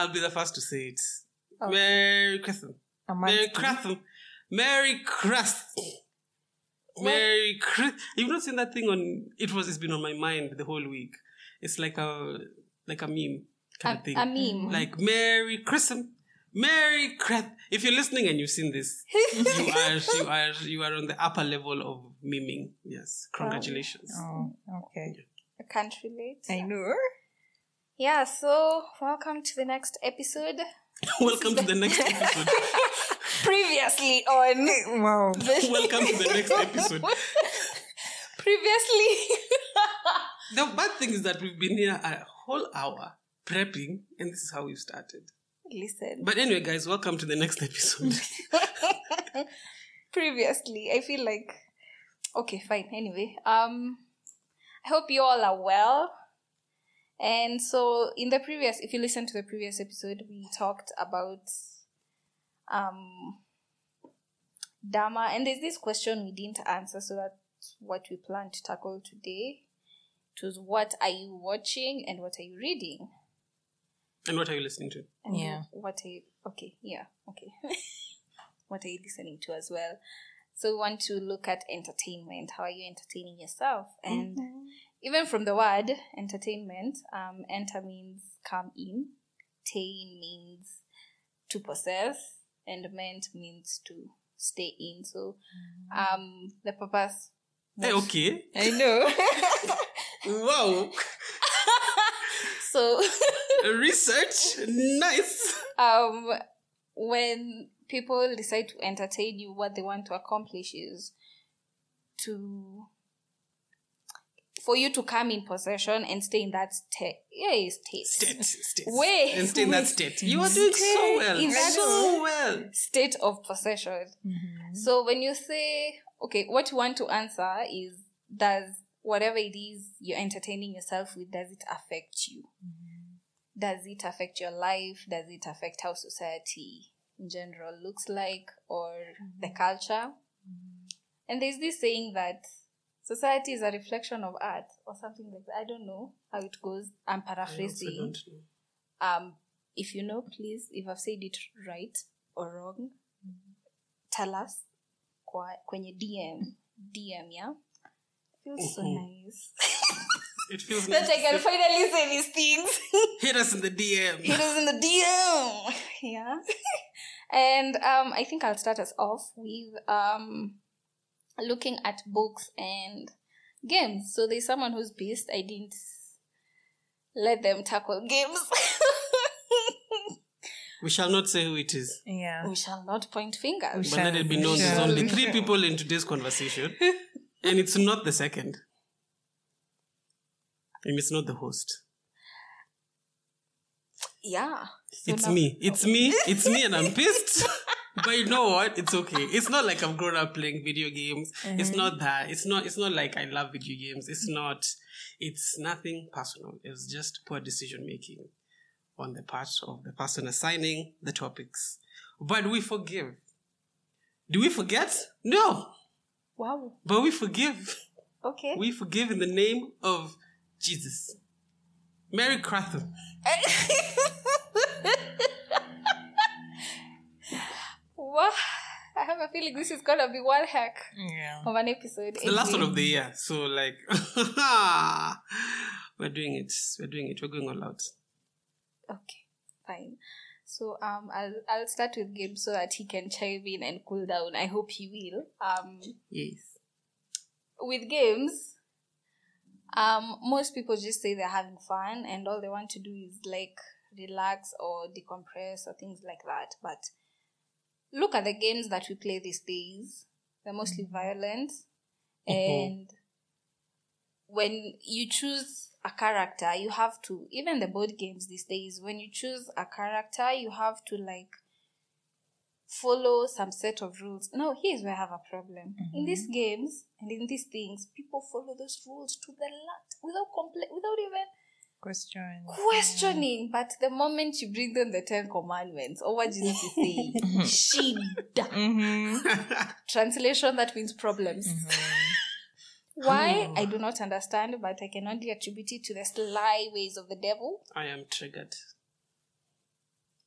I'll be the first to say it. Okay. Merry Christmas. Merry month. Christmas. Merry Christmas. Merry Christmas. You've not seen that thing on? It was. It's been on my mind the whole week. It's like a like a meme kind A, of thing. a meme. like Merry Christmas. Merry Christmas. If you're listening and you've seen this, you are you are you are on the upper level of miming. Yes, oh. congratulations. Oh, okay. I can't relate. I know. Yeah, so welcome to the next episode. Welcome to the next episode. Previously on. Wow. Welcome to the next episode. Previously. The bad thing is that we've been here a whole hour prepping, and this is how we've started. Listen. But anyway, guys, welcome to the next episode. Previously, I feel like. Okay, fine. Anyway, um, I hope you all are well. And so, in the previous, if you listen to the previous episode, we talked about um Dahmer, and there's this question we didn't answer, so that's what we plan to tackle today. It was what are you watching and what are you reading? and what are you listening to? And Yeah. What are you, okay, yeah, okay. what are you listening to as well? So we want to look at entertainment. How are you entertaining yourself? And even from the word entertainment, um, enter means come in, tain means to possess, and ment means to stay in. So um, the purpose. Hey, okay. I know. Wow. So Research. Nice. um, when people decide to entertain you, what they want to accomplish is to for you to come in possession and stay in that state. Yeah, state. State. State. Wait, And stay in that state. You are doing so well. in that- So well. State of possession. Mm-hmm. So when you say, okay, what you want to answer is, does whatever it is you're entertaining yourself with, does it affect you? Mm-hmm. Does it affect your life? Does it affect how society in general looks like or the mm-hmm. culture? And there's this saying that society is a reflection of art or something like that. I don't know how it goes. I'm paraphrasing. Um, if you know, please, if I've said it right or wrong, tell us kwa, kwenye DM. DM, yeah? Feels so Mhm. nice. It feels that nice. I can finally say these things. Hit us in the DM. Hit us in the DM. Yeah. and um, I think I'll start us off with um, looking at books and games. So there's someone who's pissed. I didn't let them tackle games. We shall not say who it is. Yeah. we shall not point fingers. We But let it be known there's only three people in today's conversation. And it's not the second. And it's not the host. Yeah. So It's now- me. It's me. It's me, and I'm pissed. but you know what? It's okay. It's not like I've grown up playing video games. It's uh-huh. not that. It's not. It's not like I love video games. It's not. It's nothing personal. It's just poor decision making on the part of the person assigning the topics. But we forgive. Do we forget? No. Wow. But we forgive. Okay. We forgive in the name of Jesus. Mary Cratham. What? I have a feeling this is gonna be one heck Yeah. of an episode. It's the last one of the year. So like we're doing it. We're doing it. We're going all out. Okay, fine. So um, I'll I'll start with Gabe so that he can chime in and cool down. I hope he will. Um, Yes. with games, um, most people just say they're having fun and all they want to do is like relax or decompress or things like that. But look at the games that we play these days. They're mostly violent. And when you choose a character, you have to, even the board games these days, when you choose a character, you have to like follow some set of rules. Now, here's where I have a problem. In mm-hmm. these games and in these things, people follow those rules to the lot without compl- without even Question. questioning. But the moment you bring them the Ten Commandments or what Jesus is saying, mm-hmm. shida. Mm-hmm. Translation that means problems. Mm-hmm. Why? Oh. I do not understand, but I can only attribute it to the sly ways of the devil. I am triggered.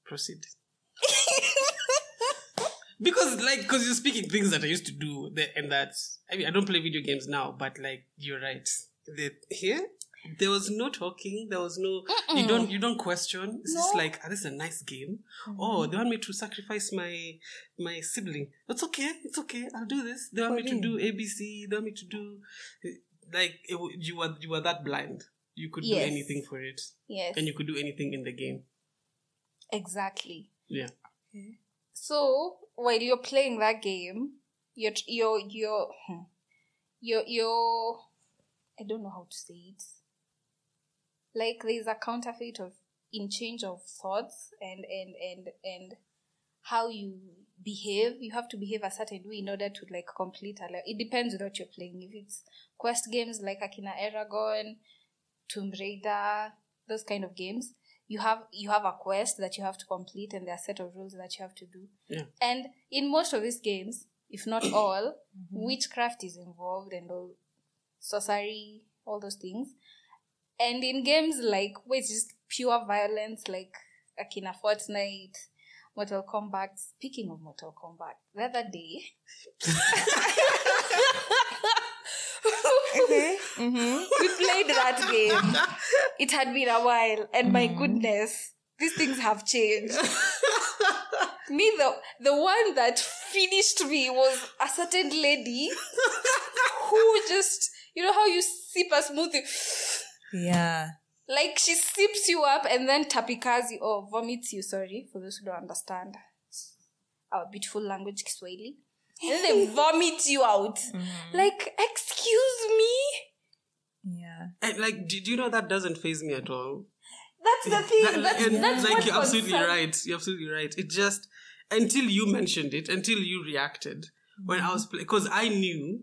Proceed. because, like, because you're speaking things that I used to do, and that I mean, I don't play video games now, but like, you're right. The, here, there was no talking. There was no. You don't. You don't question. It's just like, ah, this is a nice game. Oh, they want me to sacrifice my my sibling. It's okay. It's okay. I'll do this. They want me to do ABC. They want me to do. Like it, you were you were that blind. You could do anything for it Yes. and you could do anything in the game. Exactly. Yeah. So while you're playing that game, you're you're you're hmm, you're you're I don't know how to say it. Like there's a counterfeit of in change of thoughts and and and and how you behave. You have to behave a certain way in order to like complete a level. It depends what you're playing. If it's quest games like Akina Eragon, Tomb Raider, those kind of games, you have you have a quest that you have to complete and there are a set of rules that you have to do. Yeah. And in most of these games, if not all, mm-hmm. witchcraft is involved and all sorcery, all those things. And in games like where it's just pure violence, like Akina Fortnite, Mortal Kombat. Speaking of Mortal Kombat, the other day, Okay. Mm-hmm. we played that game. It had been a while, and my goodness, these things have changed. me, the the one that finished me was a certain lady who just, you know how you sip a smoothie, Yeah. like she sips you up and then tapikas you or vomits you. Sorry for those who don't understand our beautiful language, Kiswahili. And then they vomit you out. Like, excuse me. Yeah. And like, do, do you know that doesn't phase me at all? That's the thing. That- that's, and, that's like you're absolutely concern- right. You're absolutely right. It just until you mentioned it, until you reacted when I was playing, because I knew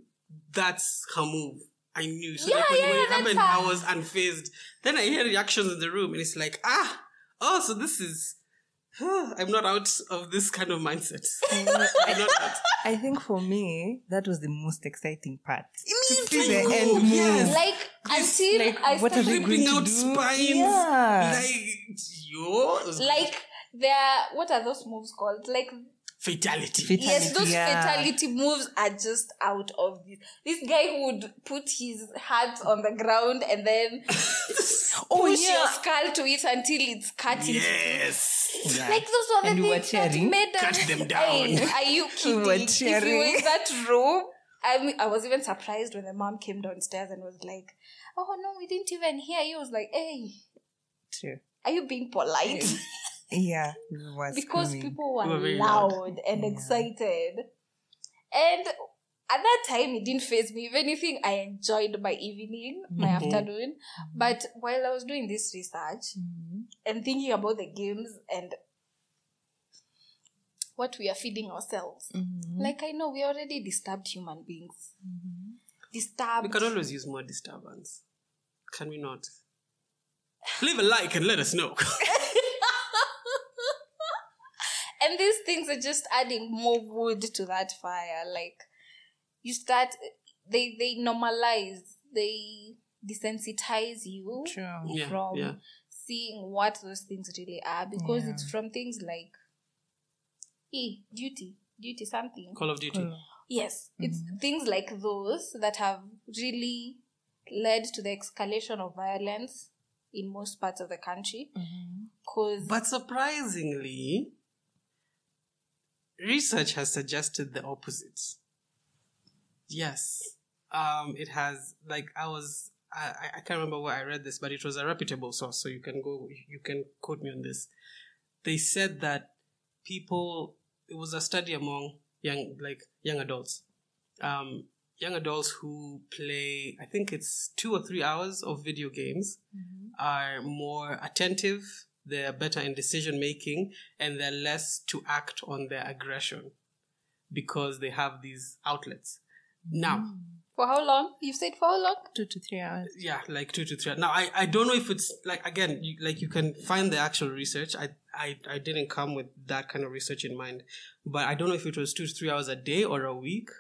that's her move. I knew. So Yeah, like when, yeah, when it that's happened, her. I was unfazed. Then I hear reactions in the room, and it's like, ah, oh, so this is. I'm not out of this kind of mindset. I'm not out. I think for me, that was the most exciting part. To It's see like, the end move. yes. Like, until like, I what started, going ripping out do? spines. Yeah. Like, yo. like, there what are those moves called? Like, fatality. Fatality, yes, those yeah. fatality moves are just out of this. This guy would put his hat on the ground and then Oh, push yeah. your skull to it until it's cut into yes. Yeah. Like those were the And we were things that cheering. made Cut them down. Hey, are you We kidding? if you were in that room, I mean, I was even surprised when the mom came downstairs and was like, "Oh no, we didn't even hear you." I was like, "Hey, True. are you being polite?" Yeah. it was because screaming. people were, We loud. loud and Yeah. excited, and at that time it didn't phase me. If anything, I enjoyed my evening, my Mhm. afternoon. But while I was doing this research, Mhm. and thinking about the games and what we are feeding ourselves. Mhm. Like I know we already disturbed human beings. Mhm. Disturbed. We can always use more disturbance. Can we not? Leave a like and let us know. and these things are just adding more wood to that fire. Like you start they they normalize, they desensitize you True. Yeah, from yeah. seeing what those things really are because Yeah. it's from things like e duty, duty something. Call of Duty. Cool. Yes, it's Mm-hmm. things like those that have really led to the escalation of violence in most parts of the country. Mhm. Because But surprisingly, research has suggested the opposite. Yes. Um, it has, like, I was, I, I- can't remember where I read this, but it was a reputable source, so you can go, you can quote me on this. They said that people, it was a study among young, like, young adults. Um, young adults who play, I think it's two or three hours of video games are more attentive, they're better in decision making, and they're less to act on their aggression because they have these outlets. Now, mm. for how long? You've said for how long? Two to three hours. yeah, like two to three. Hours. Now, I, I don't know if it's like again, you, like you can find the actual research. I, I I didn't come with that kind of research in mind, but I don't know if it was two to three hours a day or a week.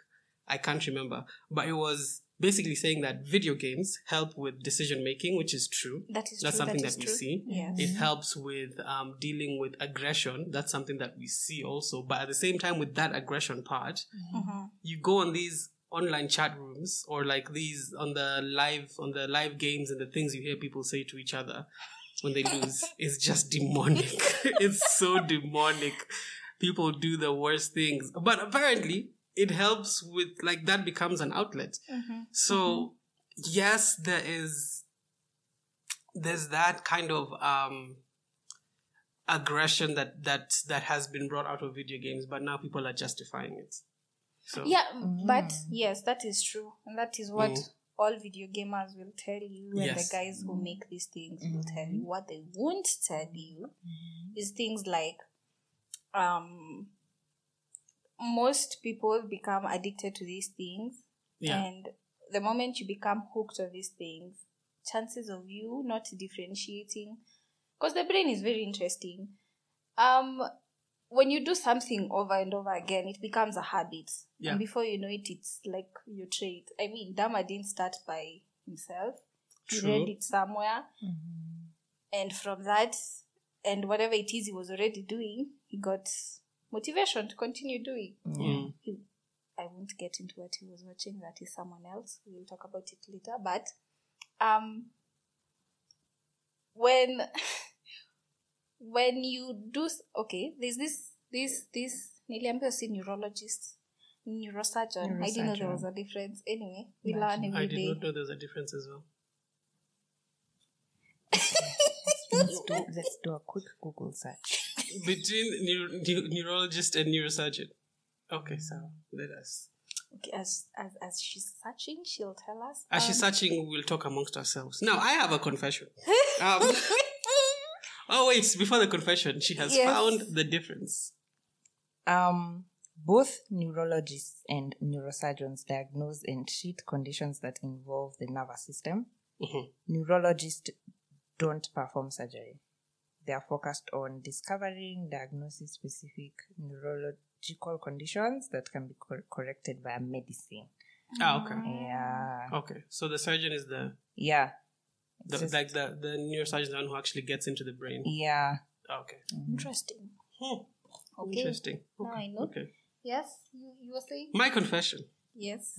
I can't remember, but it was basically saying that video games help with decision making, which is true. That is That's true. something that is that we true. see. Yes. It helps with um, dealing with aggression. That's something that we see also. But at the same time, with that aggression part, Mm-hmm. you go on these online chat rooms or like these on the live on the live games and the things you hear people say to each other when they lose is just demonic. it's so demonic. People do the worst things, but apparently it helps with like that becomes an outlet. Mm-hmm. So yes, there is there's that kind of um aggression that that that has been brought out of video games, but now people are justifying it. So Yeah, but yes, that is true. And that is what Mm. all video gamers will tell you. And Yes. the guys who make these things will tell you. What they won't tell you is things like um most people become addicted to these things. yeah, And the moment you become hooked on these things, chances of you not differentiating, because the brain is very interesting. Um, when you do something over and over again, it becomes a habit. Yeah. And before you know it, it's like your trait. I mean, Dahmer didn't start by himself. He read it somewhere. And from that, and whatever it is he was already doing, he got motivation to continue doing. Mm. He, I won't get into what he was watching. That is someone else. We'll talk about it later. But um, when when you do okay, there's this this this niliambiwa si neurologist neurosurgeon. I didn't know there was a difference. Anyway, we learn I did day. not know there's a difference as well. Let's do, let's do a quick Google search. Between neuro, neurologist and neurosurgeon. Okay, so let us. Okay, as as as she's searching, she'll tell us. As she's Um, searching, we'll talk amongst ourselves. Now, I have a confession. Um, oh, wait, before the confession, she has Yes. found the difference. Um, both neurologists and neurosurgeons diagnose and treat conditions that involve the nervous system. Mhm. Neurologists don't perform surgery. They are focused on discovering, diagnosing specific neurological conditions that can be cor- corrected via medicine. Ah, okay. Yeah, Okay, so the surgeon is the, yeah, the just- like the, the neurosurgeon, the one who actually gets into the brain. yeah. Ah, Okay. Interesting. Hmm. Okay. Interesting. Now I know. Okay. Yes, you, you were saying? My confession. Yes.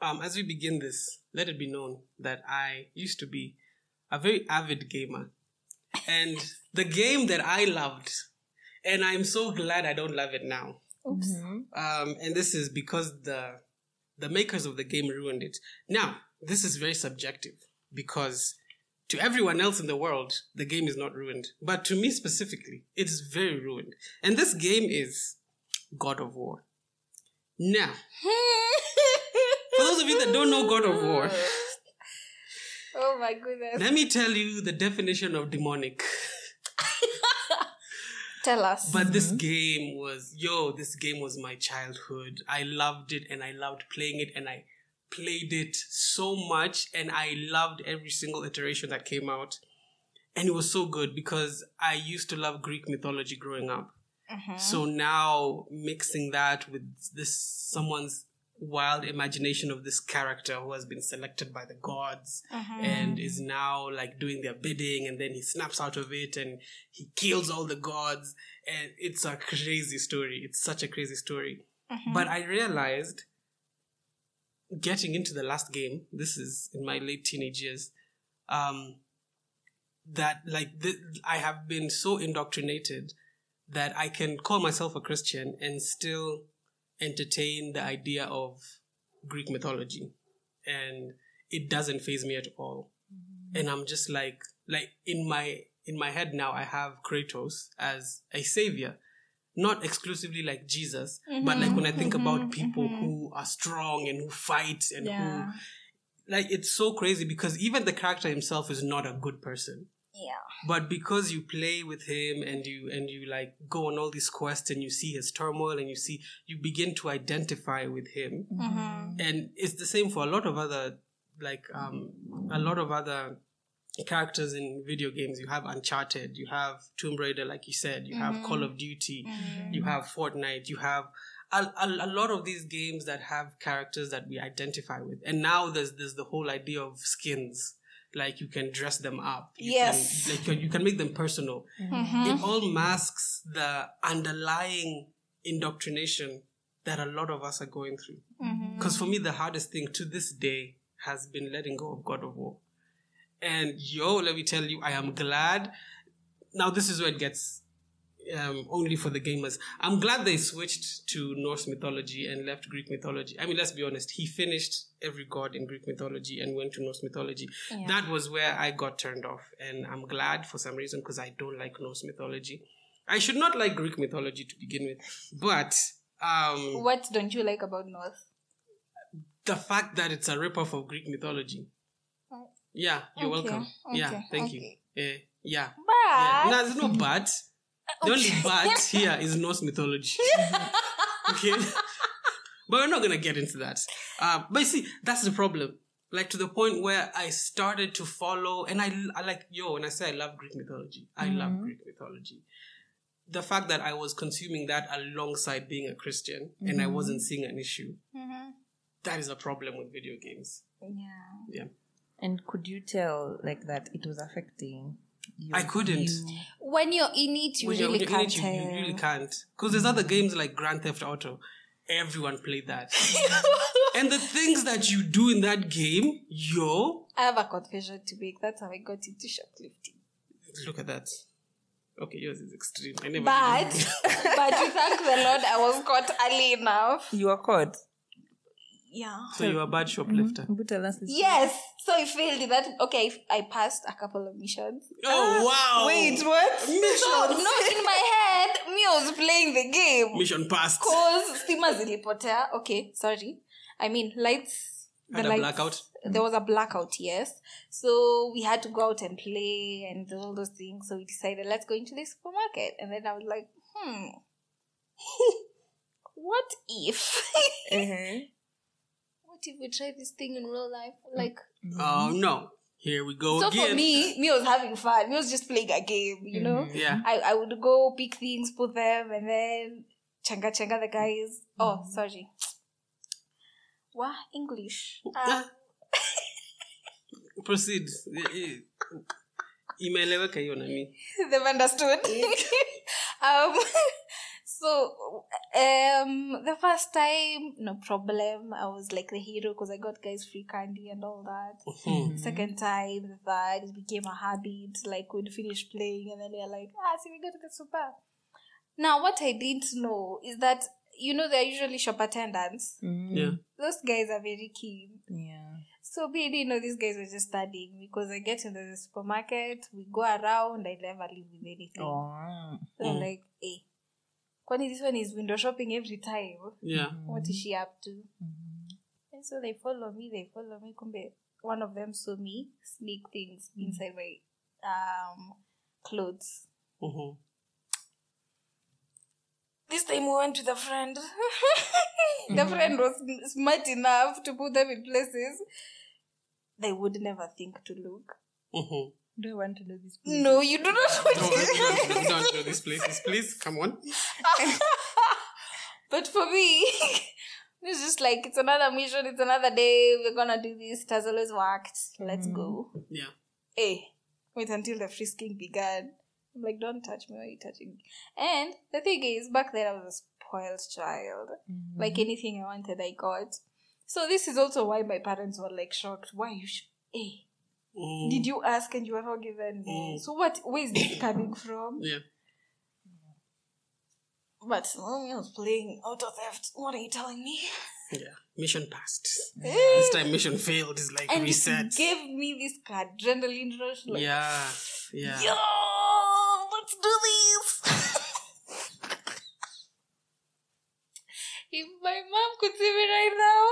Um, as we begin this, let it be known that I used to be a very avid gamer. And the game that I loved, and I'm so glad I don't love it now. Oops. Um, and this is because the the makers of the game ruined it. Now, this is very subjective because to everyone else in the world, the game is not ruined. But to me specifically, it's very ruined. And this game is God of War. Now, for those of you that don't know God of War, Oh my goodness. let me tell you the definition of demonic. Tell us. But this mm-hmm. game was, yo, this game was my childhood. I loved it and I loved playing it and I played it so much and I loved every single iteration that came out. And it was so good because I used to love Greek mythology growing up. Mm-hmm. So now mixing that with this someone's wild imagination of this character who has been selected by the gods and is now like doing their bidding and then he snaps out of it and he kills all the gods and it's a crazy story. It's such a crazy story. But I realized getting into the last game, this is in my late teenage years, um, that like th- I have been so indoctrinated that I can call myself a Christian and still entertain the idea of Greek mythology, and it doesn't phase me at all. Mm-hmm. And I'm just like, like in my in my head now, I have Kratos as a savior, not exclusively like Jesus, but like when I think mm-hmm. about mm-hmm. people who are strong and who fight and Yeah. who like it's so crazy because even the character himself is not a good person. Yeah. But because you play with him and you and you like go on all these quests and you see his turmoil and you see you begin to identify with him. Mm-hmm. And it's the same for a lot of other like um a lot of other characters in video games. You have uncharted you have tomb raider like you said you have call of mm-hmm. duty mm-hmm. you have fortnite you have a, a, a lot of these games that have characters that we identify with, and now there's there's the whole idea of skins. Like you can dress them up. You Yes. Can, like you, you can make them personal. Mm-hmm. It all masks the underlying indoctrination that a lot of us are going through. Mm-hmm. Because for me, the hardest thing to this day has been letting go of God of War. And yo, let me tell you, I am glad. Now, this is where it gets um, only for the gamers. I'm glad they switched to Norse mythology and left Greek mythology. I mean, let's be honest, he finished every god in Greek mythology and went to Norse mythology. That was where I got turned off. And I'm glad for some reason because I don't like Norse mythology. I should not like Greek mythology to begin with. But um, What don't you like about Norse? the fact that it's a ripoff of Greek mythology. Yeah, you're Okay, welcome. Yeah, thank okay. you. Eh, yeah. But yeah. No, there's no but. The only but here is Norse mythology. okay? but we're not going to get into that. Uh, but you see, that's the problem. Like to the point where I started to follow, and I, I like, yo, when I say I love Greek mythology, I love Greek mythology. The fact that I was consuming that alongside being a Christian and I wasn't seeing an issue, Mhm. that is a problem with video games. yeah. Yeah. And could you tell like that it was affecting you? I couldn't. you? When you're in it, you When you're really in it, can't you, you really can't. Because there's other games like Grand Theft Auto. Everyone played that. and the things that you do in that game, yo, I have a confession to make. That's how I got into shoplifting. look at that. Okay, yours is extreme. I never But, did but we thank the Lord, I was caught early enough. You were caught. Yeah. So you're a bad shoplifter. But tell us this. Yes. So I failed in that. Okay, I passed a couple of missions. Oh, wow. Wait, what? So, no, in my head, me I was playing the game. Mission passed. Cause stima zilipotea. Okay, sorry. I mean, lights. Had a blackout? There was a blackout, yes. So we had to go out and play and all those things. So we decided, let's go into the supermarket. And then I was like, hmm, what if? Uh-huh. What if we try this thing in real life? Like, Oh, no. Here we go so again. for me, me was having fun. Me was just playing a game, you know? yeah. I, I would go pick things, put them, and then changa changa the guys. Oh, sorry. What? English. Uh, Proceed. Eh, eh. Imeeleweka hiyo nami. they've understood. um, so, um, the first time, no problem. I was like the hero because I got guys free candy and all that. Mhm. Second time, the third, it became a habit. Like we'd finish playing and then we're like, ah, see, we go to the super. Now, what I didn't know is that, you know, they're usually shop attendants. Yeah. Those guys are very keen. Yeah. So me, I didn't know these guys were just studying because I get into the supermarket, we go around, I never leave with anything. Oh. So I'm like, hey, kwani this one is window shopping every time. Yeah. What is she up to? And so they follow me, they follow me. Kumbe, one of them saw me sneak things inside my um clothes. Mhm. This time we went to the friend. the friend was smart enough to put them in places they would never think to look. Mhm. Do you want to do this? No, you do not want No, to. don't, don't know these places. Please, come on. But for me, it's just like it's another mission, it's another day, we're gonna do this. It has always worked. Let's mm-hmm. go. Yeah. Hey, wait until the frisking began. I'm like, don't touch me, why are you touching me? And the thing is, back then I was a spoiled child. Mm-hmm. Like anything I wanted, I got. So this is also why my parents were like shocked. Why you sh- hey, Mm. did you ask and you were not given? Mm. So what where is this coming from? Yeah. But mommy was playing auto theft. What are you telling me? Yeah. Mission passed. Eh. This time mission failed. It's like and reset. it gave me this adrenaline rush. Like, Yeah. Yeah. Yo, let's do this. if my mom could see me right now.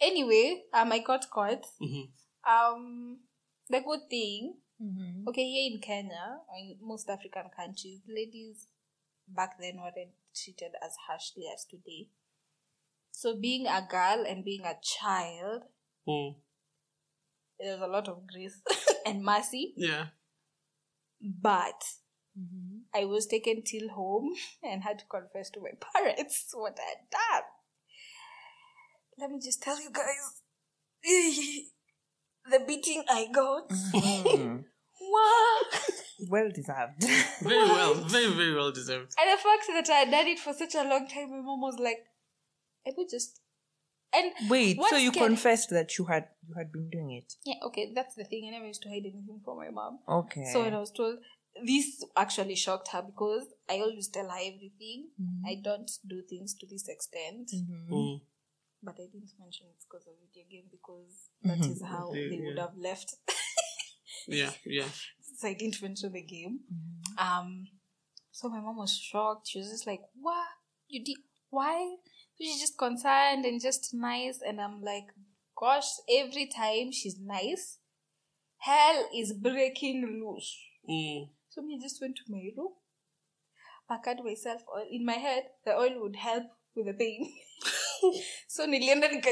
anyway, um, I got caught. Mhm. Um, the good thing, Mm-hmm. okay, here in Kenya, or in most African countries, ladies back then weren't treated as harshly as today. So being a girl and being a child, Mm. there's a lot of grace and mercy. Yeah. But I was taken till home and had to confess to my parents what I had done. Let me just tell you guys the beating I got. Mm. wow. well deserved. Very well, very very well deserved. And the fact that I had done it for such a long time, my mom was like, I would just. And Wait, so you scared- confessed that you had you had been doing it? Yeah, okay, that's the thing. I never used to hide anything from my mom. Okay. So when I was told, this actually shocked her because I always tell her everything. I don't do things to this extent. Mm. But I didn't mention it's because of video game because that is how Yeah, they would yeah. have left. Yeah, yeah. So I didn't mention the game. Um, so my mom was shocked. She was just like, "What you did? Why?" So she's just concerned and just nice. And I'm like, "Gosh, every time she's nice, hell is breaking loose." Mm. So me just went to my room, packed myself oil. In my head, the oil would help with the pain. so nilienda nika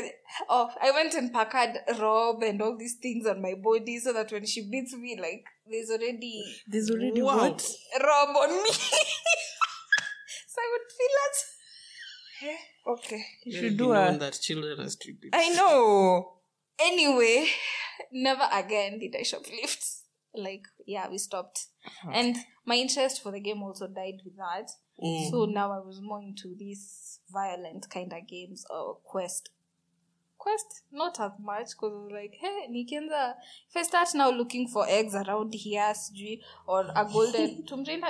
oh, I went and packed robe and all these things on my body so that when she beats me, like there's already There's already What? what? robe on me. so I would feel it. Okay. You Let should it do be known a. that children are stupid. I know. Anyway, never again did I shoplift. Like, yeah, we stopped. Uh-huh. And my interest for the game also died with that. Mm. So now I was more into these violent kind of games or quest. Quest, not as much because I was like, hey, nikianza, if I start now looking for eggs around here, sijui, or a golden Tomb Raider,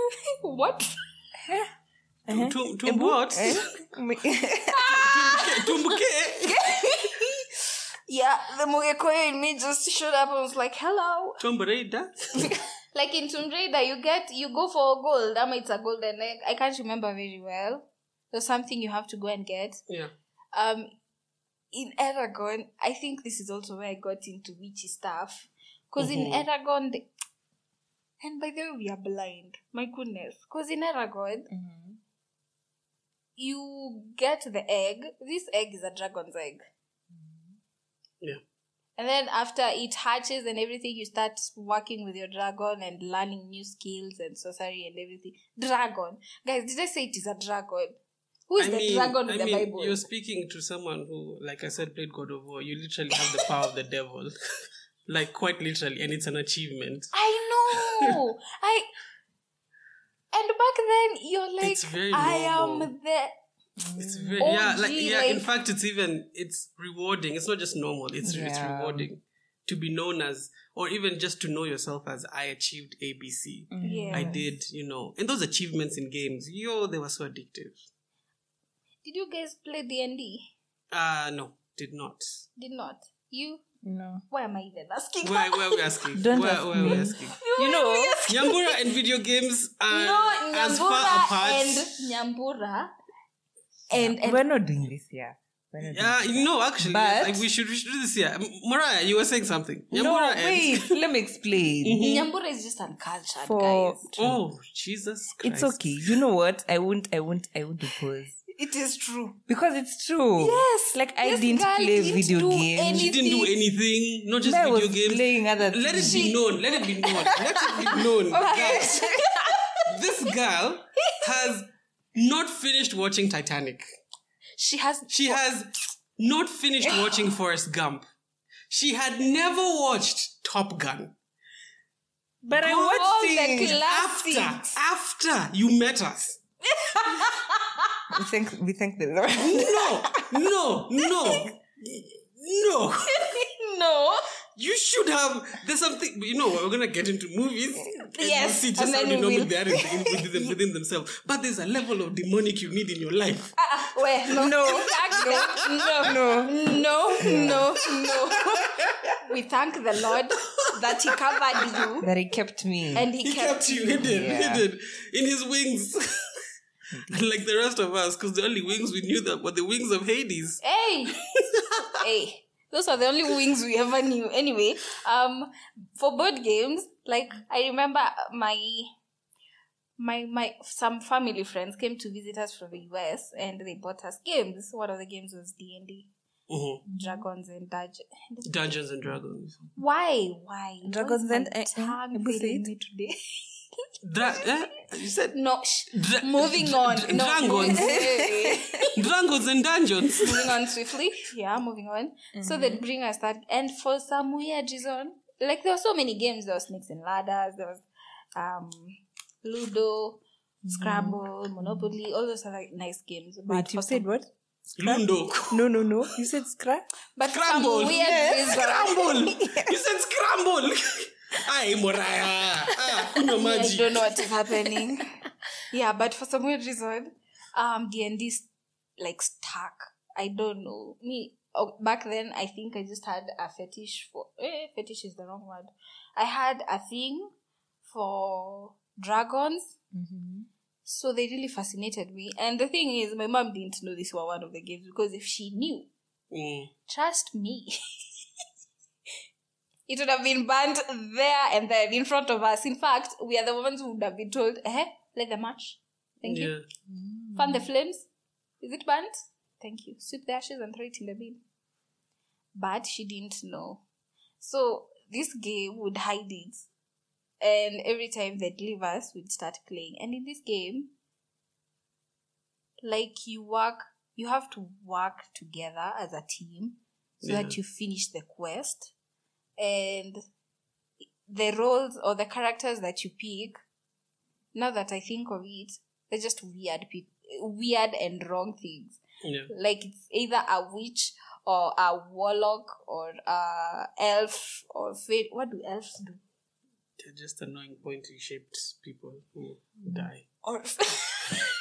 what? Tum- tum- tum what? Eh? Tumbuke. Yeah, the Mugekoyo in me just showed up and was like, hello. Tomb Raider. Like in Tomb Raider, you get, you go for gold, ama it's a golden egg. I can't remember very well. There's something you have to go and get. Yeah. um in Eragon, I think this is also where I got into witchy stuff. Because in Mhm. Eragon, they, and by the way, we are blind. My goodness. Because in Eragon, you get the egg. This egg is a dragon's egg. Yeah. And then after it hatches and everything, you start working with your dragon and learning new skills and sorcery and everything. Dragon. Guys, did I say it is a dragon? Who is I the mean, dragon I in the mean, Bible? you're speaking to someone who, like I said, played God of War. You literally have the power of the devil, like quite literally, and it's an achievement. I know. I and back then you're like, I am the. It's very Oh, yeah, like gee, yeah. In fact, it's even it's rewarding. It's not just normal. It's it's rewarding to be known as, or even just to know yourself as I achieved ABC. Yeah. I did, you know, and those achievements in games, yo, they were so addictive. Did you guys play D and D? Uh no, did not. Did not. You? No. Why am I even asking? Where where are we asking? Don't where, ask where are we asking? You know, Nyambura and video games are no, as far apart. and Nyambura and and we're not doing this here. We're not doing Yeah, you know, actually, But- like we should we should do this here. M- Mariah, you were saying something. No, Nyambura and- wait. let me explain. Mm-hmm. Nyambura is just uncultured, For- guys. Oh Jesus Christ! It's okay. You know what? I won't. I won't. I won't oppose It is true. because it's true. Yes, Like I didn't play didn't video do games. She didn't do anything. Not just I video was games. playing other Let it be known. Let it be known. Let it be known. that this girl has not finished watching Titanic. She has. She has not finished watching Forrest Gump. She had never watched Top Gun. But I All watched the classics. After, after you met us. We think We think the Lord. No, no, no, no. no. You should have. There's something. You know, we're gonna get into movies. And Yes, you see just and how then we dynamic will. they are in, in, within, them, within themselves. But there's a level of demonic you need in your life. Ah, wait, no, No. no, No. no, no, no. We thank the Lord that He covered you that He kept me. and He, He kept you hidden, Yeah. hidden in his wings. like the rest of us, because the only wings we knew that were the wings of Hades. Hey, hey. Those are the only wings we ever knew. Anyway, um, for board games, like I remember my my my some family friends came to visit us from the US and they bought us games. One of the games was D and D. Mhm. Dragons and Dungeons. Dungeons and Dragons. Why? Why? Dragons Why and- my eh, eh, tongue ebu say failing it. me today. Dra- eh? You said no. Sh- Dra- moving dra- on. dra- No. Dragons. Dragons and Dungeons. moving on swiftly. Yeah, moving on. So they'd bring us that, and for some weird reason, like there were so many games. There was snakes and ladders. There was um, Ludo, Scrabble, Monopoly. All those are like nice games. But Wait, you said what? Lundo. No, no, no. You said scrap? but for Scramble. some weird Yes, Scramble. You said scramble. Ay, Moraya. Ah, kunywa I don't know what is happening. yeah, but for some weird reason, um, D and D like stuck. I don't know. Me oh, back then, I think I just had a fetish for. Eh, fetish is the wrong word. I had a thing for dragons. So they really fascinated me. And the thing is, my mom didn't know this were one of the games because if she knew, Mm. trust me, it would have been banned there and then in front of us. In fact, we are the ones who would have been told, eh, let the match. Thank you. Yeah. Fan the flames. Is it burnt? Thank you. Sweep the ashes and throw it in the bin. But she didn't know. So this game would hide it. And every time they'd leave us, we'd start playing. And in this game, like you work, you have to work together as a team so that you finish the quest. And the roles or the characters that you pick, now that I think of it, they're just weird people, weird and wrong things. Yeah. Like it's either a witch or a warlock or a elf or fairy. What do elves do? They're just annoying pointy shaped people who mm. die. Or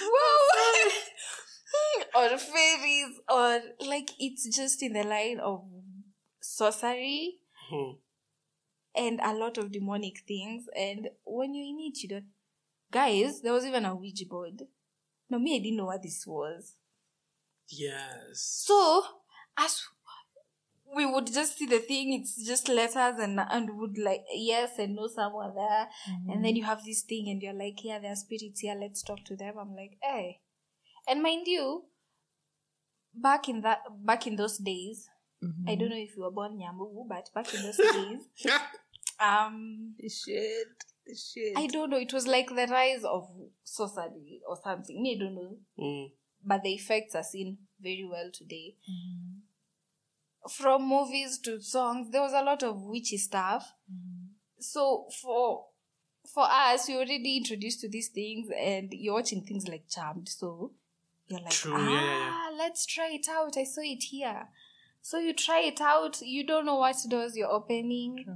Wow. Or fairies or like it's just in the line of sorcery Hmm. and a lot of demonic things. And when you're in it, you don't. Guys, there was even a Ouija board. No, me, I didn't know what this was. Yes. So, as we would just see the thing, it's just letters and and would like yes and no somewhere there, and then you have this thing and you're like, yeah, there are spirits here. Let's talk to them. I'm like, hey, and mind you, back in that back in those days, I don't know if you were born Nyambu, but back in those days, um, shit. Shit. I don't know. It was like the rise of sorcery or something. Me, I don't know. Mm. But the effects are seen very well today. From movies to songs, there was a lot of witchy stuff. So for for us, we already introduced to these things, and you're watching things like Charmed. So you're like, True, ah, yeah, yeah, yeah. let's try it out. I saw it here. So you try it out. You don't know what doors you're opening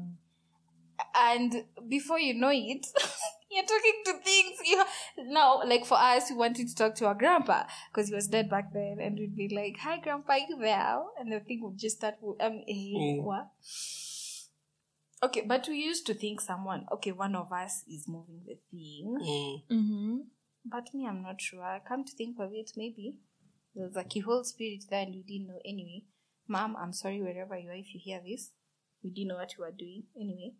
and before you know it you're talking to things you now like for us we wanted to talk to our grandpa because he was dead back then and we'd be like hi grandpa you there and the thing would just start with, um eh, Mm. what okay but we used to think someone okay one of us is moving the thing Mm. Mm-hmm. But me i'm not sure I come to think of it maybe there's a keyhole spirit there and we didn't know anyway mom i'm sorry wherever you are if you hear this we didn't know what you were doing anyway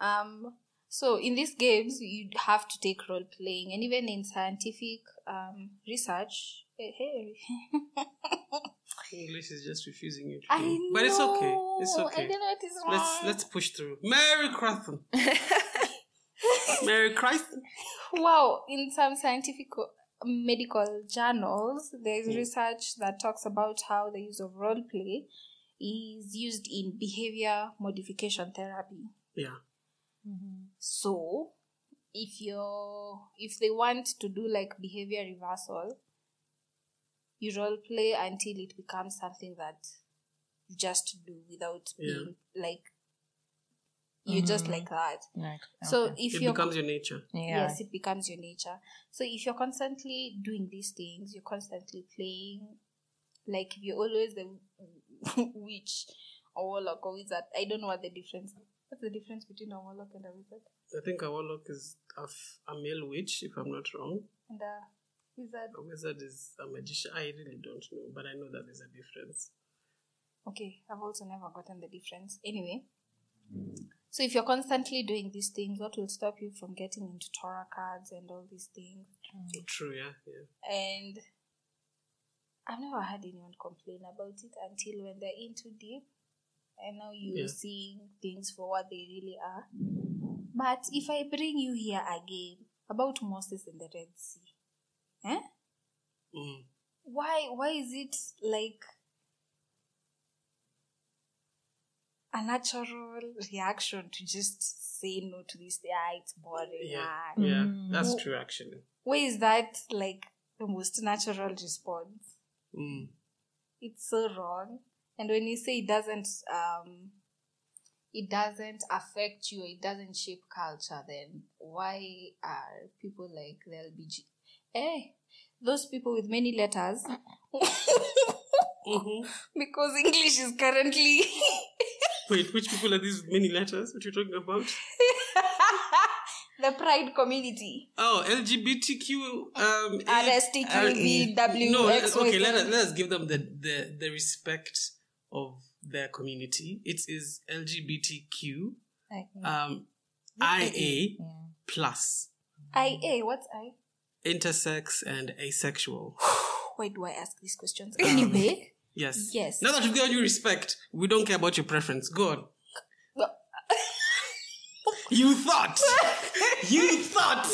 um so in these games you have to take role playing and even in scientific um research eh, hey, English is just refusing you. to I do. But it's okay. It's okay. I don't know what is wrong. Let's let's push through. Merry Christmas. Merry Christ. wow in some scientific uh, medical journals there's Mm. research that talks about how the use of role play is used in behavior modification therapy Yeah. so if you're if they want to do like behavior reversal you role play until it becomes something that you just do without Yeah. being like you're just mm. like that Like, so okay. if It you're becomes your nature. yeah. yes it becomes your nature so if you're constantly doing these things you're constantly playing like if you're always the witch or warlock or wizard i don't know what the difference what's the difference between a warlock and a wizard I think a warlock is a, f- a male witch, if I'm not wrong. and a wizard A wizard is a magician. I really don't know, but I know that there's a difference. okay i've also never gotten the difference anyway So if you're constantly doing these things, what will stop you from getting into tarot cards and all these things? True, yeah, yeah. And I've never had anyone complain about it until when they're in too deep. And now you're Yeah. seeing things for what they really are. But if I bring you here again about Moses and the Red Sea, eh? Mm. why why is it like a natural reaction to just say no to this yeah it's boring Yeah, ah. yeah, Mm. that's true actually. why is that like the most natural response Mm. it's so wrong and when you say it doesn't um it doesn't affect you it doesn't shape culture then why are people like the lbg eh those people with many letters hmm because english is currently Wait, which people are these many letters? What you're talking about? the pride community Oh, LGBTQ. Um, RSTQVW no, okay. Let us let us give them the the the respect of their community. It is LGBTQ. Um, IA Yeah. plus ia what's i intersex and asexual. why do i ask these questions anyway Yes. Yes. Now that we've given you respect, we don't care about your preference. Go on. You thought. you thought.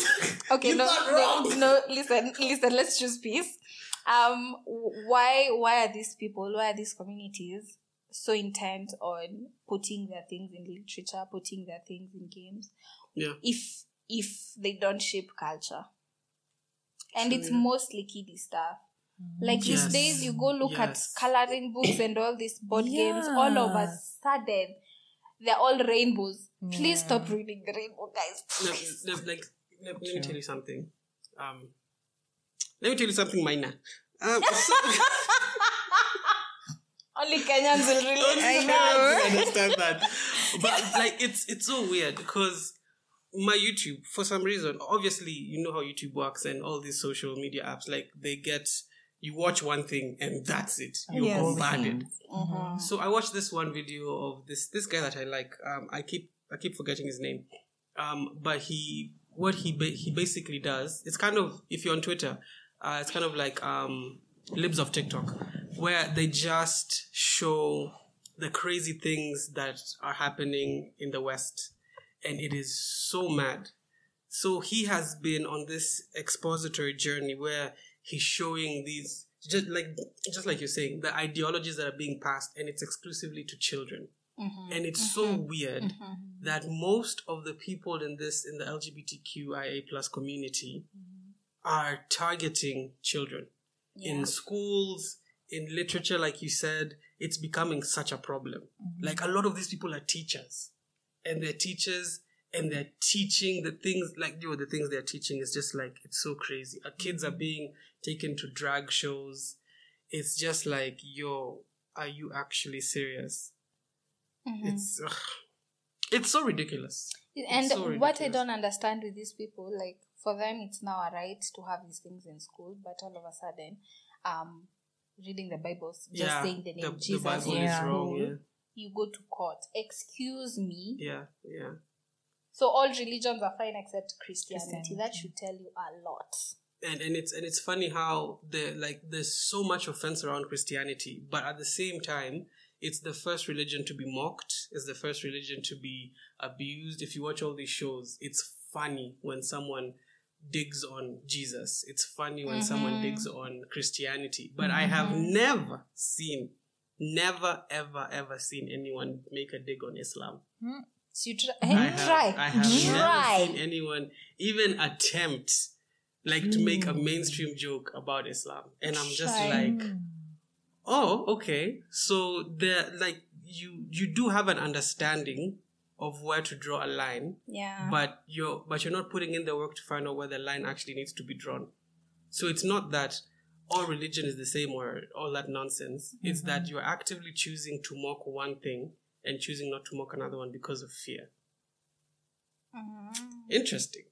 okay You no, thought no no listen listen let's choose peace um why why are these people why are these communities so intent on putting their things in literature putting their things in games Yeah. if if they don't shape culture and it's yeah. mostly kiddie stuff like these days you go look Yes. at coloring books and all these board games all of a sudden they're all rainbows please stop reading the rainbow guys No, please. no, like, let, let me tell you something. Um, let me tell you something minor. Um, so, only kenyans will relate I to know. that. Understand that. But like it's it's so weird because my YouTube, for some reason, obviously you know how YouTube works and all these social media apps, like they get you watch one thing and that's it. You're Yes. bombarded. Mhm. So I watched this one video of this this guy that I like. Um, I keep I keep forgetting his name. Um, but he what he ba- he basically does. It's kind of if you're on Twitter, uh, it's kind of like um, libs of TikTok, where they just show the crazy things that are happening in the West, and it is so mad. So he has been on this expository journey where he's showing these just like just like you're saying the ideologies that are being passed and it's exclusively to children. Mhm. and it's so weird Mhm. that most of the people in this in the lgbtqia plus community are targeting children. Yeah. in schools in literature like you said it's becoming such a problem. Like a lot of these people are teachers. And they're teachers and they're teaching the things like you know the things they're teaching is just like it's so crazy. Our kids are being taken to drag shows it's just like yo are you actually serious Mhm. it's ugh. it's so ridiculous and so what I don't understand with these people, like for them, it's now a right to have these things in school, but all of a sudden, um, reading the Bible, just yeah saying the name the, Jesus the bible in is wrong school, you go to court. Excuse me. yeah yeah yeah So all religions are fine except Christianity. Christianity. That should tell you a lot. And and it's and it's funny how the like there's so much offense around Christianity, but at the same time, it's the first religion to be mocked. It's the first religion to be abused. If you watch all these shows, it's funny when someone digs on Jesus. It's funny when someone Mhm. digs on Christianity. But I have never seen, never ever ever seen anyone make a dig on Islam. So you try. I have, try. I have never try. seen anyone even attempt like to make a hmm. mainstream joke about Islam. And I'm just Try. like, hmm. oh, okay. So there like you you do have an understanding of where to draw a line, yeah. but you're but you're not putting in the work to find out where the line actually needs to be drawn. So it's not that all religion is the same or all that nonsense. It's that mm-hmm. you're actively choosing to mock one thing and choosing not to mock another one because of fear. Mhm. Interesting.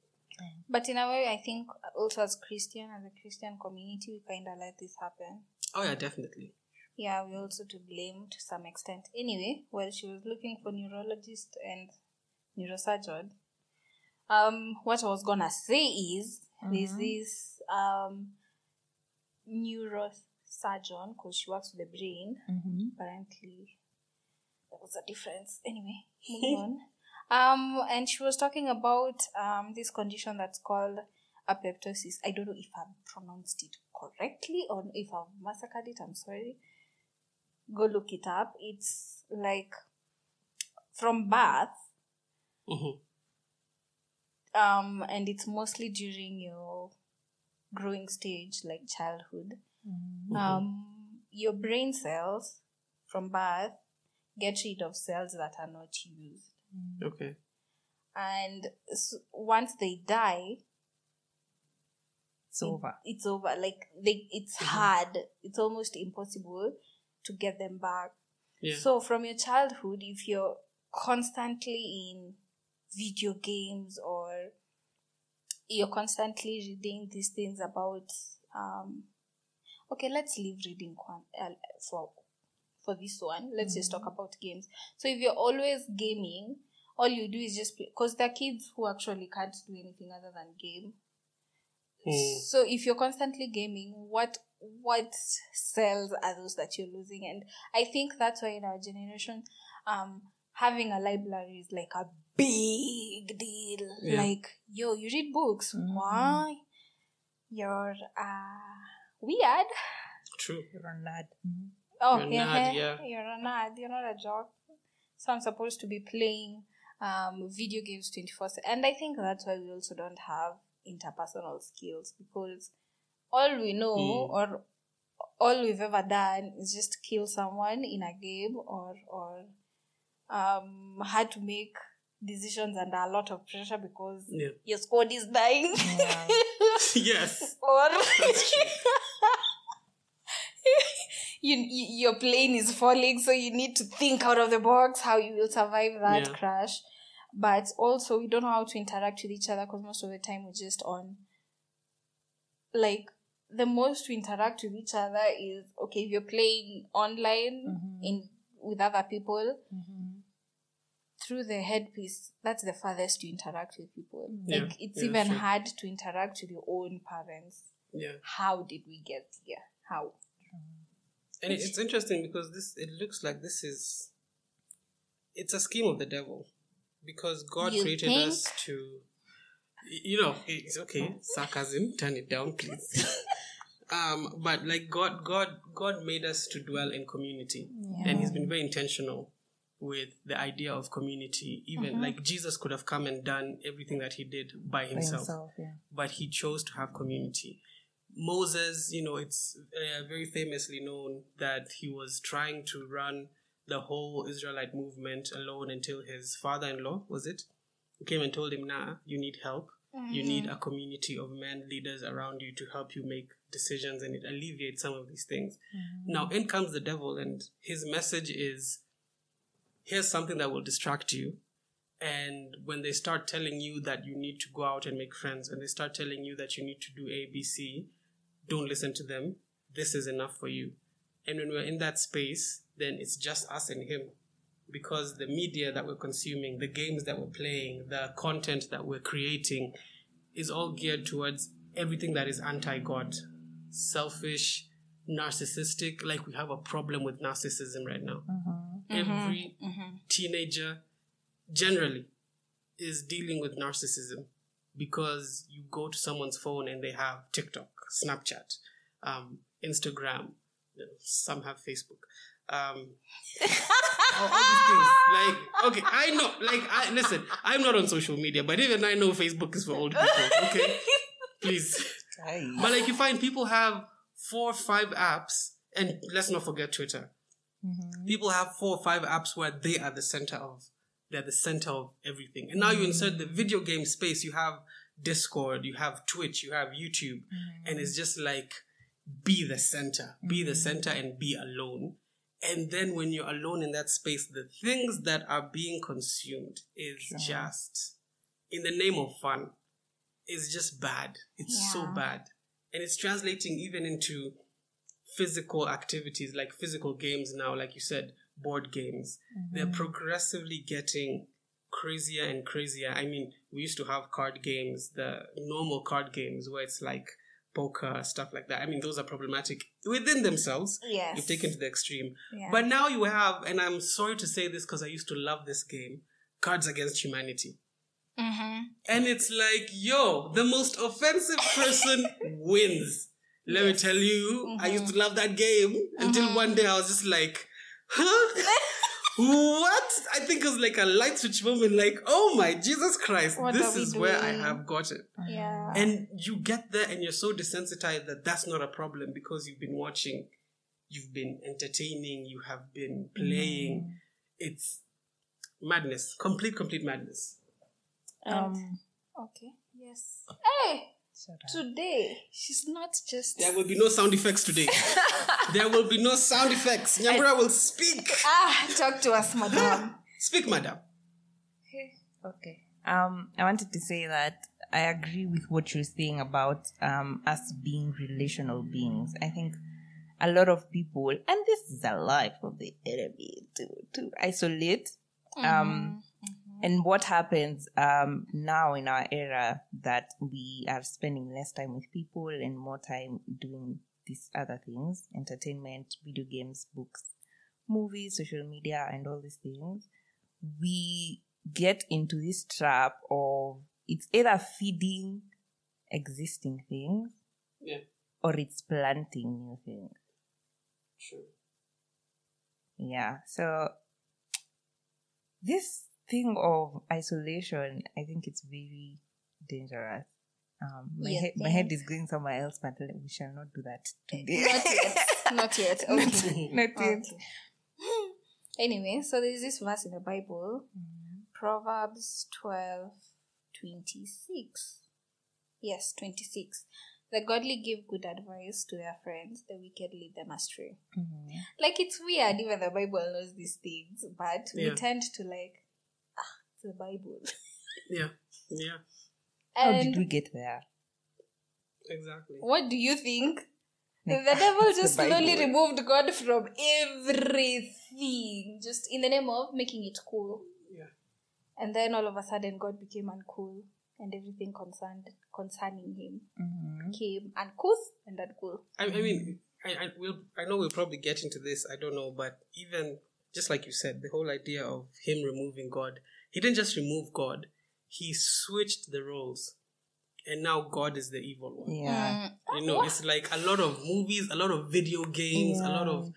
But in a way, I think also as Christian, as a Christian community, we kind of let this happen. Oh yeah, definitely. Yeah, we're also to blame to some extent. Anyway, well, she was looking for neurologist and neurosurgeon. Um, what I was gonna say is there's this um neurosurgeon because she works with the brain. Mm-hmm. Apparently, there was a difference. Anyway, moving on. Um, and she was talking about um this condition that's called apoptosis. I don't know if I've pronounced it correctly or if I've massacred it. I'm sorry. Go look it up. It's like from birth Mhm. um and it's mostly during your growing stage like childhood um your brain cells from birth get rid of cells that are not used Okay. and s once they die It's over. it's over like they it's hard it's almost impossible to get them back Yeah. So from your childhood, if you're constantly in video games or you're constantly reading these things about, um, okay, let's leave reading uh, for for this one. Let's just talk about games. So if you're always gaming, all you do is just because there are kids who actually can't do anything other than game. Mm. So if you're constantly gaming, what what cells are those that you're losing? And I think that's why in our generation, um, having a library is like a big deal. Yeah. Like, yo, you read books. Why? You're uh weird. True. You're a nerd. Mhm. Oh, You're a yeah, nerd, yeah. You're a nerd. You're not a jock. So I'm supposed to be playing um, video games 24 7. And I think that's why we also don't have interpersonal skills because all we know Hmm. or all we've ever done is just kill someone in a game or, or um, had to make decisions under a lot of pressure because Yeah. your squad is dying. Yeah. yes. or you, you your plane is falling so you need to think out of the box how you will survive that Yeah. crash but also we don't know how to interact with each other because most of the time we're just on like the most we interact with each other is okay if you're playing online mm-hmm. in with other people mm-hmm. through the headpiece that's the farthest you interact with people. Mm-hmm. Yeah. like it's Yeah, even sure. hard to interact with your own parents. Yeah. how did we get here? How? And it's interesting because this it looks like this is it's a scheme of the devil because God You created think? us to you know it's okay sarcasm turn it down please um but like God God God made us to dwell in community and he's been very intentional with the idea of community even like Jesus could have come and done everything that he did by By himself himself, yeah. but he chose to have community. Moses, you know, it's uh, very famously known that he was trying to run the whole Israelite movement alone until his father in law, was it? Came and told him, nah, you need help. You need a mm-hmm. community of men, leaders around you to help you make decisions and it alleviates some of these things. Mm-hmm. Now, in comes the devil, and his message is here's something that will distract you. And when they start telling you that you need to go out and make friends, when they start telling you that you need to do A, B, C, don't listen to them. This is enough for you. And when we're in that space, then it's just us and him. Because the media that we're consuming, the games that we're playing, the content that we're creating is all geared towards everything that is anti God, selfish, narcissistic. Like we have a problem with narcissism right now. Mm-hmm. Every mm-hmm. Mm-hmm. teenager generally is dealing with narcissism because you go to someone's phone and they have TikTok, Snapchat, um, Instagram, some have Facebook. Um, all, all these things. Like, okay, I know, like, I listen, I'm not on social media, but even I know Facebook is for old people, okay? Please. But like, you find people have four or five apps, and let's not forget Twitter. Mm-hmm. People have four or five apps where they are the center of, they're the center of everything. And now you mm-hmm. insert the video game space, you have Discord, you have Twitch, you have YouTube, mm-hmm. and it's just like, be the center, be the center and be alone. And then when you're alone in that space, the things that are being consumed is just, in the name of fun, is just bad. It's so bad. And it's translating even into physical activities like physical games now, like you said, board games. Mm-hmm. They're progressively getting crazier and crazier. I mean, we used to have card games, the normal card games where it's like poker, stuff like that. I mean, those are problematic within themselves. Yes. You've taken to the extreme. Yeah. But now you have, and I'm sorry to say this because I used to love this game, Cards Against Humanity. Mm-hmm. And it's like, yo, the most offensive person wins. Let me tell you, I used to love that game until one day I was just like, huh? what? I think it was like a light switch moment, like, oh my Jesus Christ, What this are we is where I have got it. Yeah. And you get there and you're so desensitized that that's not a problem because you've been watching, you've been entertaining, you have been playing. It's madness, complete, complete madness. And- Um, okay. Yes. Hey, shut up. Today she's not just. There will be no sound effects today. there will be no sound effects. Nyambura will speak. Ah, talk to us, madam. Speak, madam. Okay. Um, I wanted to say that I agree with what you're saying about um us being relational beings. I think a lot of people, and this is a life of the enemy to to isolate. Um, and what happens um now in our era that we are spending less time with people and more time doing these other things, entertainment, video games, books, movies, social media, and all these things, we get into this trap of it's either feeding existing things Yeah, or it's planting new things. true. Yeah. So this thing of isolation, I think it's very dangerous. Um, my You head, my head is going somewhere else, but we shall not do that today. Not yet. Not yet. Okay. Not yet. Okay. Anyway, so there's this verse in the Bible, Proverbs 12 26. Yes, 26. The godly give good advice to their friends, the wicked lead them astray. Mhm. Like, it's weird, even the Bible knows these things, but we tend to, like, it's the Bible. Yeah, yeah, How And did we get there? exactly. what do you think? The devil it's the just slowly removed God from everything, just in the name of making it cool. Yeah. And then all of a sudden, God became uncool, and everything concerned concerning Him Mhm. became uncouth and uncool. I, I mean, I, I will. I know we'll probably get into this. I don't know, but even just like you said, the whole idea of him removing God, he didn't just remove God; he switched the roles, and now God is the evil one. Yeah. Mm. You know, it's like a lot of movies, a lot of video games, a lot of.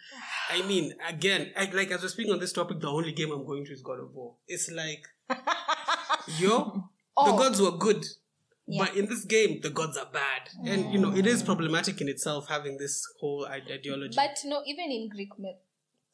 I mean, again, I, like as we're speaking on this topic, the only game I'm going to is God of War. It's like, yo, the Oh. gods were good, Yeah. but in this game, the gods are bad, and you know, it is mm. problematic in itself having this whole ideology. But no, even in Greek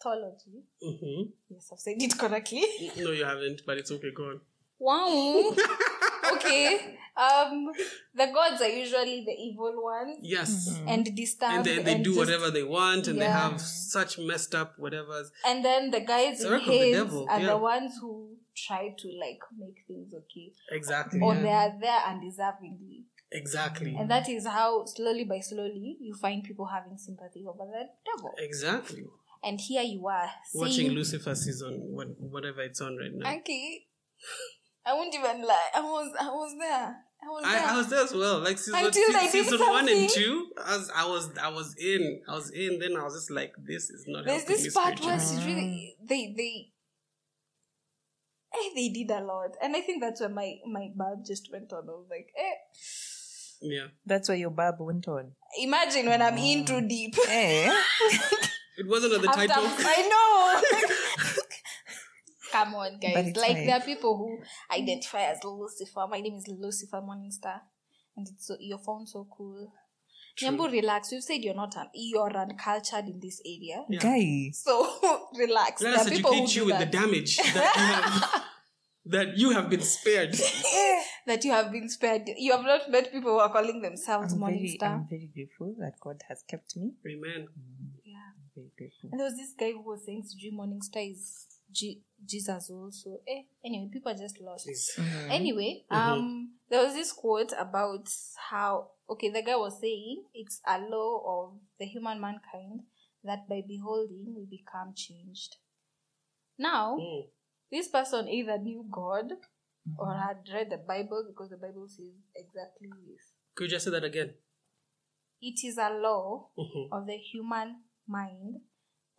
mythology, hmm yes, I've said it correctly. No, you haven't, but it's okay. Go on. Wow. okay. Um, the gods are usually the evil ones Yes, and distant. and they, they do just- whatever they want, and they have such messed up whatever's. And then the guys It's the in work the are yeah. the ones who try to like make things okay, Exactly. or yeah. they are there undeservingly, Exactly. and that is how slowly by slowly you find people having sympathy over the devil. Exactly. And here you are Watching seeing, Lucifer season, what, whatever it's on right now. Okay, I won't even lie. I was I was there. I was there. I, I was there as well. Like season, Until se- season one and two, I was, I was, I was in. I was in. Then I was just like, this is not. There's helping this me part where spiritually. it's really they they. Eh, they did a lot, and I think that's where my my bulb just went on. I was like, eh. Yeah, That's why your bulb went on. Imagine when I'm in too deep. Eh? it wasn't at the After- title. I know. Come on, guys. Like fine. there are people who identify as Lucifer. My name is Lucifer Morningstar, and it's so you found so cool. Nyambu, relax. You've said you're not un- you're uncultured in this area, Yeah. Guy. so relax. Let there us are people who educate you with that. the damage that you have, that you have been spared. that you have been spared. You have not met people who are calling themselves I'm very, Morningstar. I'm very grateful that God has kept me. Amen. yeah. I'm very grateful. And there was this guy who was saying G Morning Star is G- Jesus also. Eh, anyway, people are just lost. Please. Anyway, um, there was this quote about how okay, the guy was saying it's a law of the human mankind that by beholding we become changed. Now, Mm. this person either knew God or had read the Bible because the Bible says exactly this. Could you just say that again? It is a law Mhm. of the human mind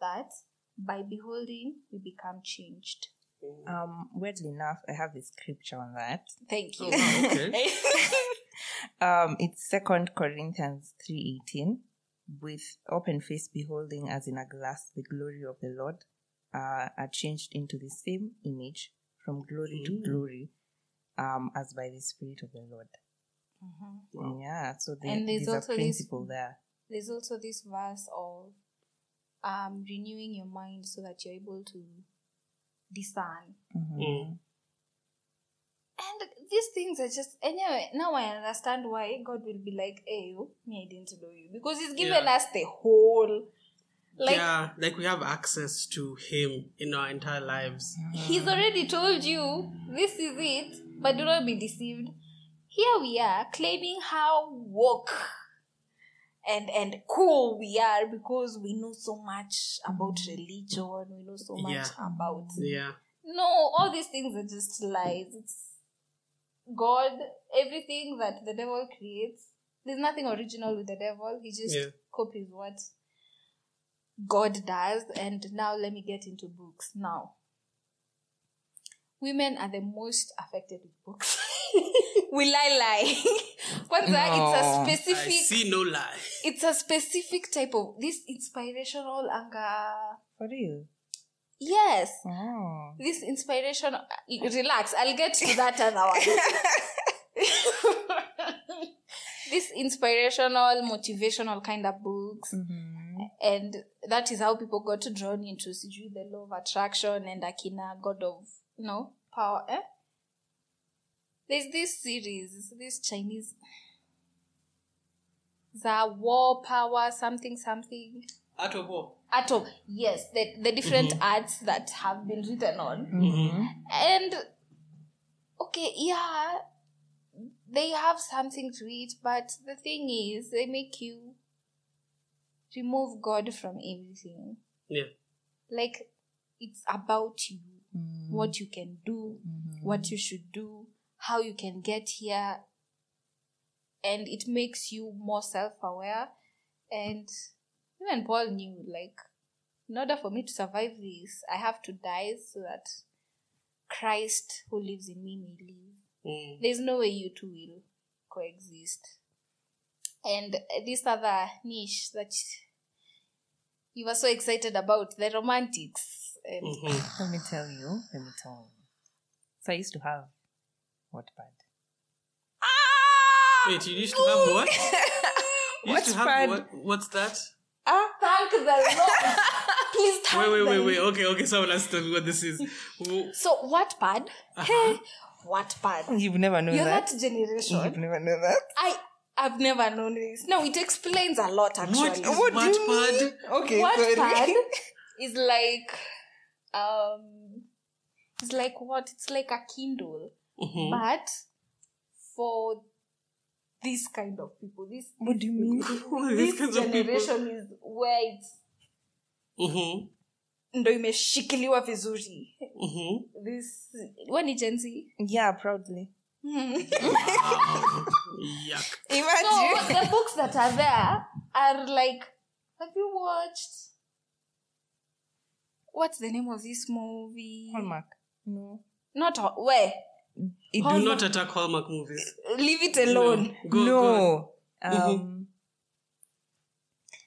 that by beholding we become changed. Um, weirdly enough, I have a scripture on that. Thank you. Oh, okay. Um, it's Second Corinthians three eighteen. With open face beholding as in a glass the glory of the Lord, uh, are changed into the same image from glory to glory, um, as by the Spirit of the Lord. Yeah, so there, And there's there's, also a this- principle there. There's also this verse of um, renewing your mind so that you're able to discern. Mm. And these things are just anyway. Now I understand why God will be like, "Hey, you, me, I didn't know you," because He's given Yeah. us the whole. Like yeah, like we have access to him in our entire lives. He's already told you this is it, but do not be deceived. Here we are claiming how woke and and cool we are because we know so much about religion. We know so much Yeah. about Yeah. no, all these things are just lies. It's God, everything that the devil creates. There's nothing original with the devil. He just Yeah. copies what God does. And now let me get into books. Now, women are the most affected with books. Will I lie? Kwanza, No. it's a specific I see no lie. it's a specific type of this inspirational anger. For real? Yes Oh. this inspiration relax i'll get to that otherwise this inspirational motivational kind of books and that is how people got drawn into sijui the law of attraction and akina god of you know power eh? There's this series this chinese the war power something something. Art of War. atom yes the, the different mm-hmm. arts that have been written on. Mm-hmm. and okay yeah they have something to it but the thing is they make you remove god from everything. Yeah. like it's about you mm-hmm. what you can do mm-hmm. what you should do how you can get here and it makes you more self-aware and even paul knew like in order for me to survive this i have to die so that christ who lives in me may live Mm. there's no way you two will coexist and this other niche that you were so excited about the romantics and Mhm. Let me tell you. Let me tell you. So I used to have Wattpad. Wait, you used to have what? You used to have Wattpad. what? What's that? Ah, thank the Lord. Please thank Wait, wait, wait, wait. Okay, okay. Someone else tell me what this is. Who- So Wattpad, hey, Wattpad. You've never known You're that. that generation. You've never known that. I I've never known this. No, it explains a lot actually. What is What do you Wattpad? mean? Okay, Wattpad sorry. is like um it's like what? It's like a Kindle. Mhm. But for this kind of people, this What do you mean? These this kinds of generation is where it's Mhm. ndo imeshikiliwa vizuri Mhm. this when Gen Z Yeah, proudly. Yuck. So the books that are there are like, have you watched? What's the name of this movie? Hallmark. No. Not where. It Do Hallmark. not attack Hallmark movies. Leave it alone. Go, go. no. Mhm. Um,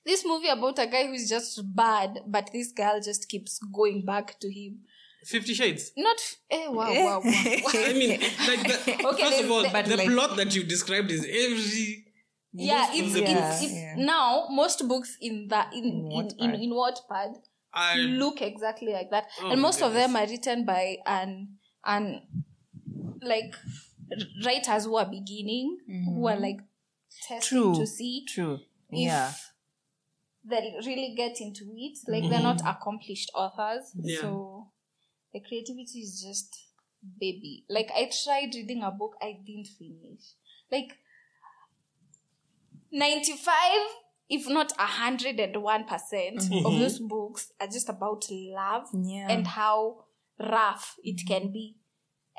This movie about a guy who's just bad, but this girl just keeps going back to him. Fifty Shades. Not eh, wow, wow, wow. I mean, like the, Okay, first of all, the- the, like- plot that you described is every. yeah, most of it's, the it's, books. it's Yeah. now most books in that in In in, in, Wattpad. in Wattpad I look exactly like that Oh and my most of them are written by an an like writers who are beginning who are mm-hmm. like testing True. to see true. if yeah. they really get into it like they're mm-hmm. not accomplished authors Yeah. so the creativity is just baby like i tried reading a book i didn't finish like 95 if not 101% of mm-hmm. those books are just about love Yeah. and how rough it can be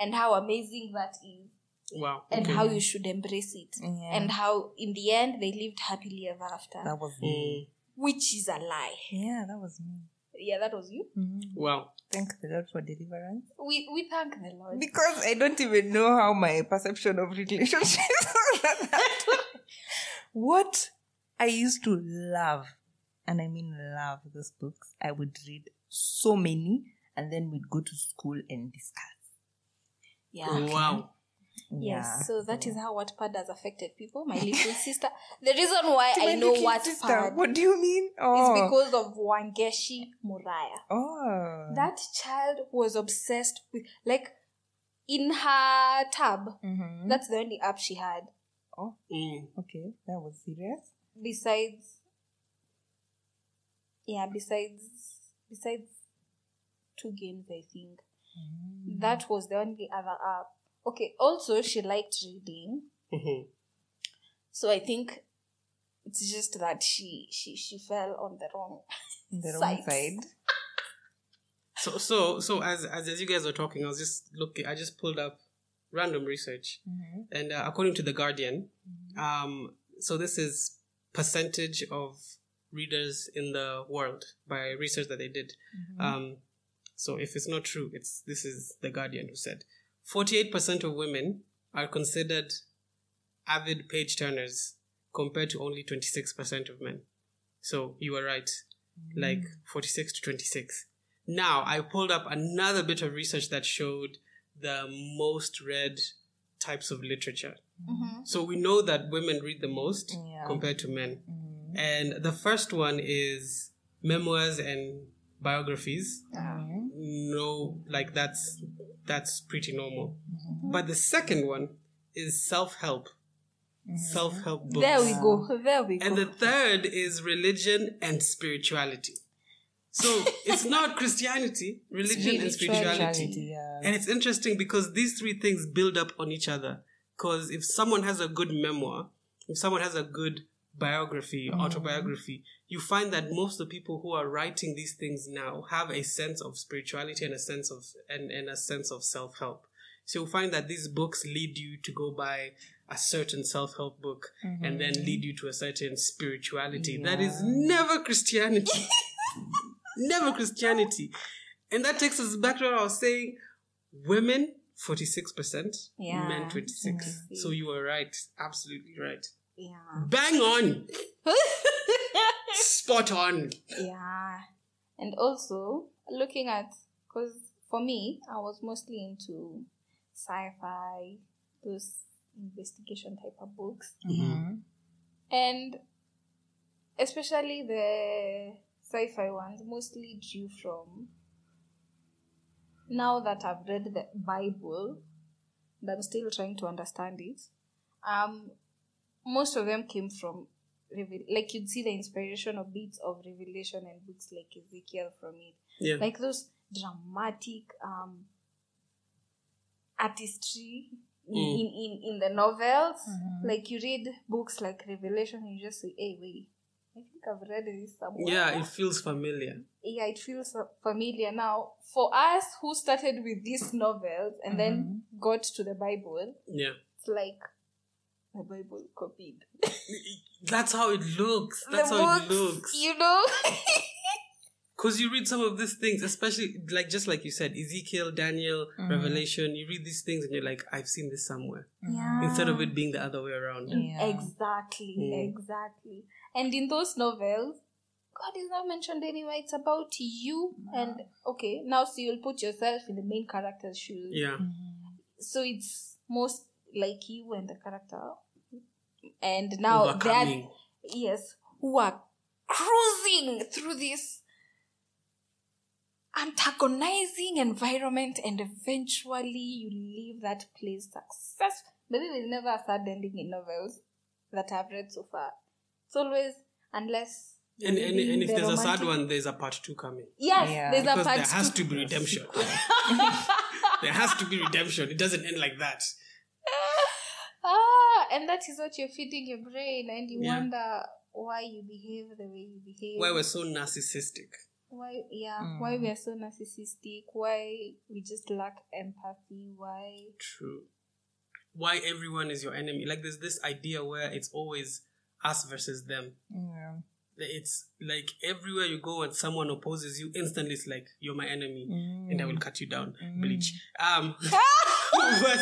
and how amazing that is Wow. and okay. how you should embrace it Yeah. and how in the end they lived happily ever after That was Mm. me. which is a lie Yeah, that was me. yeah that was you Wow. Thank the Lord for deliverance. we we thank the lord Because I don't even know how my perception of relationships what I used to love, and I mean love those books. I would read so many, and then we'd go to school and discuss. Yeah Wow. Yes, Yeah. so that is how Wattpad has affected people. My little sister. The reason why I know little sister, Wattpad What do you mean? is Oh. because of Wangechi Muraya. oh. That child was obsessed with, like, in her tab, Mhm. that's the only app she had. Oh, Mm. okay. That was serious. Besides, yeah, besides, besides two games, I think. That was the only other app. Okay, also, she liked reading. Mhm. So I think it's just that she she she fell on the wrong The wrong Sites. side. So so so as, as as you guys were talking, I was just looking. I just pulled up random research, Mm-hmm. and uh, according to the Guardian, um, so this is percentage of readers in the world by research that they did. Um, so if it's not true, it's this is the Guardian who said forty-eight percent of women are considered avid page turners compared to only twenty-six percent of men. So you were right, mm. like forty-six to twenty-six. Now I pulled up another bit of research that showed the most read types of literature. Mm-hmm. So we know that women read the most Yeah. compared to men. Mm. And the first one is memoirs and biographies. No, like that's that's pretty normal. Mm-hmm. But the second one is self-help. Mm-hmm. Self-help books. There we go. There we go. And the third is religion and spirituality. So it's not Christianity, religion and spirituality. Spirituality, yeah. And it's interesting because these three things build up on each other. Because if someone has a good memoir, if someone has a good biography, mm-hmm. autobiography, you find that most of the people who are writing these things now have a sense of spirituality and a sense of and, and a sense of self-help. So you'll find that these books lead you to go buy a certain self-help book and then mm-hmm. lead you to a certain spirituality. That is never Christianity. never Christianity. And that takes us back to what I was saying. Women, 46%. Yeah. Men, 26 mm-hmm. So you were right. Absolutely right. Yeah. Bang on. Spot on. Yeah. And also looking at because for me, I was mostly into sci-fi, those investigation type of books. And especially the sci-fi ones mostly drew from now that I've read the Bible and I'm still trying to understand it. Um most of them came from like you'd see the inspiration of bits of revelation and books like Ezekiel from it. Yeah. Like those dramatic um artistry in, Mm. in, in, in the novels. Like you read books like Revelation and you just say, Hey wait, I think I've read this somewhere. Yeah, it feels familiar. yeah, it feels familiar now. For us who started with these novels and then got to the Bible, Yeah. it's like the Bible copied. That's how it looks. That's the how books, it looks. You know? Because you read some of these things, especially like just like you said, Ezekiel, Daniel, mm-hmm. Revelation, you read these things and you're like, I've seen this somewhere. Mm-hmm. yeah. Instead of it being the other way around. Yeah. Exactly, Mm. exactly. And in those novels, God is not mentioned anywhere. It's about you. And okay, now so you'll put yourself in the main character's shoes. Yeah. Mm-hmm. So it's most like you and the character. And now they're yes, who are cruising through this antagonizing environment and eventually you leave that place successful. Maybe there's never a sad ending in novels that I've read so far. It's always unless And, and, and if the there's a sad one, there's a part two coming. Yes, Yeah. there's a Because part there has two. to be redemption. there has to be redemption. It doesn't end like that. And that is what you're feeding your brain, and you Yeah. wonder why you behave the way you behave. Why we're so narcissistic. why yeah mm. why we are so narcissistic why we just lack empathy why True. Why everyone is your enemy? Like there's this idea where it's always us versus them. Yeah. It's like everywhere you go and someone opposes you, instantly it's like you're my enemy and I mm. will cut you down. Mm. Bleach. Um, but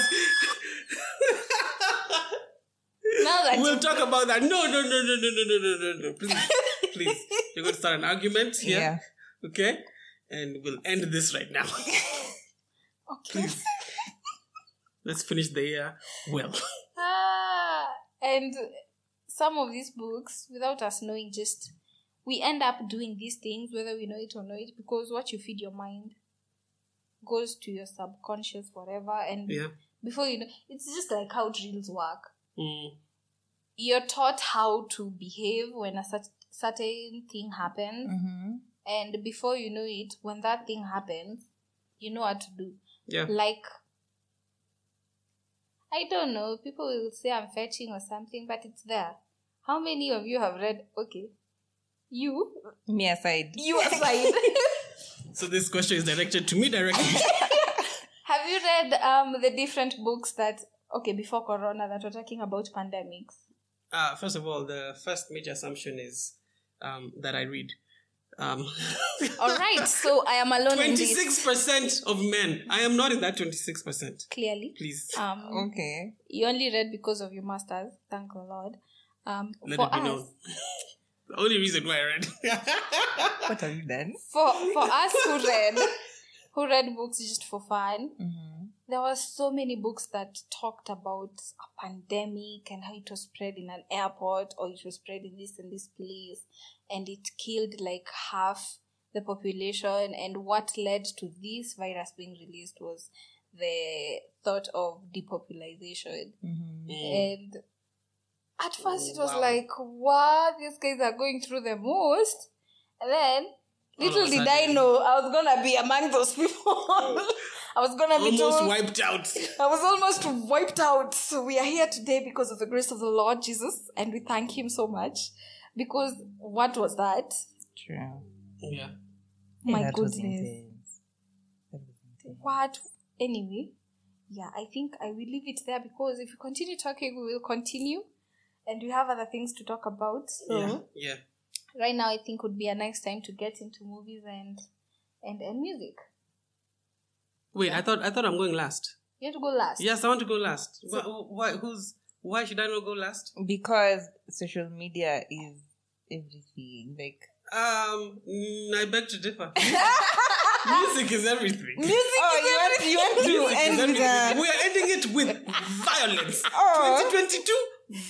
now that we'll talk about that. No, no, no, no, no, no, no, no, no, no. Please, please. You're going to start an argument here, Yeah. okay? And we'll end this right now. okay Please. Let's finish the year well. Ah, and some of these books, without us knowing, just we end up doing these things whether we know it or not, because what you feed your mind goes to your subconscious, whatever, and Yeah. before you know, it's just like how drills work. Mm. You're taught how to behave when a cert- certain thing happens, Mm-hmm. and before you know it, when that thing happens, you know what to do. Yeah. Like, I don't know, people will say I'm fetching or something, but it's there. How many of you have read? Okay, you, Me aside. you aside. So this question is directed to me directly. have you read um the different books that okay before Corona that were talking about pandemics? Uh, first of all, the first major assumption is um, that I read. Um, All right, so I am alone in this. 26% of men. I am not in that 26%. Clearly, Please, um, Okay. you only read because of your masters. Thank the Lord. Um, let for it be us, known. the only reason why I read. What have you done? for for us who read who read books just for fun Mm-hmm. There were so many books that talked about a pandemic and how it was spread in an airport or it was spread in this and this place and it killed like half the population and what led to this virus being released was the thought of depopulation Mm-hmm. and at first it was Wow. like, what? These guys are going through the most. And then, little did I know I was gonna be among those people. I was gonna be Almost told, wiped out. I was almost wiped out. So we are here today because of the grace of the Lord Jesus, and we thank Him so much. Because what was that? True. Yeah. My that was goodness. intense. That was intense. What? Anyway, yeah, I think I will leave it there because if we continue talking, we will continue, and we have other things to talk about. So. Yeah. Yeah. right now I think would be a nice time to get into movies and and and music. Wait, I thought I thought I'm going last. You have to go last. Yes, I want to go last. Why, why? Who's? Why should I not go last? Because social media is everything. Like Um, I beg to differ. Music is everything. music. Oh, you want you want to end with everything. a We are ending it with violence. Oh. 2022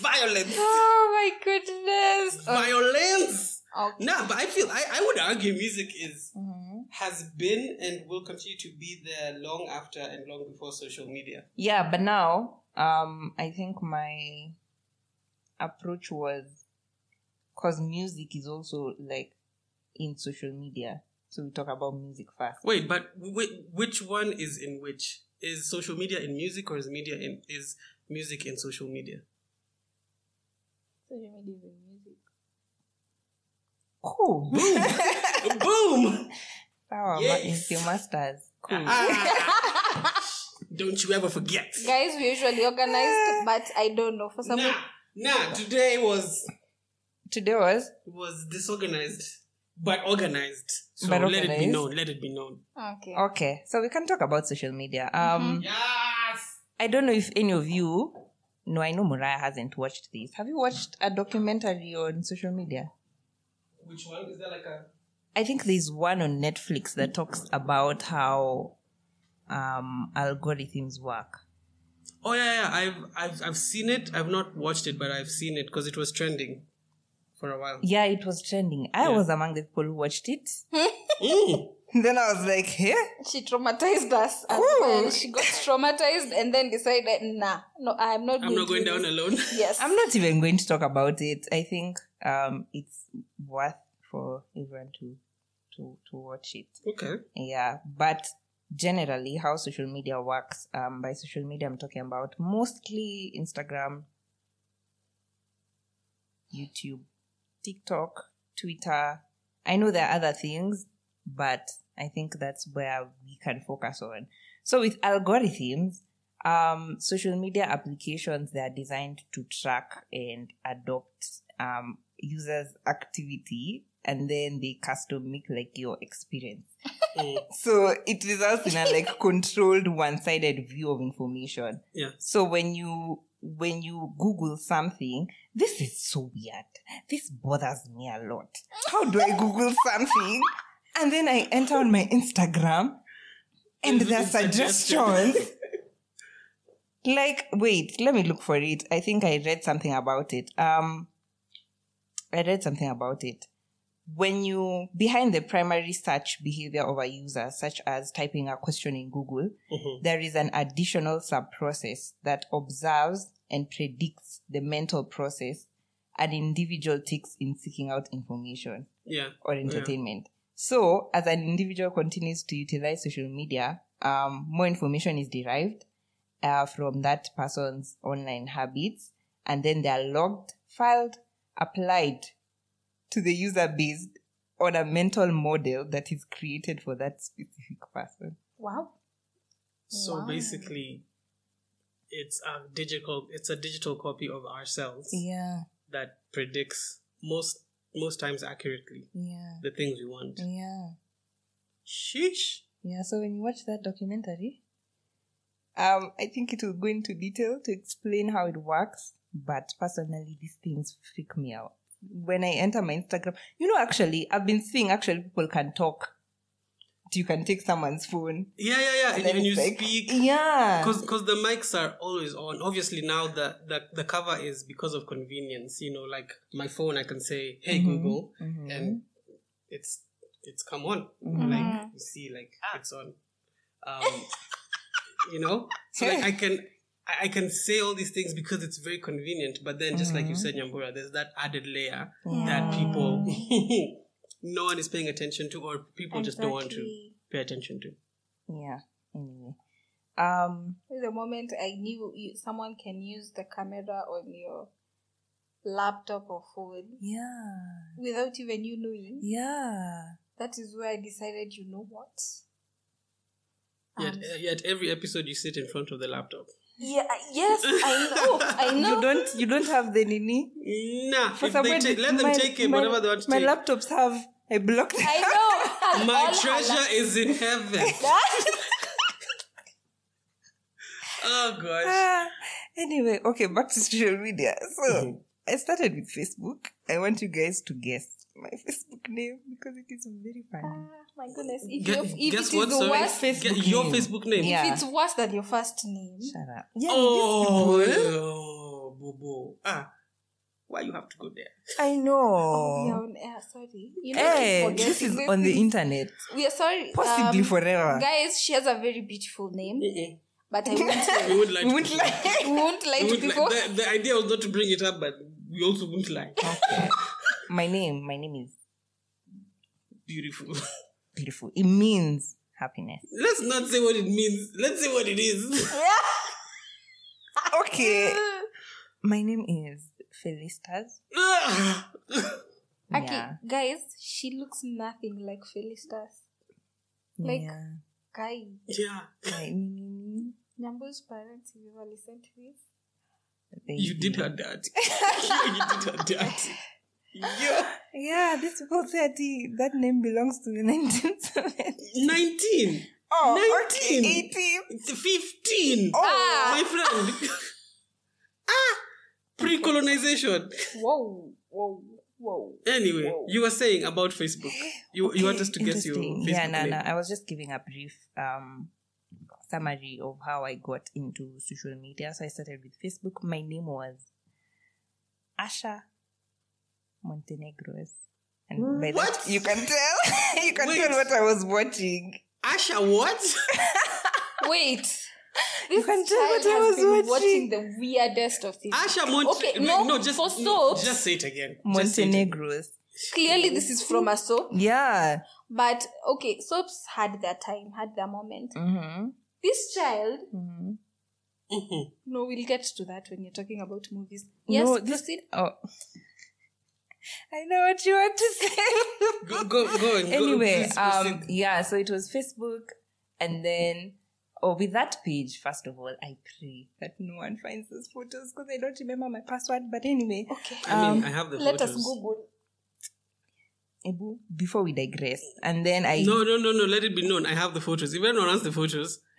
violence. Oh my goodness. Violence. Okay. Nah, but I feel I, I would argue music is Mhm. Has been and will continue to be there long after and long before social media. Yeah, but now um I think my approach was because music is also like in social media. So we talk about music first. Wait, but whi- which one is in which? Is social media in music or is media in is music in social media? Social media is in music. Cool. Boom! Power Yes. is your masters. Cool. Ah. Don't you ever forget. Guys, we usually organized, but I don't know for some. Nah, nah. Today was Today was was disorganized, but organized. So But let it be known. Let it be known. Okay. okay. So we can talk about social media. Um Yes. I don't know if any of you no, I know Muraya hasn't watched this. Have you watched a documentary on social media? Which one is there? Like a I think there's one on Netflix that talks about how um, algorithms work. Oh yeah, yeah. I've I've I've seen it. I've not watched it, but I've seen it because it was trending for a while. Yeah, it was trending. I Yeah. was among the people who watched it. Mm. then I was like, hey, She traumatized us as Cool. well. She got traumatized and then decided, nah, no, I'm not. I'm not going down this. alone. Yes. I'm not even going to talk about it. I think um, it's worth for everyone to to to watch it. Okay. Yeah, but generally, how social media works. Um, by social media, I'm talking about mostly Instagram, YouTube, TikTok, Twitter. I know there are other things, but I think that's where we can focus on. So with algorithms, um, social media applications they are designed to track and adopt um, users' activity, and then they custom make like your experience. Mm, So it results in a like controlled one-sided view of information. yeah. So when you when you Google something, this is so weird. This bothers me a lot. How do I Google something? And then I enter on my Instagram and there are suggestions. like, wait, let me look for it. I think I read something about it. Um I read something about it. When you behind the primary search behavior of a user, such as typing a question in Google, Mhm. there is an additional sub process that observes and predicts the mental process an individual takes in seeking out information Yeah. or entertainment. So, as an individual continues to utilize social media, um, more information is derived uh, from that person's online habits, and then they are logged, filed, applied to the user based on a mental model that is created for that specific person. Wow. So Wow. basically, it's a digital. It's a digital copy of ourselves Yeah, that predicts most most times accurately yeah, the things we want. yeah. Sheesh. Yeah, so when you watch that documentary, um, I think it will go into detail to explain how it works. But personally, these things freak me out. When I enter my Instagram, you know, actually, I've been seeing actually people can talk. You can take someone's phone. Yeah, yeah, yeah. And, then when you like- speak, Yeah. because the mics are always on. Obviously, now the, the the cover is because of convenience. You know, like my phone, I can say, "Hey Mm-hmm. Google," and it's it's come on. Mm-hmm. Like you see, like it's on. Um, you know, so like I can. I- I can say all these things because it's very convenient, but then just like you said, Nyambura, there's that added layer that people, no one is paying attention to, or people just don't want to pay attention to. yeah. Anyway, um, The moment I knew you, someone can use the camera on your laptop or phone yeah, without even you knowing, yeah. that is where I decided, you know what? Yet, yet every episode you sit in front of the laptop. Yeah, yes, I know, I know. You don't, you don't have the nini. Nah, For if some they way, take, let them my- take it, my- whatever they want to My take. laptops have I blocked. I know. My All treasure is in heaven. oh gosh. Ah, anyway, okay, back to social media. So Mhm. I started with Facebook. I want you guys to guess my Facebook name because it is very funny. Ah, my goodness. If, Gu- you if guess it is what? the Sorry, worst, Facebook Get your name. Facebook name. Yeah. if it's worse than your first name, Shut up. Yeah, Oh, these people. oh, Bobo. Ah, why you have to go there? I know. oh, we are on air. Sorry, you know, Hey, this is on the internet. We are sorry. Possibly um, forever. Guys, she has a very beautiful name, Mm-mm. but I won't. We would like We to won't people. lie. we won't lie to would like- people. the, the idea was not to bring it up, but we also won't lie. Okay. my name, my name is Beautiful. beautiful. It means happiness. Let's not say what it means. Let's say what it is. Okay. My name is Felicitas. Ah! Okay, Yeah. guys, she looks nothing like Felicitas. Like- yeah. Guy, yeah. My name- Nyambo's parents, if you ever listen to this. You did her dirty. you did her dirty. Yeah. Yeah, this people said the- that name belongs to the 1970s. 19. Oh, 19. okay, 18. 15. Oh, My friend. ah. Pre colonization. Whoa, whoa, whoa. Anyway, Whoa. you were saying about Facebook. You, you want us to guess your. Facebook Yeah, no, name. no. I was just giving a brief um summary of how I got into social media. So I started with Facebook. My name was Asha Montenegros. And by What? that, you can tell. you can Wait. tell what I was watching. Asha, what? Wait. This can tell child what I has was been watching. watching the weirdest of things. Asha Mont- Okay, no, no, just, for soaps. just say it again. Just say it again. Montenegros. Clearly, this is from a soap. Yeah. But okay, soaps had their time, had their moment. Mm-hmm. This child, Mm-hmm. Mhm. no, we'll get to that when you're talking about movies. Yes, No, this- proceed. Oh. I know what you want to say. Go, go, go and go. anyway, um, yeah, so it was Facebook, and then, oh, with that page, first of all, I pray that no one finds those photos because I don't remember my password. But anyway, Okay. I mean, um, I have the Let photos. us Google. Ebu, before we digress, and then I, No, no, no, no. Let it be known. I have the photos. If anyone wants the photos,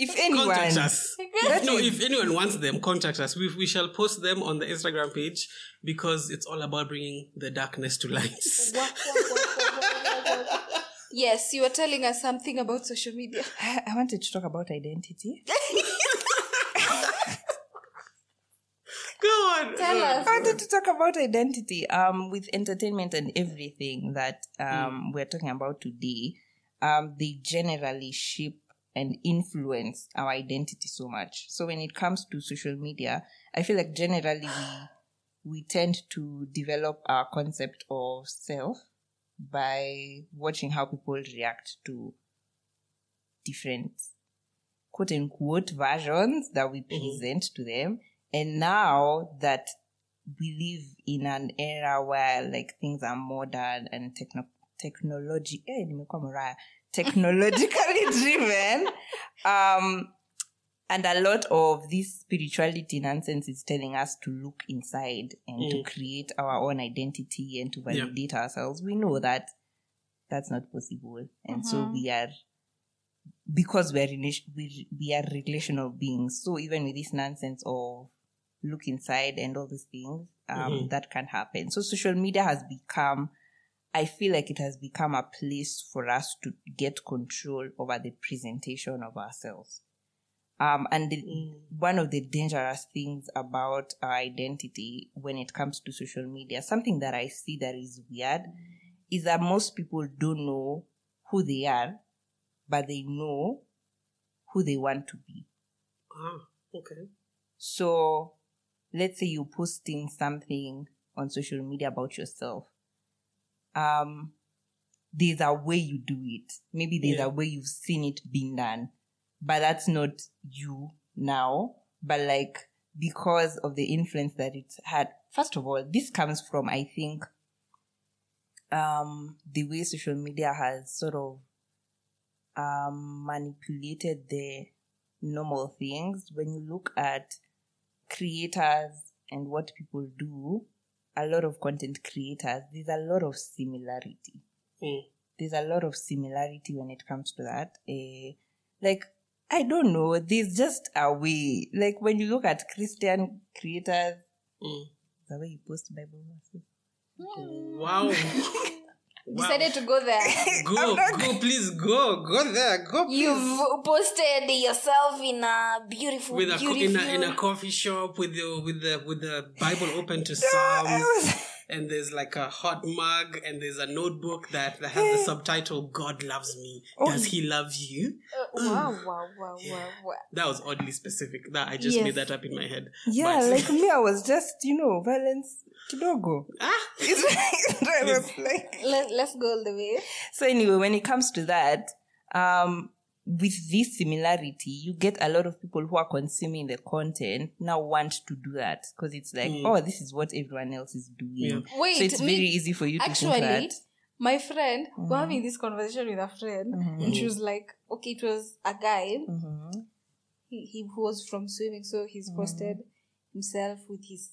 if anyone, contact us. That no, if anyone wants them, contact us. We, we shall post them on the Instagram page because it's all about bringing the darkness to light. yes, you were telling us something about social media. I, I wanted to talk about identity. Go on. Tell go us. I wanted to talk about identity. Um, with entertainment and everything that um we're talking about today, um, they generally shape and influence our identity so much. So when it comes to social media, I feel like generally we we tend to develop our concept of self by watching how people react to different quote unquote versions that we present to them. And now that we live in an era where like things are modern and techno technology eh. Technologically driven um and a lot of this spirituality nonsense is telling us to look inside and to create our own identity and to Yeah. validate ourselves. We know that that's not possible. And so we are because we are we, we are relational beings so even with this nonsense of look inside and all these things um, that can happen. So social media has become i feel like it has become a place for us to get control over the presentation of ourselves um, and the, one of the dangerous things about our identity when it comes to social media something that i see that is weird is that most people don't know who they are but they know who they want to be Ah, okay. so let's say you're posting something on social media about yourself. Um, there's a way you do it. Maybe there's Yeah. a way you've seen it being done, but that's not you now. But like, because of the influence that it had, first of all, this comes from, I think, um, the way social media has sort of, um, manipulated the normal things. When you look at creators and what people do, a lot of content creators, there's a lot of similarity. Mm. There's a lot of similarity when it comes to that. Eh, like, I don't know, there's just a way. Like, when you look at Christian creators, Mm. the way you post Bible verses. Wow. wow. Decided to go there. Go, go, please go, go there, go. Please. You've posted yourself in a beautiful, with a co- beautiful. in a in a coffee shop with the with the with the Bible open to I Psalms, was- and there's like a hot mug, and there's a notebook that, that has the subtitle "God loves me." Does He love you? Uh, wow, wow, wow, wow, wow. That was oddly specific. That I just Yes. made that up in my head. yeah, But- like me, I was just, you know, violence kidogo. ah, It's I like, Let, let's go all the way. So anyway, when it comes to that, um, with this similarity, you get a lot of people who are consuming the content now want to do that because it's like, mm. oh, this is what everyone else is doing. Yeah. Wait, so it's me- very easy for you to Actually, think that. Mm-hmm. my friend, we're mm-hmm. having this conversation with a friend, mm-hmm. and she was like, okay, it was a guy. Mhm. He, he was from swimming, so he's mm-hmm. posted himself with his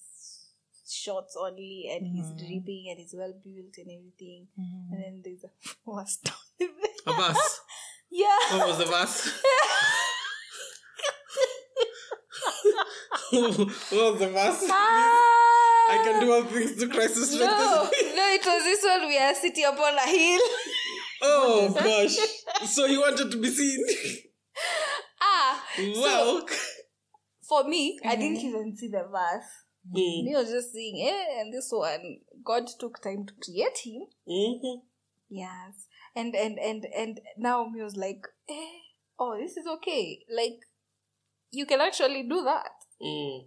shorts only, and he's dripping, and he's well built and everything. And then there's a worst down a bus. Yeah. What was the bus? what was the bus? I can do all things to Christ who No, strengthens me. no, it was this one. We are sitting upon a hill. Oh gosh! So he wanted to be seen. Ah, Wow. for me, I didn't even see the verse. Mm. Me was just saying, eh, and this one, God took time to create him. Mhm. Yes, and and and and now me was like, eh, oh, this is okay. Like, you can actually do that, Mm.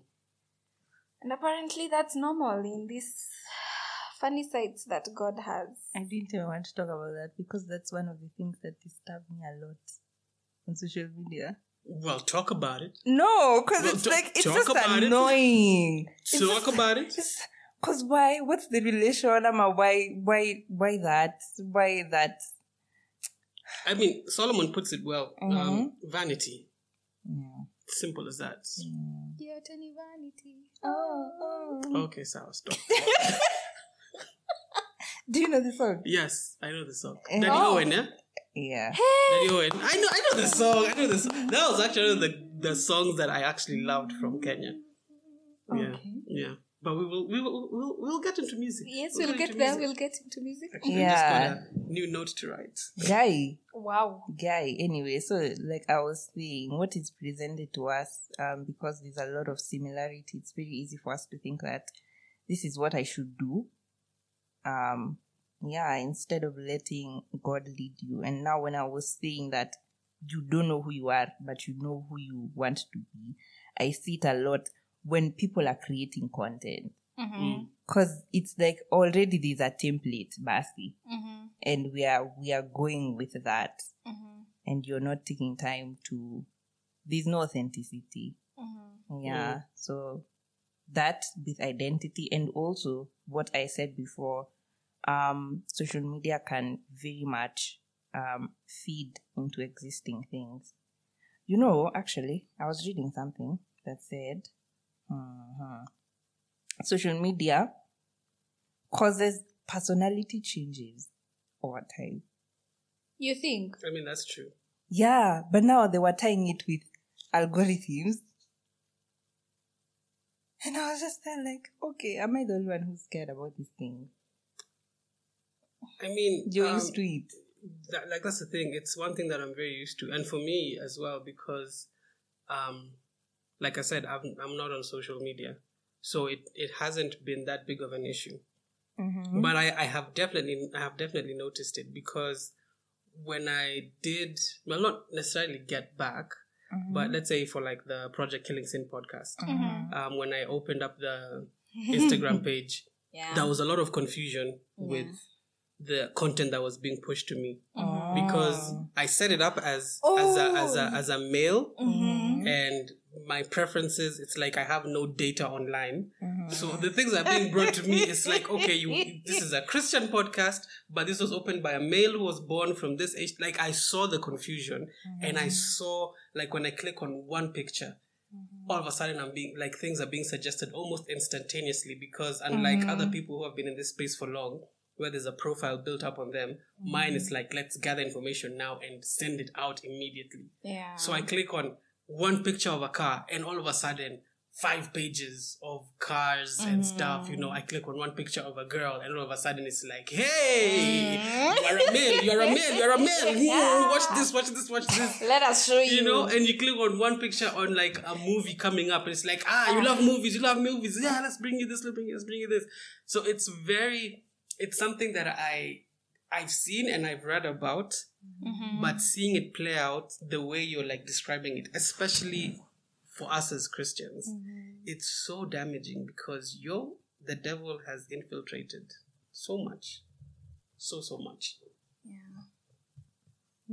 and apparently that's normal in these funny sites that God has. I didn't even want to talk about that because that's one of the things that disturb me a lot on social media. Well, talk about it. No, because Well, it's t- like it's just about it. annoying. It's Talk just- about it. Just Cause why? What's the relation? Ama why? Why? Why that? Why that? I mean, Solomon puts it well. Mm-hmm. Um, vanity. Yeah. Simple as that. Yeah, tiny vanity. Oh, Okay, so I'll stop. Do you know the song? yes, I know the song. Daddy Oh. Owen, yeah? Yeah. Daddy Owen. I know, I know the song. I know the song. That was actually the the songs that I actually loved from Kenya. Yeah, Okay. yeah. But we will, we will, we'll, we'll get into music. Yes, we'll get get there. music. We'll get into music. Actually, I Yeah. just got a new note to write. Guy. Wow. guy anyway so like i was saying what is presented to us um because there's a lot of similarity it's very easy for us to think that this is what i should do um yeah instead of letting god lead you and now when i was saying that you don't know who you are but you know who you want to be i see it a lot when people are creating content Mm-hmm. because it's like already there's a template basi Mm-hmm. and we are we are going with that Mm-hmm. and you're not taking time to there's no authenticity Mm-hmm. yeah so that with identity and also what i said before um social media can very much um feed into existing things you know actually i was reading something that said uh social media causes personality changes over time You think? I mean, that's true. yeah, but now they were tying it with algorithms. And I was just there like, okay, am I the only one who's scared about this thing? I mean, You're um, used to it. that, like that's the thing. It's one thing that I'm very used to, and for me as well, because, um, like I said, I'm I'm not on social media, so it it hasn't been that big of an issue. Mm-hmm. But I I have definitely I have definitely noticed it because when I did well, not necessarily get back, Mm-hmm. but let's say for like the Project Killing Sin podcast, Mm-hmm. um, when I opened up the Instagram page, Yeah. there was a lot of confusion with the content that was being pushed to me because I set it up as as a as a as a male Mm-hmm. and my preferences it's like I have no data online. Mm-hmm. So the things that are being brought to me is like okay you this is a Christian podcast but this was opened by a male who was born from this age like I saw the confusion and I saw like when I click on one picture all of a sudden I'm being like things are being suggested almost instantaneously because unlike other people who have been in this space for long, where there's a profile built up on them, mine is like let's gather information now and send it out immediately. yeah. So I click on one picture of a car and all of a sudden five pages of cars and mm. stuff, you know, I click on one picture of a girl and all of a sudden it's like, hey, mm. you're a male, you're a male, you're a male. Ooh, Watch this, watch this, watch this Let us show you. you know, and you click on one picture on like a movie coming up, and it's like, ah, you ah. love movies, you love movies, yeah, let's bring you this, let's bring you, let's bring you this. So it's very, it's something that I, I've seen and I've read about, mm-hmm. but seeing it play out the way you're like describing it, especially for us as Christians, mm-hmm. it's so damaging because yo, the devil has infiltrated so much, so so much.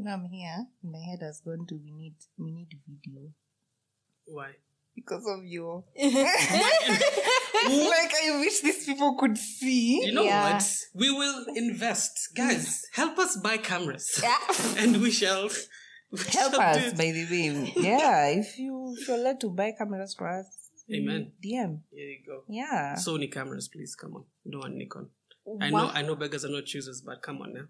Now I'm here. My head has gone to we need we need video Why? because of you. it's hmm? like I wish these people could see. You know Yeah. what? We will invest, guys. Hmm. Help us buy cameras, Yeah. and we shall we Help shall us, do by the way. Yeah, if you if you're allowed to buy cameras for us, Amen. DM. Here you go. Yeah. Sony cameras, please. Come on. Don't want Nikon. I know. I know beggars are not choosers, but come on now.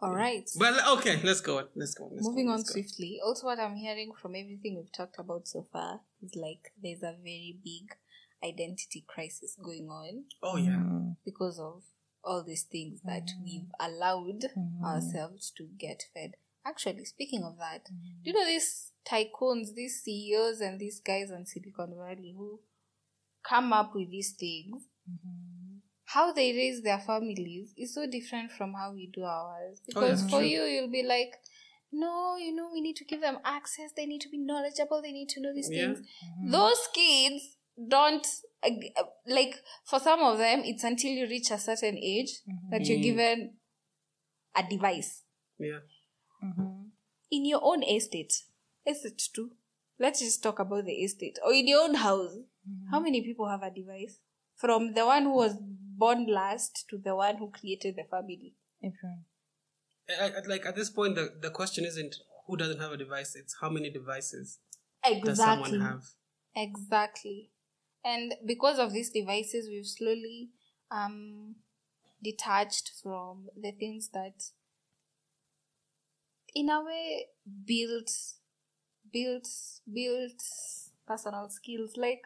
All right. Well, okay. Let's go on. Let's go on. Let's Moving go on let's go. swiftly. Also, what I'm hearing from everything we've talked about so far is like there's a very big identity crisis going on Oh yeah. Mm. because of all these things that mm. we've allowed mm. ourselves to get fed. Actually, speaking of that, mm. do you know these tycoons, these CEOs, and these guys on Silicon Valley who come up with these things? Mm-hmm. How they raise their families is so different from how we do ours. Oh, yeah, Because for true. you, you'll be like, no, you know, we need to give them access. They need to be knowledgeable. They need to know these Yeah. things. Mm-hmm. Those kids don't uh, uh, like. For some of them, it's until you reach a certain age that you're Mm. given a device Yeah. in your own estate. Estate too. Let's just talk about the estate or in your own house. How many people have a device? from the one who was born last to the one who created the family. Everyone. I- I- like at this point, the, the question isn't who doesn't have a device; it's how many devices does someone have. Exactly. And because of these devices, we've slowly um, detached from the things that, in a way, built, built, built personal skills. Like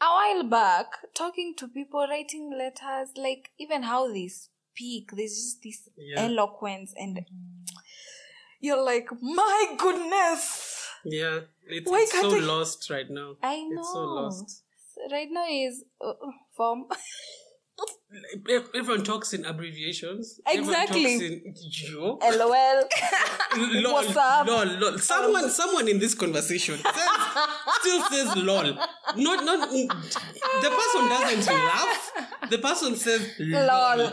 a while back, talking to people, writing letters, like even how they speak, there's just this Yeah. eloquence, and you're like, my goodness. Yeah, it's, Why it's so I- lost right now. I know. It's so lost. Right now is uh, form. Everyone talks in abbreviations. Exactly. Everyone talks in yo. LOL. lol, What's up? Lol, lol. Someone, someone in this conversation says, still says lol. Not, not. The person doesn't laugh. The person says lol. Lol. No.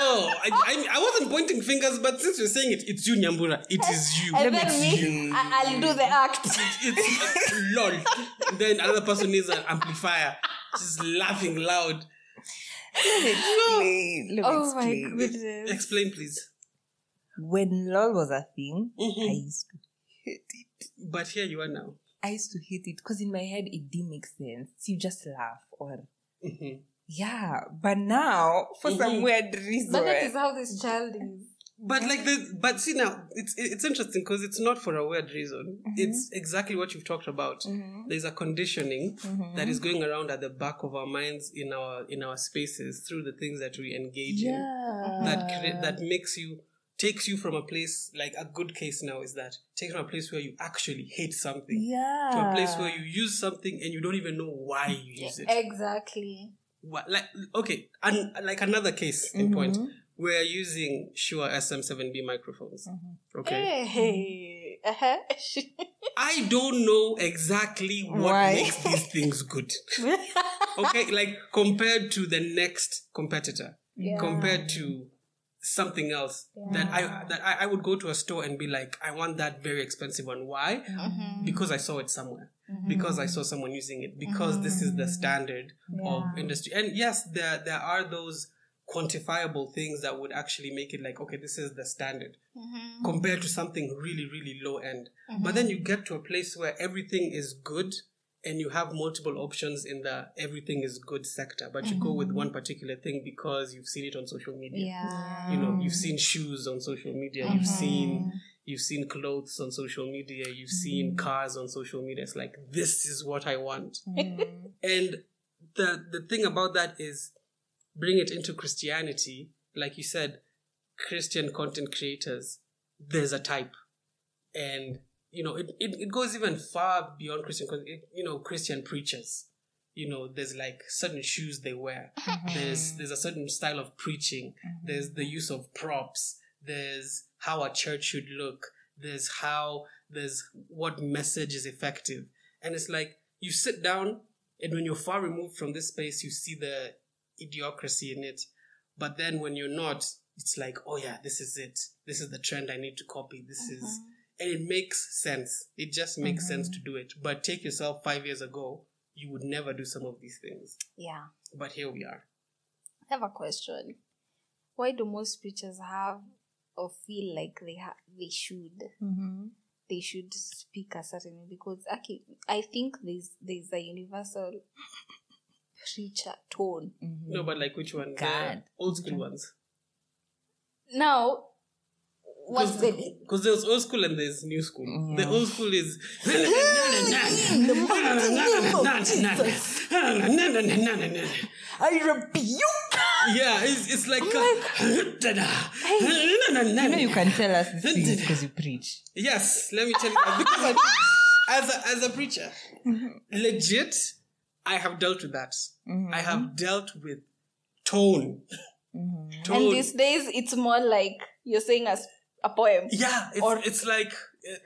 Oh, I, I, I wasn't pointing fingers, but since you're saying it, it's you, Nyambura. It is you. And It's then me, you. I- I'll do the act. It's lol. Then another person needs an amplifier, just laughing loud. Explain. Let me Oh my goodness. Explain, please. When LOL was a thing, Mhm. I used to hate it. But here you are now. I used to hate it because in my head it didn't make sense. You just laugh or Mhm. Yeah. But now, for some Mhm. weird reason, But that is how this child is. But like the, but see now, it's it's interesting because it's not for a weird reason. Mm-hmm. It's exactly what you've talked about. Mm-hmm. There's a conditioning mm-hmm. that is going around at the back of our minds in our in our spaces through the things that we engage in. That cre- that makes you takes you from a place like a good case now is that takes from a place where you actually hate something yeah, to a place where you use something and you don't even know why you use it. Exactly. What, like okay, and like another case in mm-hmm. point, we're using Shure SM7B microphones. Mm-hmm. Okay, Hey. Uh-huh. I don't know exactly what Why? makes these things good. okay, like compared to the next competitor, Yeah. compared to something else that I that I, I would go to a store and be like, I want that very expensive one. Why? Mm-hmm. Because I saw it somewhere. Because I mm-hmm. saw someone using it. Because this is the mm-hmm. standard of industry. And yes, there there are those quantifiable things that would actually make it like, okay, this is the standard mm-hmm. compared to something really, really low end. But then you get to a place where everything is good and you have multiple options in the everything is good sector, but you go with one particular thing because you've seen it on social media. Yeah. You know, you've seen shoes on social media, you've seen you've seen clothes on social media, you've seen mm-hmm. cars on social media. It's like this is what I want. Mm-hmm. and the the thing about that is bring it into Christianity, like you said, Christian content creators, there's a type. And, you know, it, it, it goes even far beyond Christian, it, you know, Christian preachers. You know, there's like certain shoes they wear. Mm-hmm. There's, there's a certain style of preaching. There's the use of props. There's how a church should look. There's how, there's what message is effective. And it's like, you sit down and when you're far removed from this space, you see the idiocracy in it. But then when you're not, it's like, oh yeah, this is it. This is the trend I need to copy. This is, uh-huh. and it makes sense. It just makes uh-huh. sense to do it. But take yourself five years ago, you would never do some of these things. Yeah. But here we are. I have a question. Why do most preachers have or feel like they ha- they should mm-hmm. they should speak a certain way? Because okay, I think there's there's a universal preacher tone. Mm-hmm. No, but like which one? The God. old school ones. Now, what's the Because there's old school and there's new school. The old school is. I rebuke. Yeah, it's, it's like. You know you can tell us these things because you preach. Yes, let me tell you because I, as a as a preacher, legit, I have dealt with that. I have dealt with tone. Tone. and these days it's more like you're saying as a poem. yeah, it's, or- it's like uh,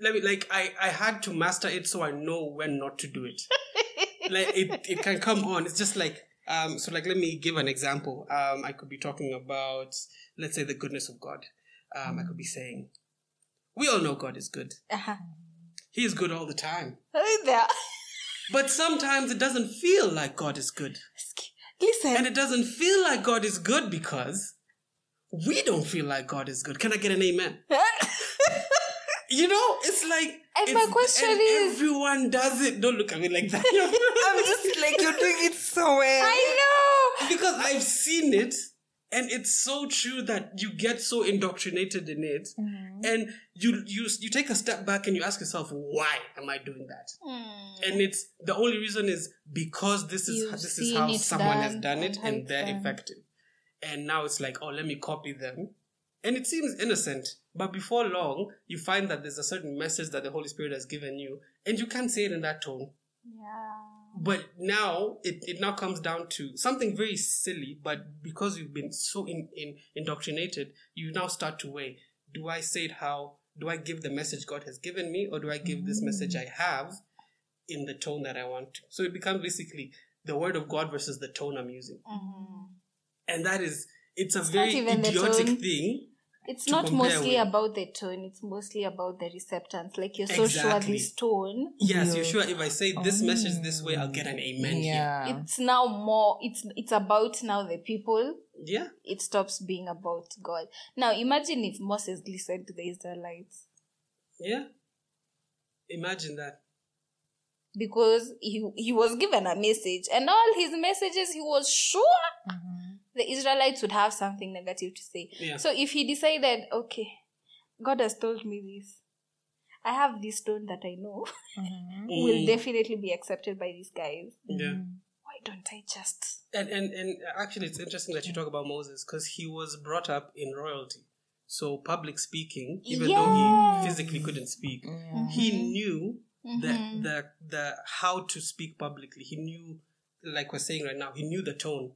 let me like I I had to master it so I know when not to do it. like it it can come on. It's just like um so like let me give an example. Um I could be talking about let's say the goodness of God. Um I could be saying we all know God is good. Uh-huh. He is good all the time. But sometimes it doesn't feel like God is good. Listen. And it doesn't feel like God is good because we don't feel like God is good. Can I get an amen? You know, it's like. And my question and is- everyone does it. Don't look at me like that. I'm just like you're doing it so well. I know. because I've seen it, and it's so true that you get so indoctrinated in it, Mm-hmm. and you you you take a step back and you ask yourself, why am I doing that? And it's the only reason is because this is You've this is how someone has done done it, and they're done. effective. And now it's like, oh, let me copy them. And it seems innocent, but before long, you find that there's a certain message that the Holy Spirit has given you, and you can't say it in that tone. Yeah. But now it, it now comes down to something very silly, but because you've been so in, in indoctrinated, you now start to weigh, do I say it how do I give the message God has given me, or do I give this message I have in the tone that I want to? So it becomes basically the word of God versus the tone I'm using. And that is it's a not very idiotic thing. It's not mostly with. about the tone, it's mostly about the receptance. Like you're so sure this tone. Yes, Yeah. you're sure if I say this message this way, I'll get an amen here. Yeah. It's now more it's it's about now the people. Yeah. It stops being about God. Now imagine if Moses listened to the Israelites. Yeah. Imagine that. Because he he was given a message and all his messages he was sure mm-hmm. The Israelites would have something negative to say. Yeah. So if he decided, okay, God has told me this. I have this tone that I know mm-hmm. will Mm. definitely be accepted by these guys. Yeah. Mm-hmm. Why don't I just And, and and actually, it's interesting that you talk about Moses because he was brought up in royalty. So public speaking, even though he physically couldn't speak, mm-hmm. he knew the the the how to speak publicly. He knew, like we're saying right now, he knew the tone.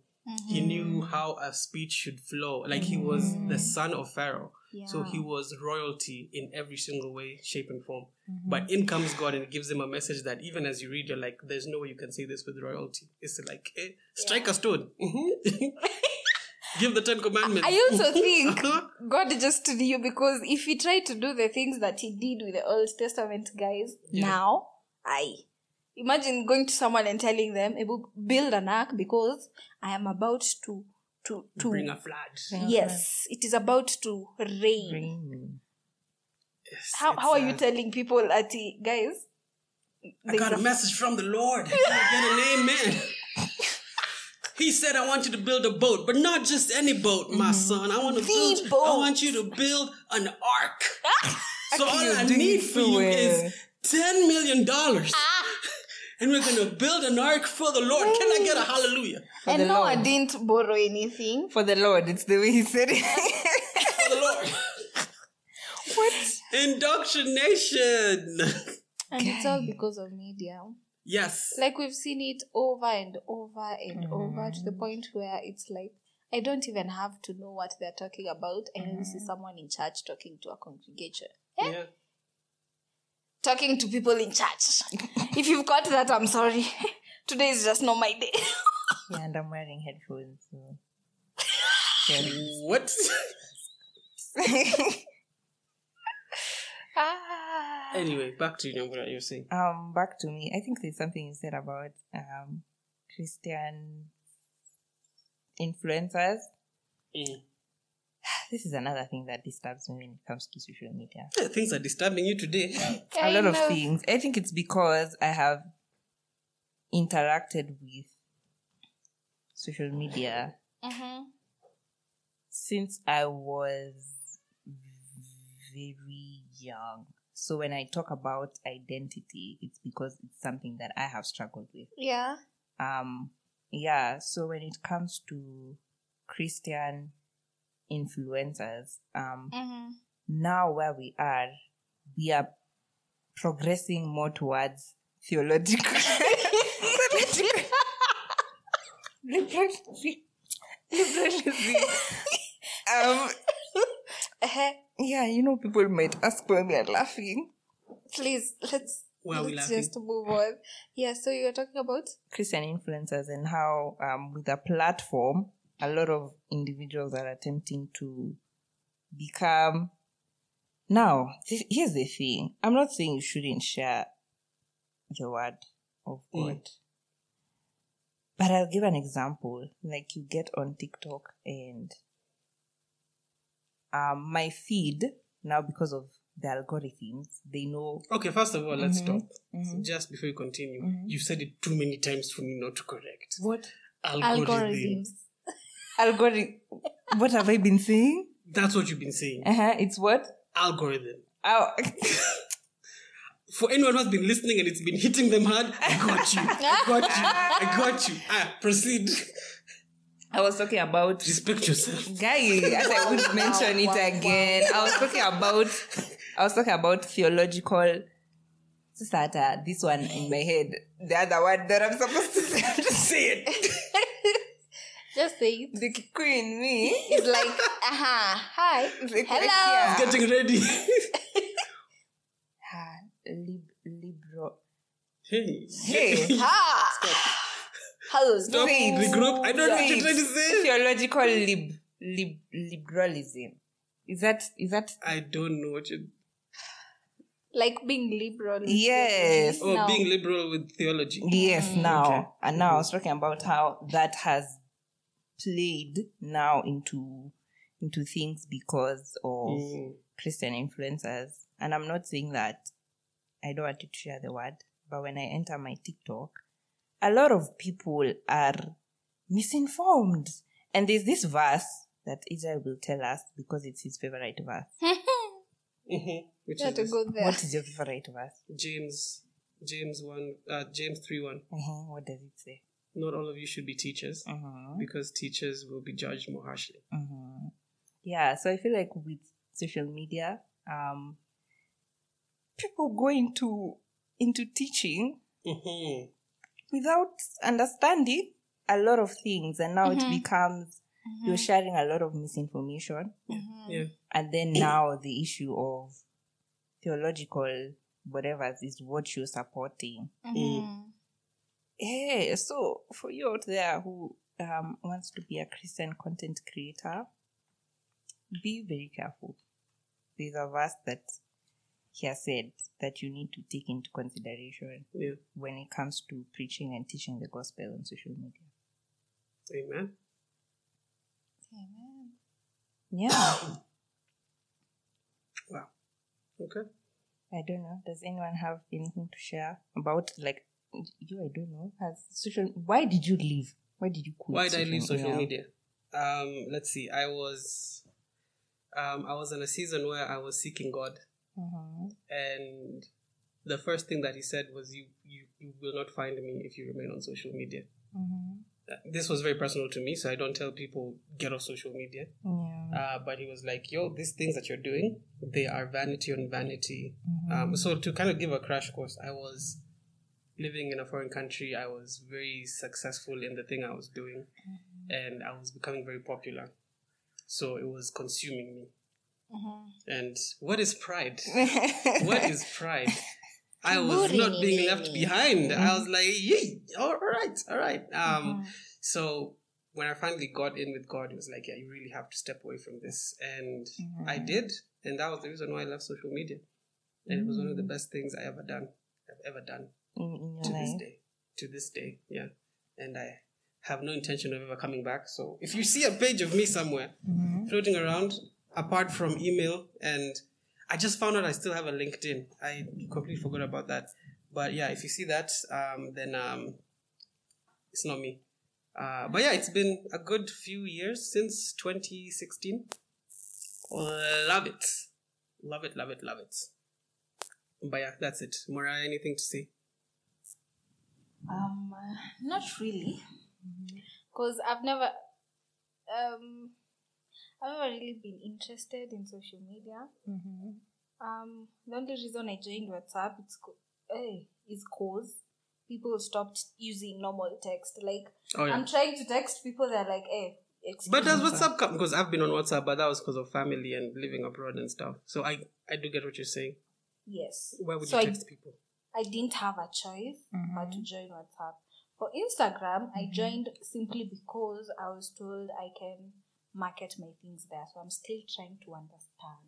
He knew how a speech should flow. Like he was the son of Pharaoh. So he was royalty in every single way, shape, and form. But in comes God and gives him a message that even as you read, you're like, there's no way you can say this with royalty. It's like, eh, strike a stone. Give the Ten Commandments. I also think Uh-huh. God just knew because if he tried to do the things that he did with the Old Testament guys now, I imagine going to someone and telling them, "Ebu, build an ark because I am about to to to Bring a flood. yes, it is about to rain." Rain. Yes, How how are you telling people at guys? I got a a- message from the Lord. I get an amen? He said, I want you to build a boat, but not just any boat, my mm-hmm. son. I want to build, I boat. want you to build an ark. so all I need for you well. is $10 million. Ah. And we're going to build an ark for the Lord. Can I get a hallelujah? For and the no, I didn't borrow anything. For the Lord, it's the way he said it. For the Lord. What? Indoctrination. And it's all because of media. yes. Like we've seen it over and over and over to the point where it's like I don't even have to know what they're talking about. I only see someone in church talking to a congregation. Eh? Yeah. Talking to people in church. if you've got that, I'm sorry. Today is just not my day. yeah, and I'm wearing headphones. So. Yeah. What? ah. anyway, back to you, what you're saying. um, back to me. I think there's something you said about um Christian influencers. Mm. This is another thing that disturbs me when it comes to social media. Yeah, Things are disturbing you today. a lot of of. things. I think it's because I have interacted with social media Mhm. since I was very young. So when I talk about identity, it's because it's something that I have struggled with. Yeah. Um, yeah. So when it comes to Christian influencers, um, Mhm. now where we are, we are progressing more towards theological. theological liberalism. liberalism. um, Eh, yeah, you know, people might ask why we are laughing. Please, let's, Why let's just move on. Yeah, so you were talking about? Christian influencers and how, um, with a platform, a lot of individuals are attempting to become. Now, th- here's the thing. I'm not saying you shouldn't share the word of Mm. God. But I'll give an example. Like you get on TikTok and um my feed now because of the algorithms, they know Okay, first of all, let's Mm-hmm. stop. Just before you continue, you said it too many times for me not to correct. what Algorithm. Algorithms. Algorithm what have I been saying? That's what you've been saying. Uh-huh. It's what? Algorithm. Oh For anyone who's been listening and it's been hitting them hard, I got you. I got you. I got you. Ah, proceed. I was talking about Respect yourself. guy as I would mention it again. I was talking about I was talking about theological Sata, this one in my head. The other one that I'm supposed to say. Say it. Just say it. The queen, me is like, aha, hi, is like, hello. yeah. Getting ready. Ah, lib, libro. hey. Hey, Ah, hello. Stop. Say it. Regroup. I don't know what you're trying to say. theological lib, lib, liberalism. Is that is that I don't know what you. Like being liberal. is Yes. Oh, No. being liberal with theology. Yes, now. Okay. And now I was talking about how that has played now into into things because of Mm. Christian influencers. And I'm not saying that I don't want to share the word, but when I enter my TikTok, a lot of people are misinformed. And there's this verse that Israel will tell us because it's his favorite verse. Mhm. Which You to is go there. What is your favorite verse? James, James one, uh, James three one. Uh-huh. What does it say? Not all of you should be teachers Uh-huh. because teachers will be judged more harshly. Mhm. Yeah, so I feel like with social media, um, people go into into teaching Mhm. without understanding a lot of things, and now it becomes you're sharing a lot of misinformation, Yeah. and then now the issue of theological whatever is what you're supporting. Mhm. Yeah, so for you out there who um, wants to be a Christian content creator, be very careful. There's a verse that he has said that you need to take into consideration Yeah. when it comes to preaching and teaching the gospel on social media. Amen. Amen. Yeah, Wow. Okay. I don't know. Does anyone have anything to share about like you? I don't know. Has social? Why did you leave? Why did you quit? Why did I leave social media? Um, let's see. I was, um, I was in a season where I was seeking God, Mhm. and the first thing that He said was, "You, you, you will not find me if you remain on social media." Mhm. Uh, This was very personal to me, so I don't tell people get off social media. Yeah. Uh, but he was like, "Yo, these things that you're doing, they are vanity on vanity." Um, so to kind of give a crash course, I was living in a foreign country. I was very successful in the thing I was doing, mm-hmm. and I was becoming very popular. So it was consuming me. Mm-hmm. And what is pride? what is pride? I was not being left behind. I was mm-hmm. like, yay, all right, all right. Um, so when I finally got in with God, it was like, yeah, you really have to step away from this. And I did. And that was the reason why I left social media. And it was one of the best things I ever done, I've ever done in, to this day. To this day, yeah. And I have no intention of ever coming back. So if you see a page of me somewhere floating around, apart from email, and I just found out I still have a LinkedIn. I completely forgot about that. But yeah, if you see that, um, then um, it's not me. Uh, but yeah, it's been a good few years since 2016. Love it. Love it, love it, love it. But yeah, that's it. Mariah, anything to say? Um, not really, because I've never, um, I've never really been interested in social media. Um, the only reason I joined WhatsApp it's co- eh, is cause people stopped using normal text. Like Oh, yeah. I'm trying to text people, they're like, "Hey, excuse But does WhatsApp come? Because I've been on WhatsApp, but that was because of family and living abroad and stuff. So I, I do get what you're saying. Yes. Why would So you I- text people? I didn't have a choice but to join WhatsApp. For Instagram, I joined simply because I was told I can market my things there. So I'm still trying to understand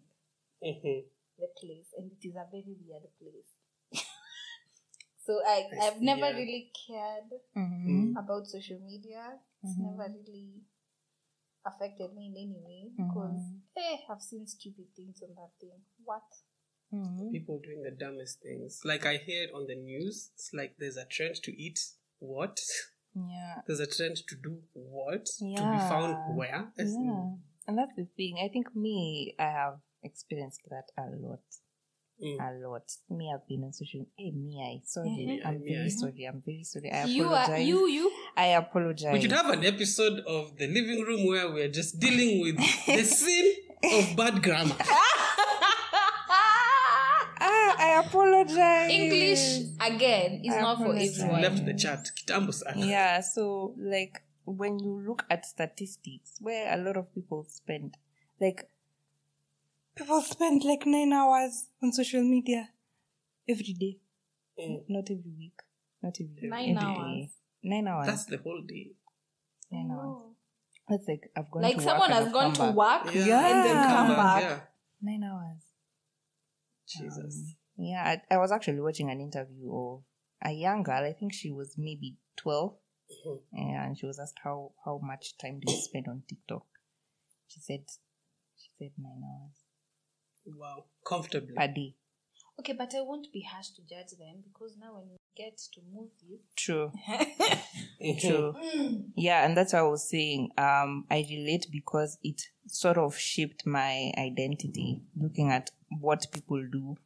hmm the place, and it is a very weird place. So I, I I've see, never yeah. really cared Mhm. about social media. It's never really affected me in any way because eh, I've seen stupid things on that thing. What? Mhm. People doing the dumbest things. Like I heard on the news, it's like there's a trend to eat what? Yeah. There's a trend to do what? Yeah. To be found where? Yeah. And that's the thing. I think me, I have experienced that a lot. Mm. A lot. Me, I've been on social. Hey, me, I sorry. Mhm. I'm Yeah, very yeah. sorry. I'm very sorry. I You apologize. are you you. I apologize. We should have an episode of the living room where we're just dealing with the sin of bad grammar. apologize. English again is I not for apologize. everyone. Left the chat. Kitambo sana. Yeah, so like when you look at statistics, where a lot of people spend, like people spend like nine hours on social media every day, Mm. not every week, not every day, Nine every hours. day. nine hours, That's the whole day. nine hours. Oh. That's like I've gone Like to someone work has I've gone to back. work Yeah. and then come back. Yeah. Nine hours. Jesus. Um, yeah, I, I was actually watching an interview of a young girl. I think she was maybe 12 Mhm. And she was asked how how much time do you spend on TikTok. She said she said nine hours Wow. Comfortably. per day. Okay, but I won't be harsh to judge them because now when we get to movies, True, Mhm. true. Yeah, and that's what I was saying. Um, I relate because it sort of shaped my identity, looking at what people do,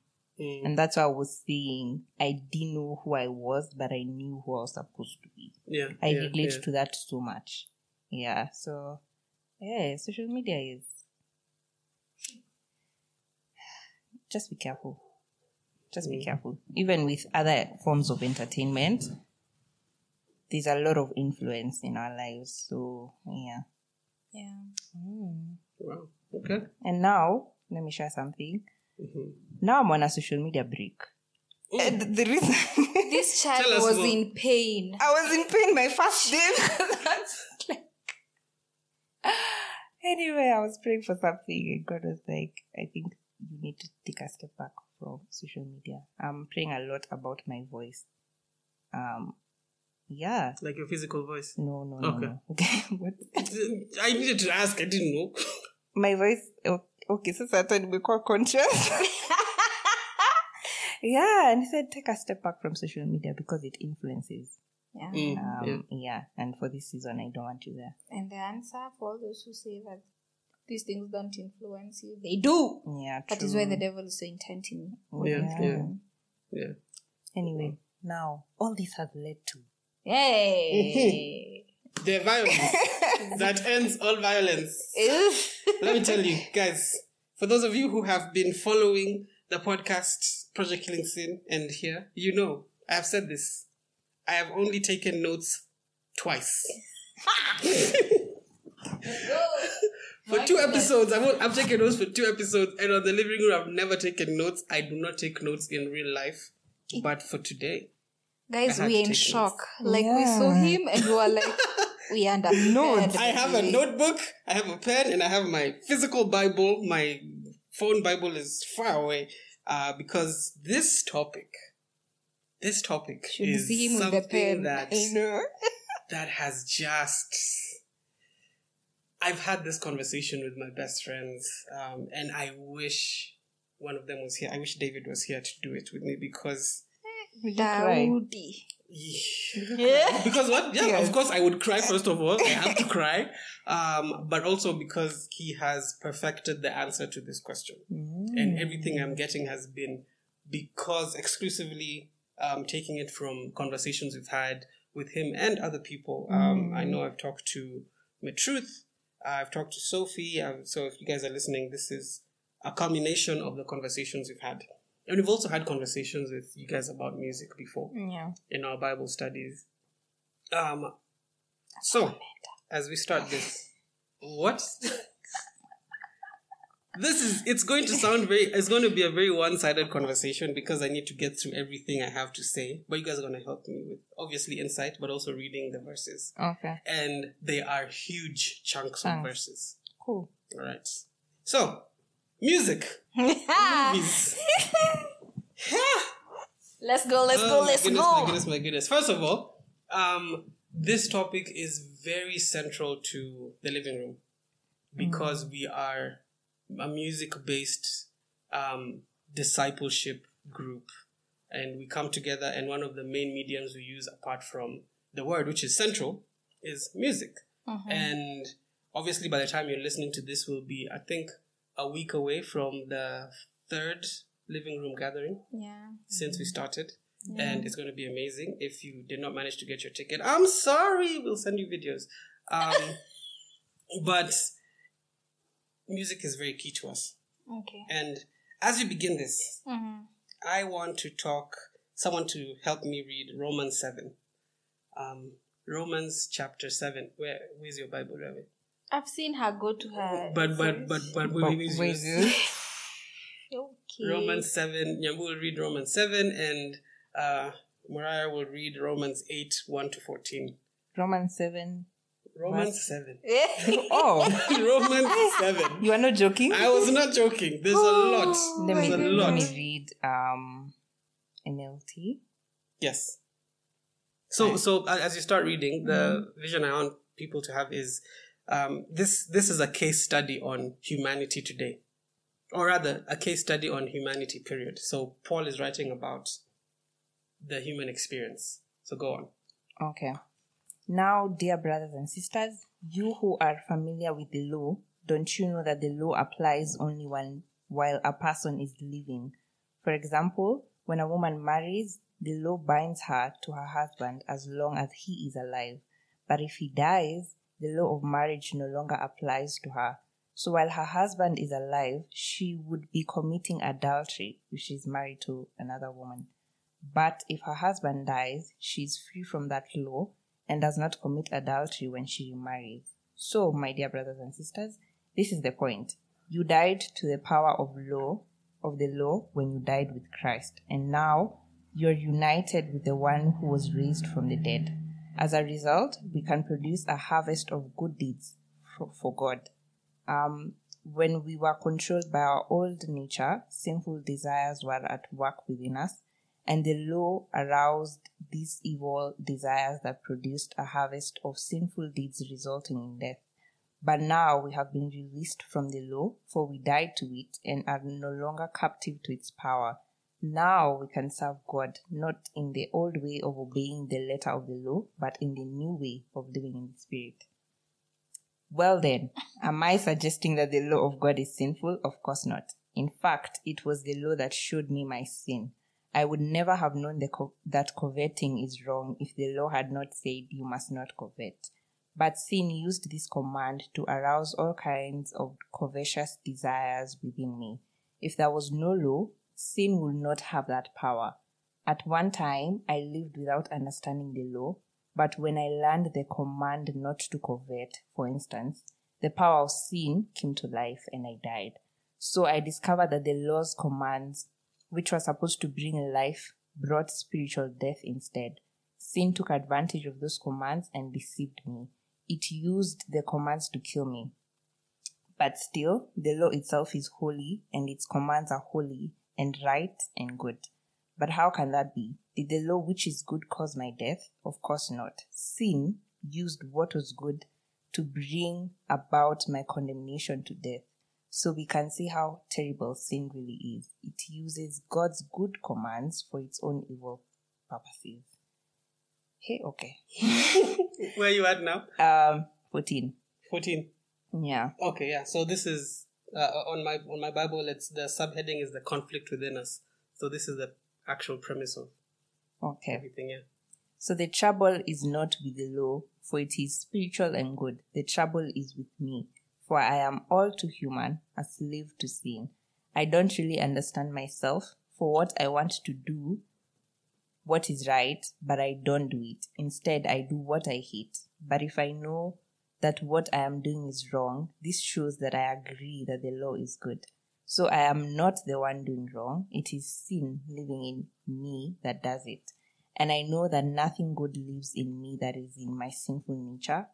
Mm. and that's what I was saying. I didn't know who I was, but I knew who I was supposed to be. Yeah. I yeah, relate yeah. to that so much. Yeah, so yeah, social media is just be careful. Just be Mm. careful. Even with other forms of entertainment, there's a lot of influence in our lives. So yeah. yeah. Mm. Wow. Okay. And now, let me share something. Mhm. Now I'm on a social media break. And the reason This child was more. in pain. I was in pain my first day. That's like... Anyway, I was praying for something, and God was like, I think you need to take a step back from social media. I'm praying a lot about my voice. Um, yeah. Like your physical voice. No, no, no, Okay. no. Okay. what? I needed to ask. I didn't know. My voice. o- Okay, so Saturday we quite conscious. yeah, and he said take a step back from social media because it influences. Yeah. Mm, Um, yeah. yeah, and for this season, I don't want you there. And the answer for all those who say that these things don't influence you, they do. Yeah, That is true. why the devil is so intent in Yeah, yeah. Yeah. Anyway, now all this has led to Yay! The violence that ends all violence. Let me tell you, guys, for those of you who have been following the podcast Project Killing Sin and here, you know, I have said this. I have only taken notes twice. For two episodes, I've, on- I've taken notes for two episodes, and on the living room, I've never taken notes. I do not take notes in real life, but for today, Guys, we're in take shock. Like we saw him and we were like, we understand. I have a notebook, I have a pen, and I have my physical Bible. My phone Bible is far away uh, because this topic, this topic Should is see him the something pen. that I know. that has just. I've had this conversation with my best friends, um, and I wish one of them was here. I wish David was here to do it with me because. Daudi. because what? Yeah, Yes. of course I would cry first of all. I have to cry. Um, but also because he has perfected the answer to this question. And everything I'm getting has been because exclusively um, taking it from conversations we've had with him and other people. Um, I know I've talked to Truth, I've talked to Sophie. Um, so if you guys are listening, this is a culmination of the conversations we've had. And we've also had conversations with you guys about music before Yeah. in our Bible studies. Um, so, as we start this, what? this is, it's going to sound very, it's going to be a very one sided conversation because I need to get through everything I have to say. But you guys are going to help me with obviously insight, but also reading the verses. Okay. And they are huge chunks of verses. Cool. All right. So, music. Movies. Let's go, let's Oh, go, let's goodness, go. My goodness, my goodness. First of all, um, this topic is very central to the living room because we are a music-based um, discipleship group, and we come together. And one of the main mediums we use, apart from the word, which is central, is music. And obviously, by the time you're listening to this, will be I think a week away from the third living room gathering Yeah. since we started. And it's going to be amazing. If you did not manage to get your ticket, I'm sorry. We'll send you videos. Um, but music is very key to us. Okay. And as we begin this, Mm-hmm. I want to talk, someone to help me read Romans 7. Um, Romans chapter 7. Where, where's your Bible, Ravi? I've seen her go to her. But, but, but, but, But we will use okay. Romans 7. Nyambu will read Romans 7 and uh, Mariah will read Romans 8, 1 to 14. Romans 7. Romans 7. Oh, Romans 7. you are not joking? I was not joking. There's a lot. let, me, There's a let me read um, NLT. Yes. So, so uh, as you start reading, the vision I want people to have is um, this. This is a case study on humanity today, or rather, a case study on humanity. Period. So Paul is writing about the human experience. So go on. Okay. Now, dear brothers and sisters, you who are familiar with the law, don't you know that the law applies only when while a person is living? For example, when a woman marries, the law binds her to her husband as long as he is alive. But if he dies, the law of marriage no longer applies to her. So while her husband is alive, she would be committing adultery if she's married to another woman. But if her husband dies, she is free from that law and does not commit adultery when she remarries. So, my dear brothers and sisters, this is the point. You died to the power of law of the law when you died with Christ, and now you're united with the one who was raised from the dead. As a result, we can produce a harvest of good deeds for, for God. Um, when we were controlled by our old nature, sinful desires were at work within us, and the law aroused these evil desires that produced a harvest of sinful deeds resulting in death. But now we have been released from the law, for we died to it and are no longer captive to its power. Now we can serve God not in the old way of obeying the letter of the law, but in the new way of living in the Spirit. Well, then, am I suggesting that the law of God is sinful? Of course not. In fact, it was the law that showed me my sin. I would never have known co- that coveting is wrong if the law had not said you must not covet. But sin used this command to arouse all kinds of covetous desires within me. If there was no law, sin will not have that power. At one time, I lived without understanding the law, but when I learned the command not to covet, for instance, the power of sin came to life and I died. So I discovered that the law's commands, which were supposed to bring life, brought spiritual death instead. Sin took advantage of those commands and deceived me. It used the commands to kill me. But still, the law itself is holy and its commands are holy and right and good. But how can that be? Did the law which is good cause my death? Of course not. Sin used what was good to bring about my condemnation to death. So we can see how terrible sin really is. It uses God's good commands for its own evil purposes. Hey, okay. Where you at now? Um, 14. 14. Yeah. Okay, yeah. So this is uh, on my on my Bible. It's the subheading is the conflict within us. So this is the actual premise of Okay. everything. Yeah. So the trouble is not with the law, for it is spiritual and good. The trouble is with me, for I am all too human, a slave to sin. I don't really understand myself, for what I want to do, what is right, but I don't do it. Instead, I do what I hate. But if I know that what I am doing is wrong, this shows that I agree that the law is good. So I am not the one doing wrong. It is sin living in me that does it. And I know that nothing good lives in me that is in my sinful nature.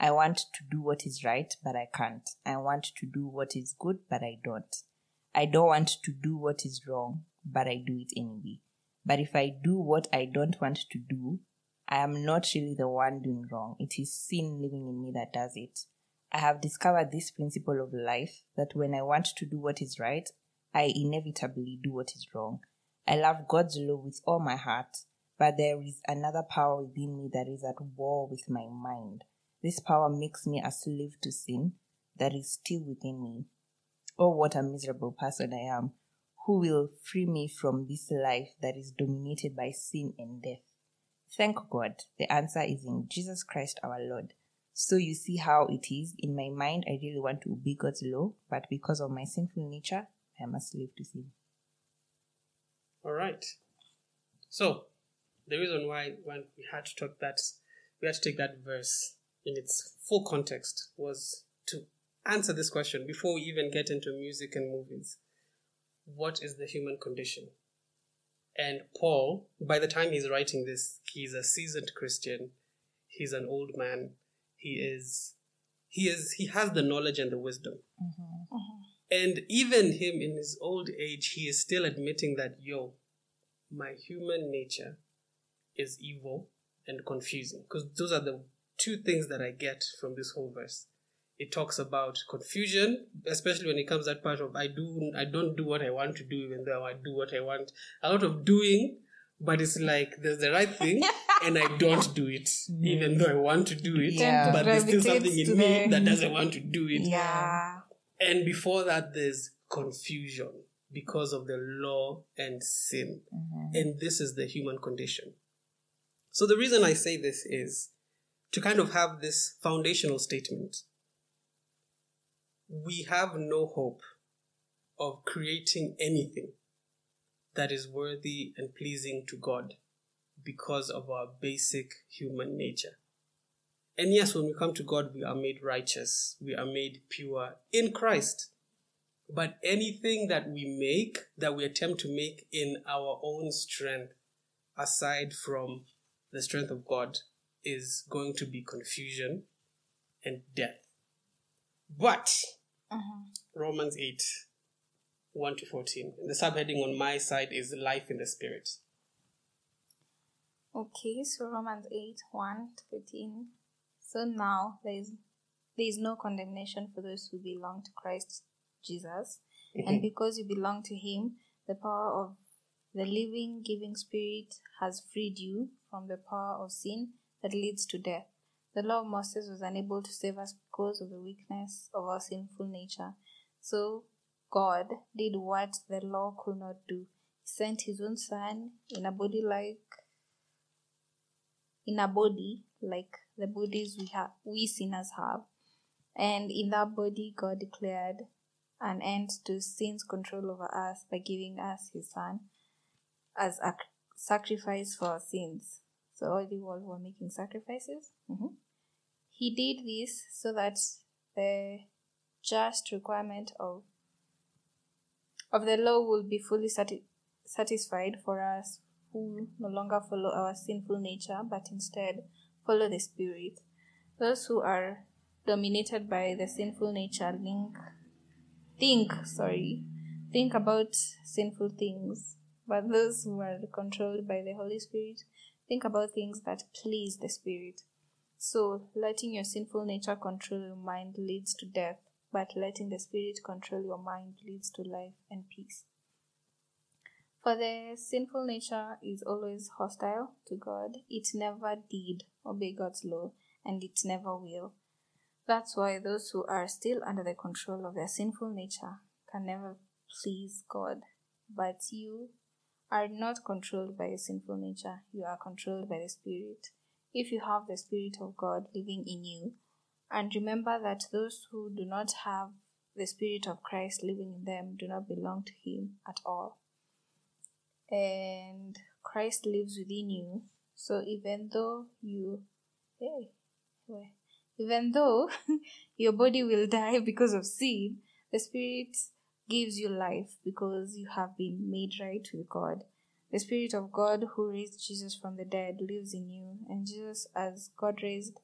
I want to do what is right, but I can't. I want to do what is good, but I don't. I don't want to do what is wrong, but I do it anyway. But if I do what I don't want to do, I am not really the one doing wrong. It is sin living in me that does it. I have discovered this principle of life that when I want to do what is right, I inevitably do what is wrong. I love God's law with all my heart, but there is another power within me that is at war with my mind. This power makes me a slave to sin that is still within me. Oh, what a miserable person I am. Who will free me from this life that is dominated by sin and death? Thank God, the answer is in Jesus Christ our Lord. So you see how it is. In my mind, I really want to obey God's law, but because of my sinful nature, I am a slave to sin. All right. So, the reason why when we had to talk that, we had to take that verse in its full context was to answer this question before we even get into music and movies. What is the human condition? And Paul, by the time he's writing this, he's a seasoned Christian. He's an old man. He is, he is, he has the knowledge and the wisdom. Mm-hmm. And even him in his old age, he is still admitting that, yo, my human nature is evil and confusing. Because those are the two things that I get from this whole verse. It talks about confusion, especially when it comes that part of I do I don't do what I want to do, even though I do what I want. A lot of doing, but it's like there's the right thing and I don't do it, even though I want to do it. Yeah. But there's still something in me that doesn't want to do it. Yeah. And before that, there's confusion because of the law and sin. And this is the human condition. So, the reason I say this is to kind of have this foundational statement. We have no hope of creating anything that is worthy and pleasing to God because of our basic human nature. And yes, when we come to God, we are made righteous, we are made pure in Christ. But anything that we make, that we attempt to make in our own strength, aside from the strength of God, is going to be confusion and death. But Uh-huh. Romans 8 1 to 14. The subheading on my side is life in the spirit. Okay, so Romans 8 1 to 15. So now there is there is no condemnation for those who belong to Christ Jesus. And mm-hmm. because you belong to him, the power of the living, giving spirit has freed you from the power of sin that leads to death. The law of Moses was unable to save us because of the weakness of our sinful nature. So God did what the law could not do. He sent his own son in a body like in a body like the bodies we have we sinners have and in that body god declared an end to sin's control over us by giving us his son as a sacrifice for our sins so all the world were making sacrifices Mhm. He did this so that the just requirement of of the law will be fully sati- satisfied for us who no longer follow our sinful nature but instead follow the spirit. Those who are dominated by the sinful nature link think sorry think about sinful things. But those who are controlled by the holy spirit think about things that please the spirit so letting your sinful nature control your mind leads to death but letting the spirit control your mind leads to life and peace for the sinful nature is always hostile to God. It never did obey God's law, and it never will. That's why those who are still under the control of their sinful nature can never please God. But you are not controlled by your sinful nature, you are controlled by the Spirit. If you have the Spirit of God living in you, and remember that those who do not have the Spirit of Christ living in them do not belong to Him at all and Christ lives within you. So even though you, hey, even though your body will die because of sin, the Spirit gives you life because you have been made right with God. The Spirit of God who raised Jesus from the dead lives in you, and Jesus, as God raised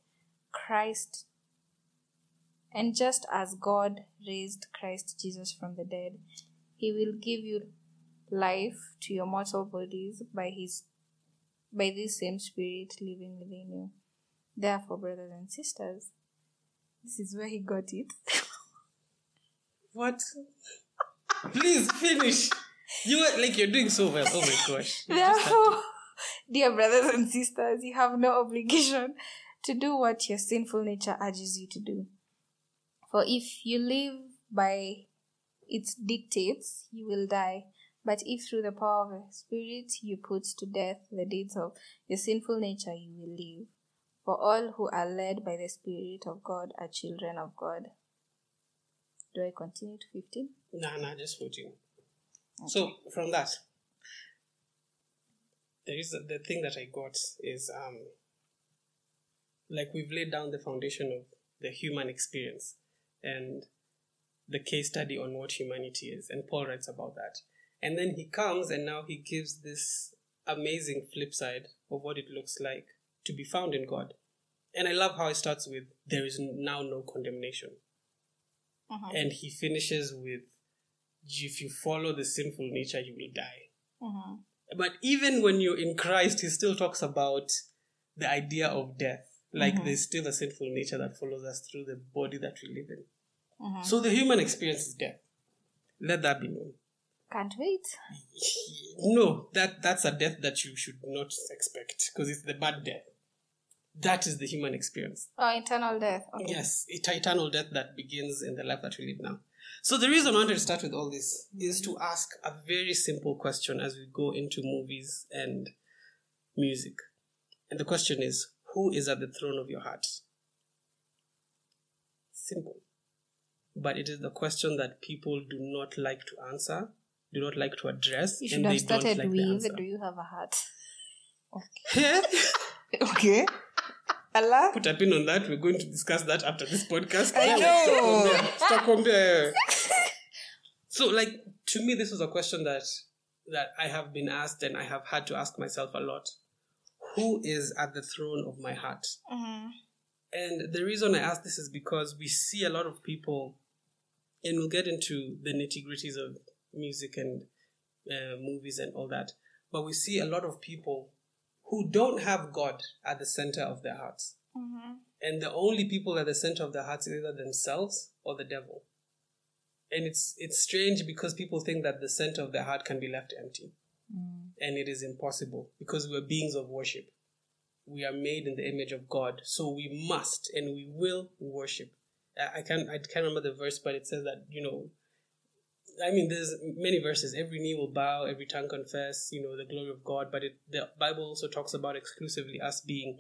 Christ, and just as God raised Christ Jesus from the dead, He will give you life to your mortal bodies by his by this same spirit living within you. Therefore, brothers and sisters, this is where he got it. What? Please finish. You are like you're doing so well. Oh my gosh. You just had to- Therefore, dear brothers and sisters, you have no obligation to do what your sinful nature urges you to do. For if you live by its dictates, you will die. But if through the power of the Spirit you put to death the deeds of your sinful nature, you will live. For all who are led by the Spirit of God are children of God. Do I continue to 15? Nah, nah, just 14. So from that, there is the thing that I got is um like we've laid down the foundation of the human experience and the case study on what humanity is, and Paul writes about that. And then he comes and now he gives this amazing flip side of what it looks like to be found in God. And I love how it starts with there is now no condemnation. And he finishes with if you follow the sinful nature, you will die. Mm-hmm. But even when you're in Christ, he still talks about the idea of death. Like there's still a sinful nature that follows us through the body that we live in. So the human experience is death. Let that be known. Can't wait. No, that that's a death that you should not expect because it's the bad death. That is the human experience. Oh, eternal death. Okay. Yes, it's eternal death that begins in the life that we live now. So the reason I wanted to start with all this is to ask a very simple question as we go into movies and music. And the question is, who is at the throne of your heart? Simple. But it is the question that people do not like to answer, do not like to address, You should have started like with. Do you have a heart? Okay. Allah. Put a pin on that. We're going to discuss that after this podcast. I know. So, like to me, this was a question that that I have been asked, and I have had to ask myself a lot: Who is at the throne of my heart? Mm-hmm. And the reason I ask this is because we see a lot of people, and we'll get into the nitty gritties of music and uh, movies and all that. But we see a lot of people who don't have God at the center of their hearts. Mm-hmm. And the only people at the center of their hearts is either themselves or the devil. And it's it's strange because people think that the center of their heart can be left empty. And it is impossible because we're beings of worship. We are made in the image of God, so we must and we will worship. I I can't I can't remember the verse, but it says that you know. I mean, there's many verses. Every knee will bow, every tongue confess, you know, the glory of God. But it, the Bible also talks about exclusively us being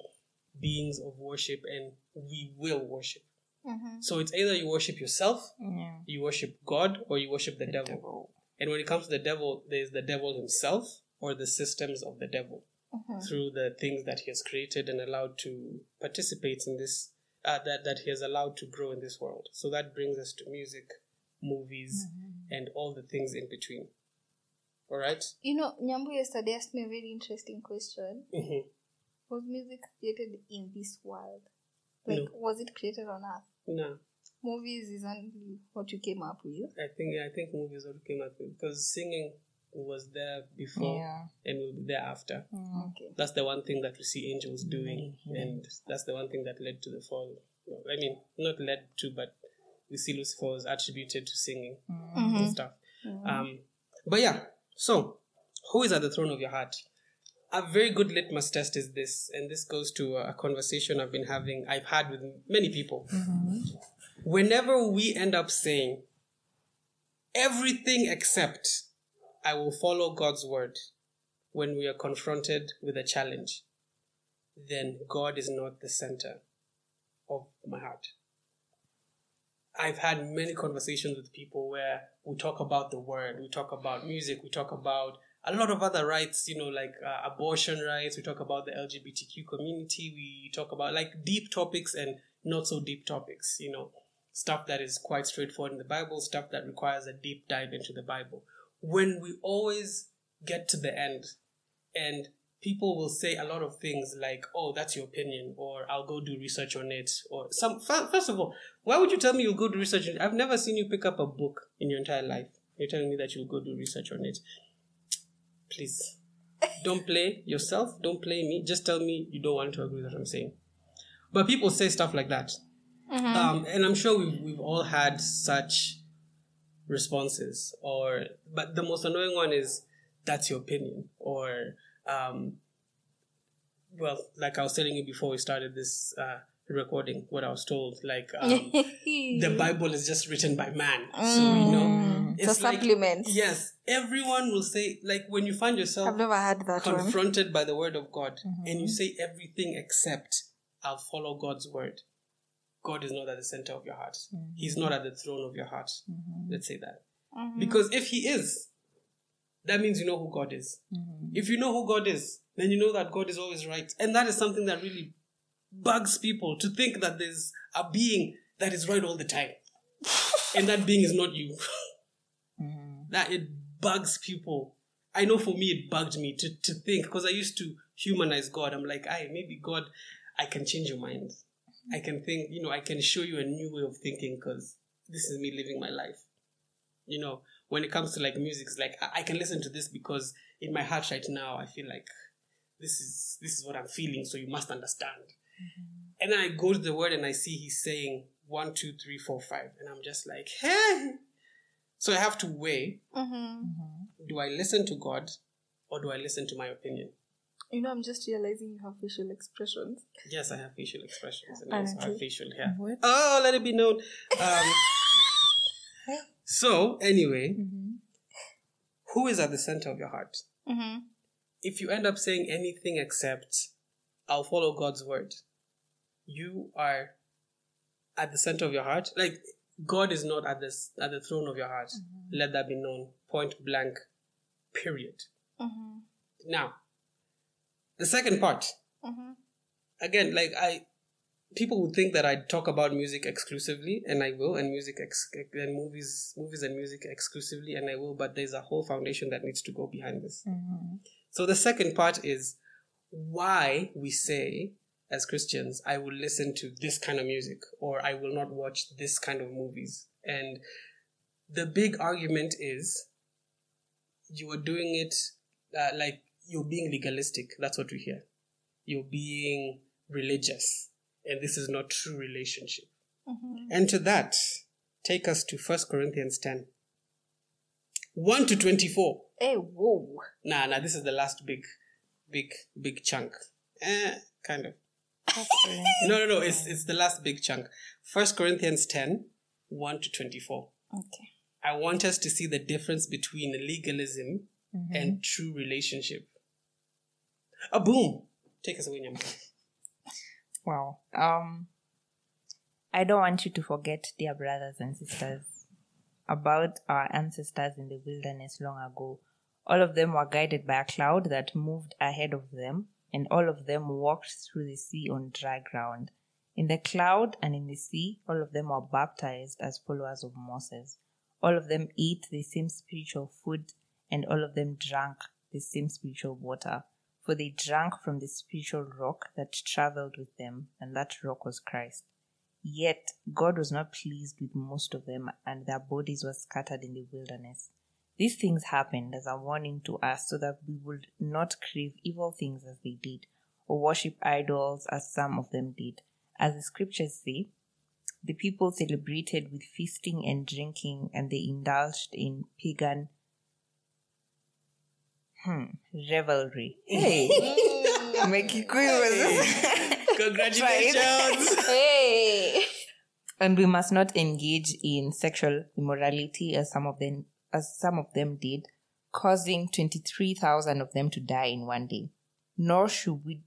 beings of worship, and we will worship. Mm-hmm. So it's either you worship yourself, Yeah. you worship God, or you worship the, devil. And when it comes to the devil, there's the devil himself or the systems of the devil through the things that he has created and allowed to participate in this, uh, that, that he has allowed to grow in this world. So that brings us to music, movies, mm-hmm. and all the things in between. All right? You know, Nyambu yesterday asked me a very interesting question. Mhm. Was music created in this world? Like, No. was it created on Earth? No, Movies is only what you came up with. I think I think movies what came up with because singing was there before Yeah. and will be there after. Mm, okay. That's the one thing that we see angels doing, mm-hmm. and that's the one thing that led to the fall. I mean, not led to, but we see Lucifer was attributed to singing mm-hmm. and mm-hmm. stuff. Um, but yeah, so who is at the throne of your heart? A very good litmus test is this, and this goes to a conversation I've been having, I've had with many people. Mm-hmm. Whenever we end up saying everything except I will follow God's word when we are confronted with a challenge, then God is not the center of my heart. I've had many conversations with people where we talk about the word, we talk about music, we talk about a lot of other rights, you know, like uh, abortion rights, we talk about the LGBTQ community, we talk about like deep topics and not so deep topics, you know, stuff that is quite straightforward in the Bible, stuff that requires a deep dive into the Bible. When we always get to the end and people will say a lot of things like, "Oh, that's your opinion," or "I'll go do research on it," or some. First of all, why would you tell me you'll go do research? on it? I've never seen you pick up a book in your entire life. You're telling me that you'll go do research on it. please don't play yourself. Don't play me. Just tell me you don't want to agree with what I'm saying. But people say stuff like that. Um, and I'm sure we've, we've all had such responses or but the most annoying one is that's your opinion or um, well like i was telling you before we started this uh, recording what i was told like um, the bible is just written by man so you know It's a like- supplement. yes everyone will say like when you find yourself I've never had that one. confronted by the word of God and you say everything except I'll follow God's word. God is not at the center of your heart. He's not at the throne of your heart. Let's say that. Because if he is, that means you know who God is. Mm-hmm. If you know who God is, then you know that God is always right. And that is something that really bugs people to think that there's a being that is right all the time. and that being is not you. Mm-hmm. that it bugs people. I know for me it bugged me to, to think because I used to humanize God. I'm like, I maybe God, I can change your mind. I can think, you know, I can show you a new way of thinking because this is me living my life. You know, when it comes to like music, it's like I, I can listen to this because in my heart right now I feel like this is this is what I'm feeling, so you must understand. And then I go to the word and I see he's saying one, two, three, four, five, and I'm just like, hey. So I have to weigh Mm-hmm. do I listen to God or do I listen to my opinion? You know, I'm just realizing you have facial expressions. Yes, I have facial expressions and I also have Apparently. facial hair. What? Oh, let it be known. Um, so, anyway, who is at the center of your heart? Mm-hmm. If you end up saying anything except, I'll follow God's word, you are at the center of your heart. Like, God is not at, this, at the throne of your heart. Let that be known. Point blank, period. Mm-hmm. Now, the second part. Mm-hmm. Again, like I, people would think that I talk about music exclusively, and I will, and music ex- and movies, movies and music exclusively, and I will. But there's a whole foundation that needs to go behind this. So the second part is why we say as Christians, I will listen to this kind of music, or I will not watch this kind of movies, and the big argument is you are doing it uh, like you're being legalistic. That's what we hear. You're being religious, and this is not true relationship. Mm-hmm. And to that, take us to 1 Corinthians 10 1 to 24. Hey, whoa. Nah, nah, this is the last big, big, big chunk. Eh, kind of. No, no, no, it's, it's the last big chunk. 1 Corinthians 10 1 to 24. Okay. I want us to see the difference between legalism mm-hmm. and true relationship. A boom. Take us away, Nyamka. Wow. Um, I don't want you to forget, dear brothers and sisters, about our ancestors in the wilderness long ago. All of them were guided by a cloud that moved ahead of them, and all of them walked through the sea on dry ground. In the cloud and in the sea, all of them were baptized as followers of Moses. All of them ate the same spiritual food, and all of them drank the same spiritual water. For they drank from the spiritual rock that traveled with them, and that rock was Christ. Yet God was not pleased with most of them, and their bodies were scattered in the wilderness. These things happened as a warning to us so that we would not crave evil things as they did, or worship idols as some of them did. As the scriptures say, the people celebrated with feasting and drinking, and they indulged in pagan hmm, revelry. Hey, my Kikuyu was- Congratulations. Hey. and we must not engage in sexual immorality as some of them as some of them did, causing twenty three thousand of them to die in one day. Nor should we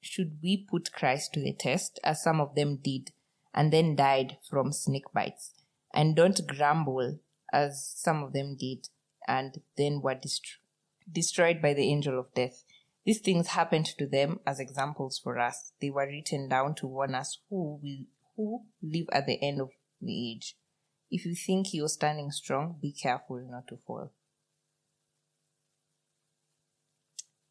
should we put Christ to the test as some of them did, and then died from snake bites. And don't grumble as some of them did, and then were dest- destroyed by the angel of death. These things happened to them as examples for us. They were written down to warn us who will who live at the end of the age. If you think you're standing strong, be careful not to fall.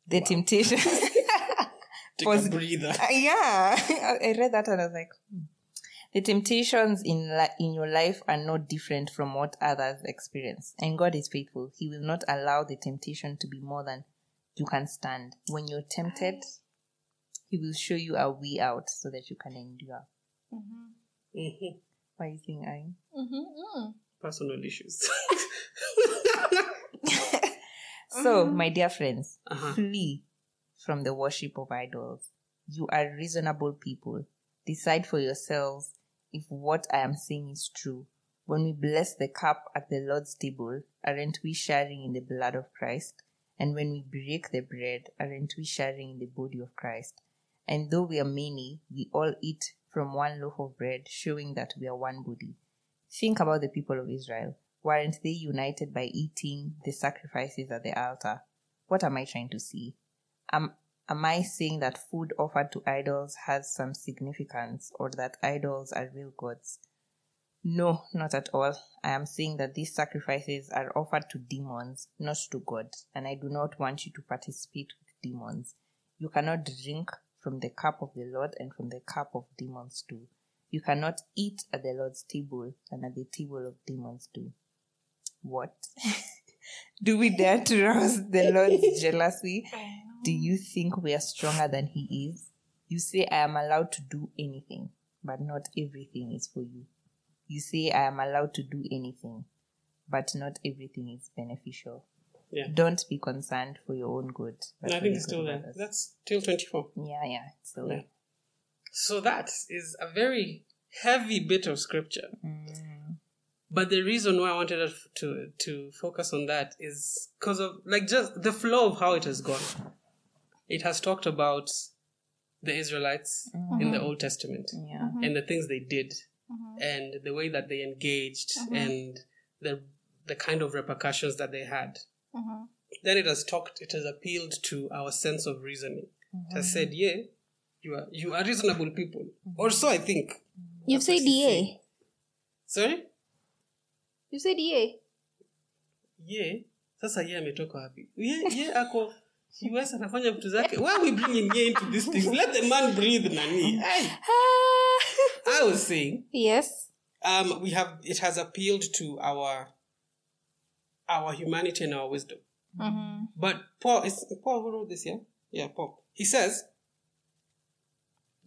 The temptation. Take Was- a breather. Uh, yeah, I read that and I was like, hmm. The temptations in li- in your life are not different from what others experience, and God is faithful. He will not allow the temptation to be more than you can stand. When you're tempted, He will show you a way out so that you can endure. Mhm. Why are you saying I? Mm-hmm. Personal issues. So, my dear friends, Uh-huh. flee from the worship of idols. You are reasonable people. Decide for yourselves if what I am saying is true. When we bless the cup at the Lord's table, aren't we sharing in the blood of Christ? And when we break the bread, aren't we sharing in the body of Christ? And though we are many, we all eat from one loaf of bread, showing that we are one body. Think about the people of Israel. Weren't they united by eating the sacrifices at the altar? What am I trying to see? Am, am I saying that food offered to idols has some significance or that idols are real gods? No, not at all. I am saying that these sacrifices are offered to demons, not to God, and I do not want you to participate with demons. You cannot drink from the cup of the Lord and from the cup of demons too. You cannot eat at the Lord's table and at the table of demons too. What? Do we dare to rouse the Lord's jealousy? Do you think we are stronger than He is? You say, I am allowed to do anything, but not everything is for you. You say, I am allowed to do anything, but not everything is beneficial. Yeah. Don't be concerned for your own good. but I think it's still there. That's till 24. Yeah, yeah. So, Yeah. So that is a very heavy bit of scripture. Mm. But the reason why I wanted to to focus on that is because of like just the flow of how it has gone. It has talked about the Israelites in the mm-hmm. Old Testament yeah. Mm-hmm. and the things they did mm-hmm. and the way that they engaged and the the kind of repercussions that they had. Then it has talked it has appealed to our sense of reasoning. It has said, Yeah, you are you are reasonable people. Or so I think. You've That's what said she's EA. saying. Sorry? You said EA. ye sasa ye ametoka wapi ye, ye ako us anafanya vitu zake. Why are we bringing ye into these things let the man breathe nani? Hey, i was saying yes. um we have it has appealed to our our humanity and our wisdom. Mm-hmm. but paul is paul who wrote this yeah? Yeah paul. He says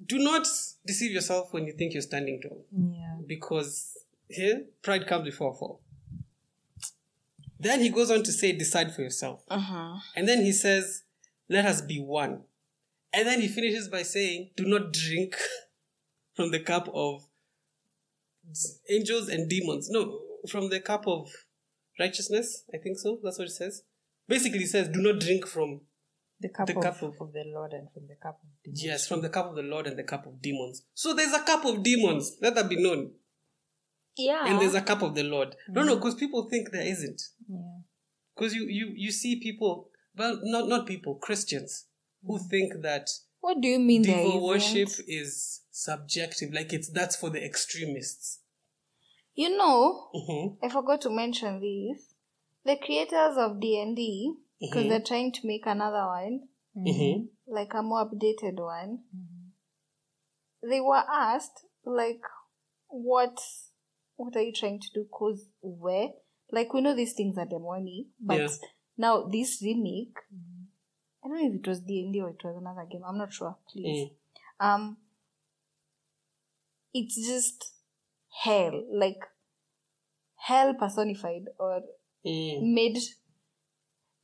do not deceive yourself when you think you're standing tall. Yeah. because here pride comes before a fall. Then he goes on to say, decide for yourself. Uh-huh. And then he says, let us be one. And then he finishes by saying, do not drink from the cup of angels and demons. No, from the cup of righteousness. I think so. That's what it says. Basically, he says, do not drink from, The cup, The of, cup of- of the Lord and from the cup of demons. yes, from the cup of the Lord and the cup of demons. So there's a cup of demons. Let that be known. Yeah. And there's a cup of the Lord. No, no, because people think there isn't. Yeah. because you, you you see people well not not people christians who think that what do you mean devil worship is subjective like it's that's for the extremists You know, Mhm. I forgot to mention this. The creators of D&D, because Mhm. they're trying to make another one, Mhm. like a more updated one, they were asked, like, what what are you trying to do? Cause where? Like, we know these things are demonic, but Yeah. now this remake, I don't know if it was D&D or it was another game. I'm not sure. Please. Mm. Um, it's just hell, like hell personified or Mm. made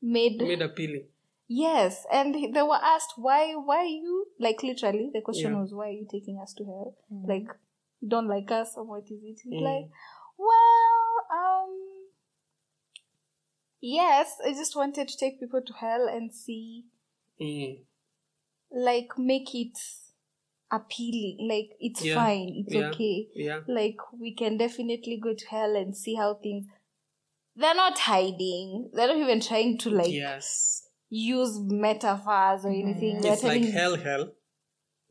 made made appealing yes and they were asked why why you like literally the question Yeah. was why are you taking us to hell like you don't like us or what is it He's Mm. like well um yes i just wanted to take people to hell and see Mm. like make it appealing like it's Yeah. fine it's Yeah. okay yeah like we can definitely go to hell and see how things they're not hiding they're not even trying to like yes use metaphors or anything they're it's like hell hell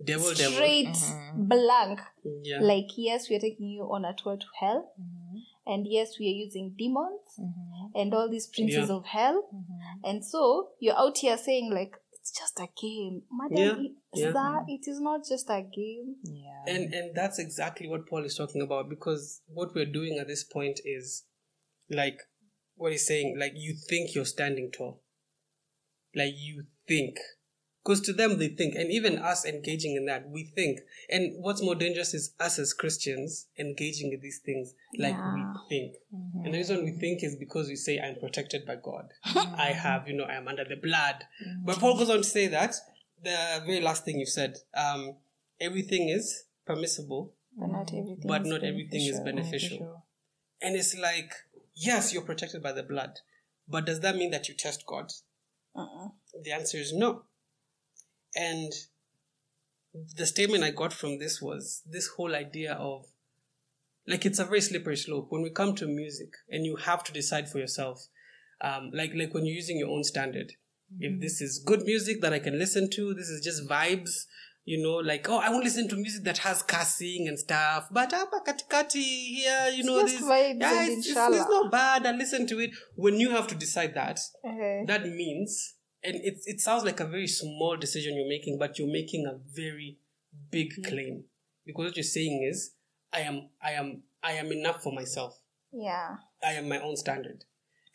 devil devil. Straight mm-hmm. blank. Yeah. Like yes we are taking you on a tour to hell. Mm-hmm. And yes we are using demons mm-hmm. and all these princes Yeah. of hell. And so you're out here saying like it's just a game. Madam Yeah, it- yeah. sir, it is not just a game. Yeah. and and that's exactly what paul is talking about because what we're doing at this point is like what he's saying like you think you're standing tall. Like you think. Because to them, they think. And even us engaging in that, we think. And what's more dangerous is us as Christians engaging in these things like Yeah. we think. And the reason we think is because we say, I'm protected by God. I have, you know, I am under the blood. But Paul goes on to say that the very last thing you said, um, everything is permissible, But not everything. but is not everything is beneficial. And it's like, yes, you're protected by the blood, but does that mean that you test God? Uh-uh. The answer is no. And the statement I got from this was this whole idea of like it's a very slippery slope. When we come to music and you have to decide for yourself um, like like when you're using your own standard. If this is good music that i can listen to this is just vibes you know like oh i won't listen to music that has cussing and stuff but hapa katikati here you know this yeah, it's, it's, it's not bad i listen to it. When you have to decide that Okay. that means and it, it sounds like a very small decision you're making but you're making a very big mm-hmm. claim. Because what you're saying is i am i am i am enough for myself. Yeah. i am my own standard.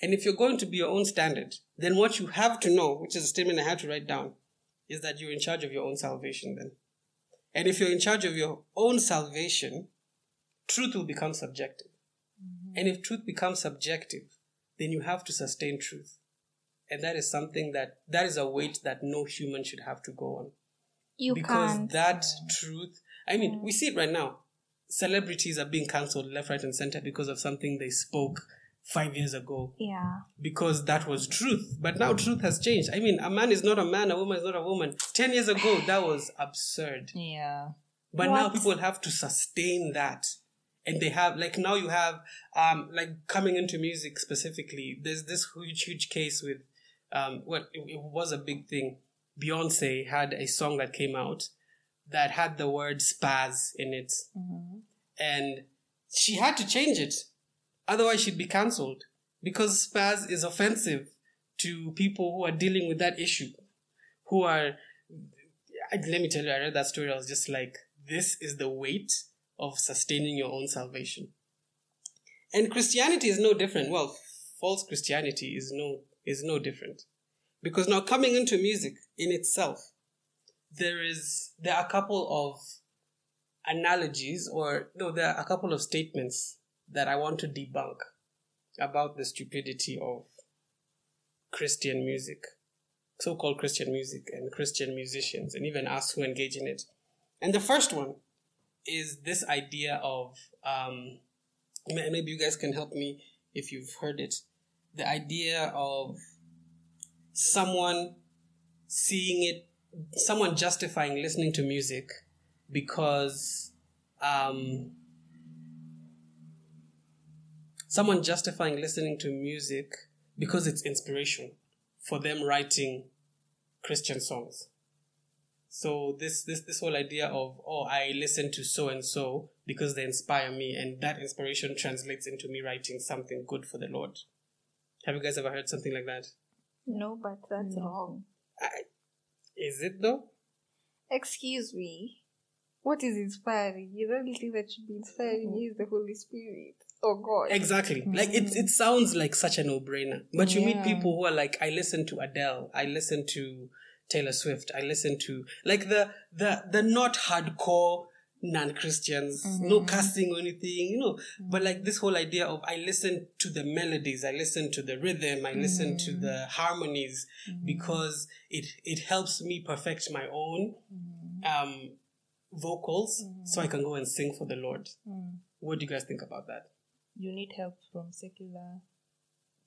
And if you're going to be your own standard then what you have to know which is a statement i had to write down is that you're in charge of your own salvation then. And if you're in charge of your own salvation truth will become subjective. Mm-hmm. And if truth becomes subjective then you have to sustain truth and that is something that that is a weight that no human should have to go on You because can't. that truth i mean we see it right now celebrities are being cancelled left right and center because of something they spoke five years ago yeah. because that was truth but now truth has changed i mean a man is not a man a woman is not a woman 10 years ago that was absurd Yeah. but now people have to sustain that. And they have, like, now you have, um, like, coming into music specifically, there's this huge, huge case with, um, what it, it was a big thing. Beyonce had a song that came out that had the word spaz in it. And she had to change it. Otherwise, she'd be cancelled because spaz is offensive to people who are dealing with that issue, who are let me tell you, I read that story. I was just like, this is the weight of sustaining your own salvation. And Christianity is no different. Well, false Christianity is no is no different, because now coming into music in itself, there is there are a couple of analogies, or no, there are a couple of statements that I want to debunk about the stupidity of Christian music so-called Christian music and Christian musicians and even us who engage in it. And the first one is this idea of um, maybe you guys can help me if you've heard it. The idea of someone seeing it, someone justifying listening to music because um, someone justifying listening to music because it's inspiration for them writing Christian songs. So this this this whole idea of oh I listen to so and so because they inspire me and that inspiration translates into me writing something good for the Lord. Have you guys ever heard something like that? No, but that's wrong. I, is it though? Excuse me. What is inspiring? You don't think that should be inspiring mm-hmm. you is the Holy Spirit. Oh God. Exactly. Mm-hmm. Like it it sounds like such a no-brainer. But you meet people who are like, I listen to Adele, I listen to Taylor Swift, I listen to like the the the not hardcore non-Christians, mm-hmm. no cussing or anything, you know. But like this whole idea of I listen to the melodies, I listen to the rhythm, I listen to mm-hmm. the harmonies mm-hmm. because it it helps me perfect my own um vocals so I can go and sing for the Lord. What do you guys think about that? You need help from secular.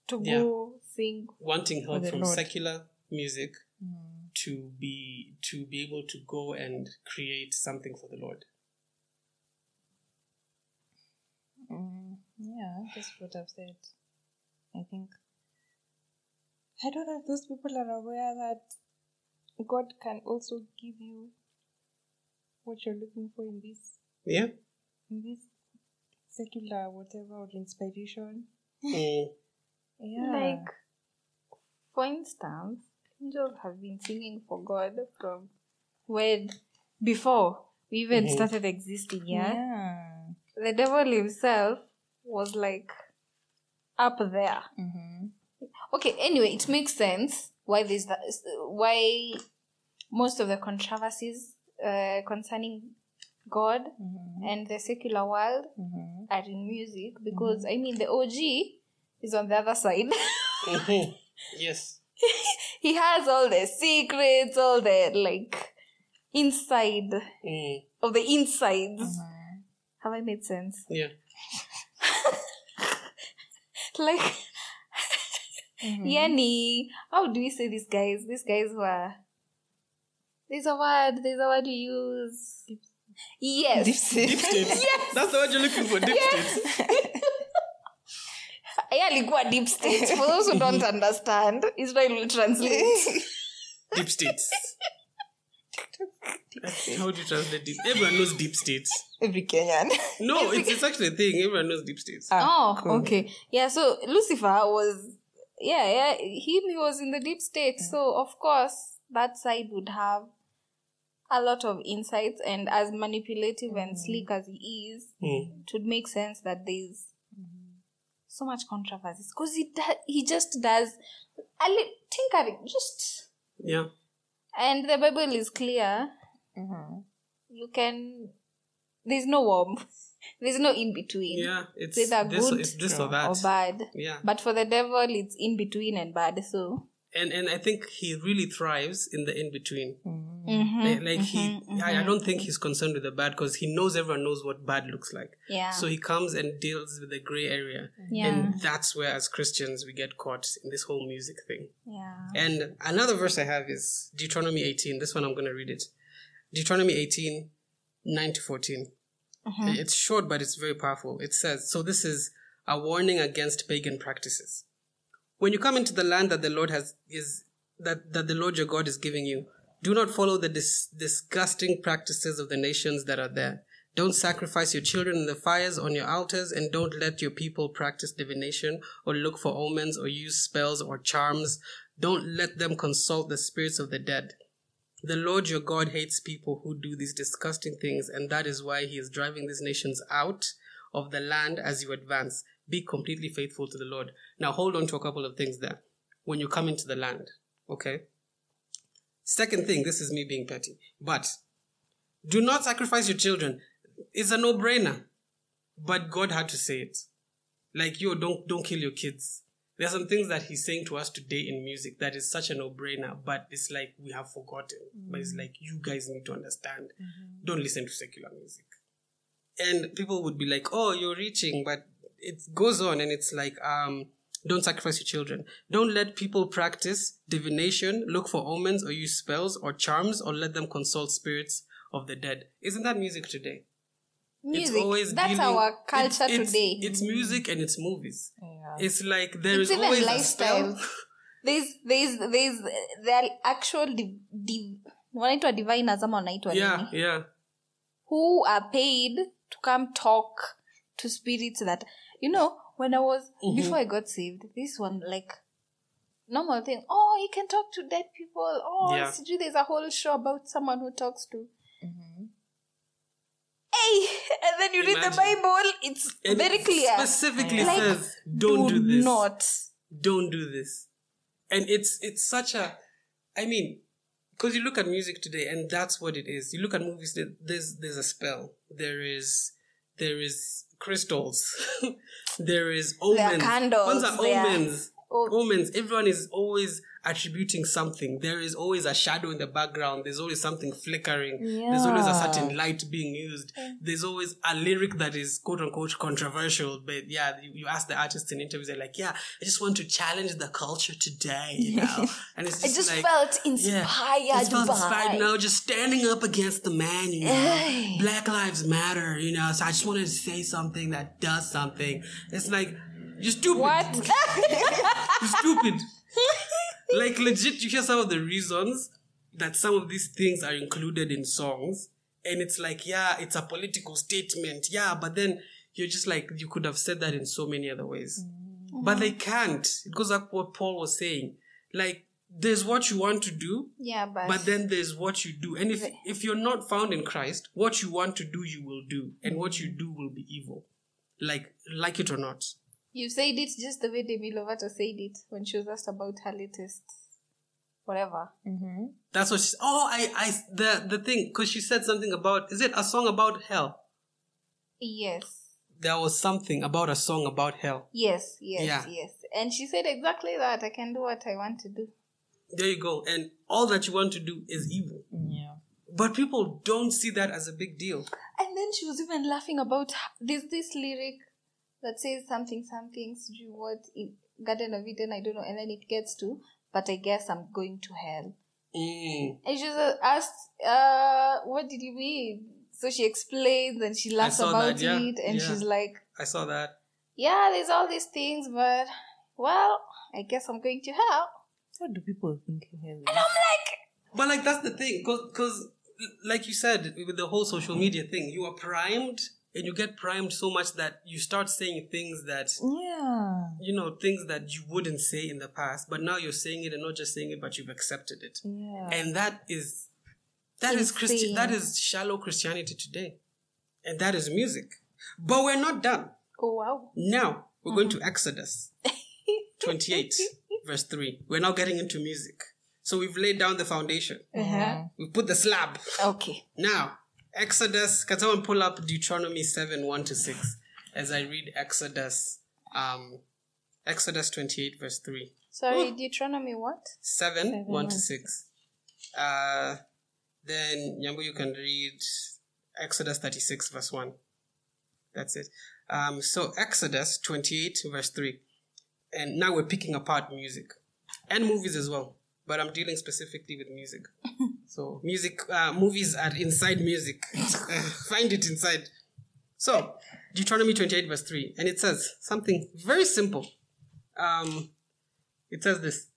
to Yeah. go sing. wanting help from Lord. secular music to be to be able to go and create something for the Lord. Mm, yeah, that's what I've said. I think. I don't know if those people are aware that God can also give you what you're looking for in this Yeah. in this secular whatever or inspiration. Mm. Yeah. Like, for instance, angels have been singing for God from when before we even Mhm. started existing. Yeah? yeah. The devil himself was like up there. Mm-hmm. Okay, anyway, it makes sense why there's that, why most of the controversies uh, concerning God and the secular world are in music because I mean the OG is on the other side. yes. he has all the secrets, all the like inside Mm. of the insides. Have I made sense? Yeah. Like, mm-hmm. yani, how do we say these guys? These guys were. There's a word. There's a word you use. Yes. Deep states. yes. That's the word you're looking for. Deep states. Yeah, alikuwa deep state. For those who don't understand, Israel will translate. Deep states. How do you translate deep? Everyone knows deep states. Every Kenyan. No, it's, it's actually a thing. Everyone knows deep states. oh, cool. okay. Yeah, so Lucifer was, yeah, yeah, him, he was in the deep state. So, of course, that side would have a lot of insights. And as manipulative and sleek as he is, Mm. it would make sense that there's so much controversies. Because he, do- he just does a li- tinkering, just. Yeah. And the Bible is clear. Mm-hmm. You can. There's no warm. There's no in between. Yeah. It's It's either this, good it's this or that. or bad. Yeah. But for the devil, it's in between and bad. So. And and I think he really thrives in the in between. Mm-hmm, Like, he, mm-hmm. I, I mm-hmm. don't think he's concerned with the bad because he knows everyone knows what bad looks like. Yeah. So he comes and deals with the gray area. Yeah. And that's where, as Christians, we get caught in this whole music thing. yeah. And another verse I have is Deuteronomy 18. This one I'm going to read it. Deuteronomy 18, 9 to 14. Mm-hmm. It's short, but it's very powerful. It says, So this is a warning against pagan practices. When you come into the land that the Lord has is that, that the Lord your God is giving you, do not follow the dis- disgusting practices of the nations that are there. Don't sacrifice your children in the fires on your altars, and don't let your people practice divination or look for omens or use spells or charms. Don't let them consult the spirits of the dead. The Lord your God hates people who do these disgusting things, and that is why he is driving these nations out of the land as you advance. Be completely faithful to the Lord. Now, hold on to a couple of things there when you come into the land, okay? Second thing, this is me being petty, but do not sacrifice your children. It's a no brainer, but God had to say it. Like, yo, don't, don't kill your kids. There are some things that he's saying to us today in music that is such a no-brainer, but it's like we have forgotten. But it's mm. like you guys need to understand. Mm-hmm. Don't listen to secular music. And people would be like, "Oh, you're reaching," but it goes on, and it's like, um, don't sacrifice your children. Don't let people practice divination, look for omens, or use spells or charms, or let them consult spirits of the dead. Isn't that music today? Music. It's always That's dealing- our culture it's- today. It's music and it's movies. Yeah. It's like there It's is always a lifestyle. spell. There's, there's, there's, there are actual div, div, wanaitwa diviners ama wanaitwa yeah, nini? yeah. who are paid to come talk to spirits that you know when i was Mm-hmm. before i got saved this one like normal thing oh you can talk to dead people oh Yeah. sijui there's a whole show about someone who talks to hey and then you read the bible it's And very it clear Specifically Like, says, don't do, this. not Don't do this. And it's it's such a, I mean, because you look at music today, and that's what it is. You look at movies. There's there's a spell. There is there is crystals. there is omens. candles, Ones are there are- omens. Oh. Omens. Everyone is always attributing something. There is always a shadow in the background. There's always something flickering. There's always a certain light being used. There's always a lyric that is quote unquote controversial. But yeah, you, you ask the artists in interviews, they're like, yeah, I just want to challenge the culture today, you know? And it's i just, just like, felt yeah, inspired just felt by inspired, you know, just standing up against the man, you know. Hey. Black Lives Matter, you know. So I just wanted to say something that does something. It's like, you're stupid. what stupid. like legit, you hear some of the reasons that some of these things are included in songs, and it's like, yeah, it's a political statement, yeah, but then you're just like, you could have said that in so many other ways, mm. but they can't. It goes up what Paul was saying, like. There's what you want to do, yeah but, but then there's what you do. And if if you're not found in Christ, what you want to do, you will do, and what you do will be evil, like like it or not. You said it just the way demi lovato said it when she was asked about her latest whatever. Mm-hmm. That's what she. Oh, I, I, the the thing because she said something about. Is it a song about hell? Yes. There was something about a song about hell. Yes, yes, Yeah. yes. And she said exactly that. I can do what I want to do. There you go. And all that you want to do is evil. Yeah. But people don't see that as a big deal. And then she was even laughing about this this lyric that says something something sijui what in Garden of Eden, I don't know, and then it gets to, but I guess I'm going to hell. Mm. And she was asked, uh, what did you mean? So she explains and she laughs about that, yeah, it and yeah. she's like, I saw that. Yeah, there's all these things, but well, I guess I'm going to hell. What do people think hell? And I'm like, But like that's the thing, because like you said with the whole social media thing, you are primed, and you get primed so much that you start saying things that Yeah. you know things that you wouldn't say in the past, but now you're saying it, and not just saying it, but you've accepted it, Yeah. and that is that is Christi- Insane. that is shallow Christianity today, and that is music. But we're not done. oh wow. Now we're going to Exodus 28, verse 3. We're now getting into music. So we've laid down the foundation. Uh-huh. We put the slab. Okay. Now, Exodus, can someone pull up Deuteronomy 7 1 to 6 as I read Exodus, um, Exodus 28, verse 3. Sorry, Deuteronomy what? 7, 1 to 6. Uh, then, Nyambu, you can read Exodus 36, verse 1. That's it. Um, so, Exodus 28, verse 3. And now we're picking apart music and movies as well. But I'm dealing specifically with music. so, music, uh, movies are inside music. Find it inside. So, Deuteronomy 28, verse 3. And it says something very simple. Um, it says this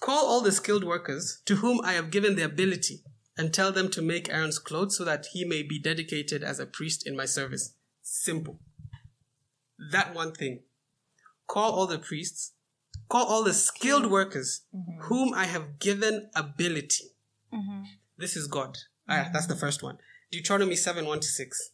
Call all the skilled workers to whom I have given the ability and tell them to make Aaron's clothes so that he may be dedicated as a priest in my service. Simple. That one thing. Call all the priests, call all the skilled workers whom I have given ability. This is God. Ah, that's the first one. Deuteronomy 7 1 to 6.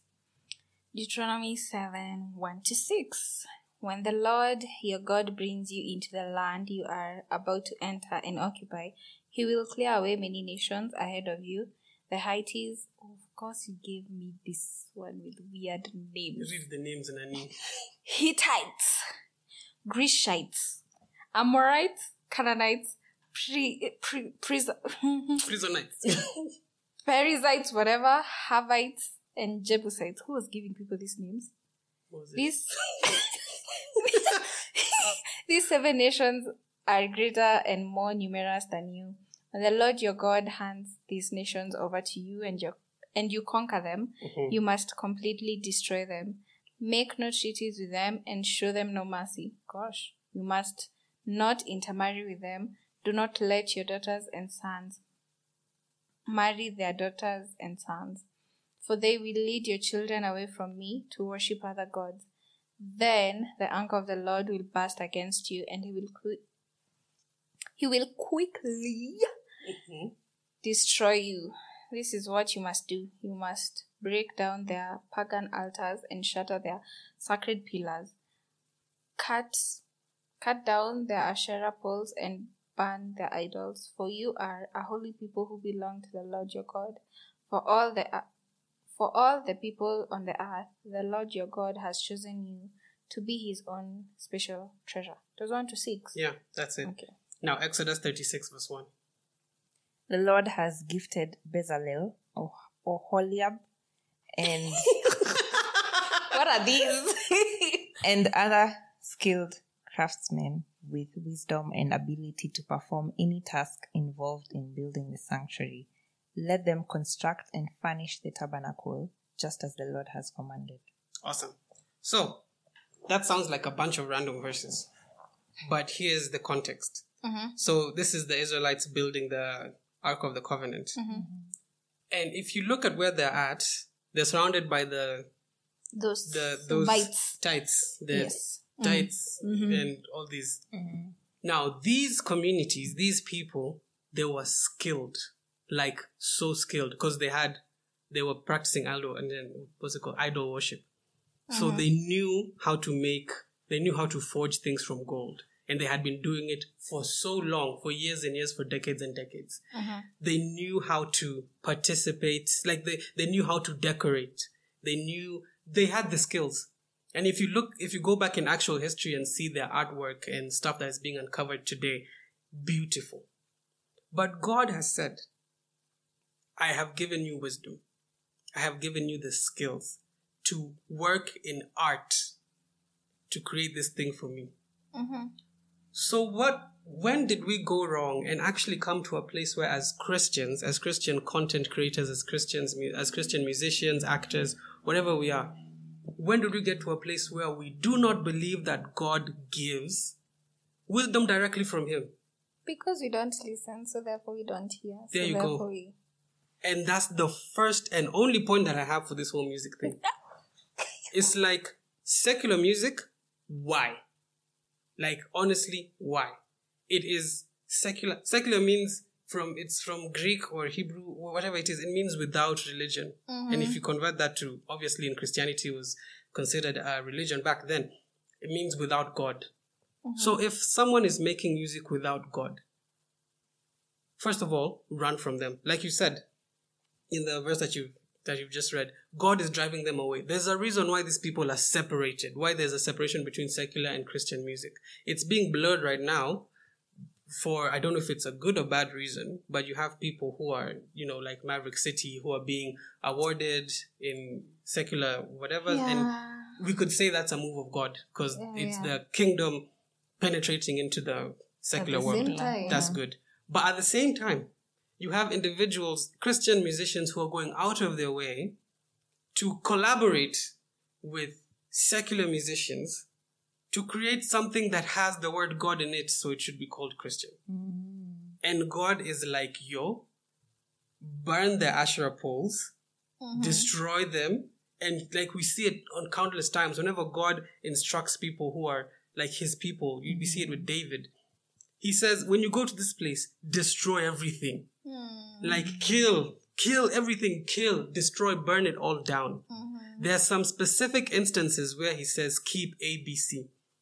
Deuteronomy 7 1 to 6. When the Lord your God brings you into the land you are about to enter and occupy, he will clear away many nations ahead of you. The Hittites, of course, you gave me this one with weird names. Read the names in a name. Hittites, Grishites, Amorites, Canaanites, pre, pre, Pris- Prisonites. Perizzites, whatever, Havites, and Jebusites. Who was giving people these names? These these seven nations are greater and more numerous than you. And the Lord your God hands these nations over to you and your and you conquer them, you must completely destroy them. Make no treaties with them and show them no mercy. Gosh, you must not intermarry with them. Do not let your daughters and sons marry their daughters and sons, for they will lead your children away from me to worship other gods. Then the anger of the Lord will burst against you, and he will qui- he will quickly mm-hmm. destroy you. This is what you must do. You must break down their pagan altars and shatter their sacred pillars. Cut cut down their Asherah poles and burn their idols, for you are a holy people who belong to the Lord your God. For all the uh, for all the people on the earth, the Lord your God has chosen you to be his own special treasure. It was 1 to 6. Yeah, that's it. Okay. Now, Exodus 36, verse 1. The Lord has gifted Bezalel or, or Holiab and What are these? and other skilled craftsmen with wisdom and ability to perform any task involved in building the sanctuary. Let them construct and furnish the tabernacle just as the Lord has commanded. Awesome. So, that sounds like a bunch of random verses. But here's the context. Mm-hmm. So, this is the Israelites building the Ark of the Covenant. Mm-hmm. And if you look at where they're at, they're surrounded by the those the those bites. tights, the Yes. Mm-hmm. tights, mm-hmm. and all these. Mm-hmm. Now, these communities, these people, they were skilled, like so skilled, because they had, they were practicing idol and then what's it called, idol worship. So uh-huh. they knew how to make, they knew how to forge things from gold, and they had been doing it for so long, for years and years, for decades and decades. Uh-huh. They knew how to participate, like they, they knew how to decorate. They knew they had the skills. And if you look, if you go back in actual history and see their artwork and stuff that is being uncovered today, beautiful. But God has said, I have given you wisdom. I have given you the skills to work in art to create this thing for me. Mm-hmm. So what when did we go wrong and actually come to a place where as Christians, as Christian content creators, as Christians as Christian musicians, actors, whatever we are, when did we get to a place where we do not believe that God gives wisdom directly from him? Because we don't listen, so therefore we don't hear. So There you go. We... And that's the first and only point that I have for this whole music thing. it's like secular music, why? Like honestly, why? It is secular. Secular means from it's from Greek or Hebrew or whatever it is. It means without religion. And if mm-hmm. you convert that to obviously in Christianity it was considered a religion back then. It means without God. Mm-hmm. So if someone is making music without God, first of all, run from them. Like you said, in the verse that you that you've just read, God is driving them away. There's a reason why these people are separated. Why there's a separation between secular and Christian music. It's being blurred right now for I don't know if it's a good or bad reason, but you have people who are, you know, like Maverick City who are being awarded in secular whatever and we could say that's a move of God because it's yeah. the kingdom penetrating into the secular the world. time, That's good. But at the same time, you have individuals, Christian musicians who are going out of their way to collaborate with secular musicians to create something that has the word God in it, so it should be called Christian. Mm. And God is like, yo, burn the Asherah poles, mm-hmm. destroy them. And like we see it on countless times, whenever God instructs people who are like his people, you we see it with mm. David. He says, when you go to this place, destroy everything. Mm. Like kill, kill everything, kill, destroy, burn it all down. Mm-hmm. There are some specific instances where he says, keep A,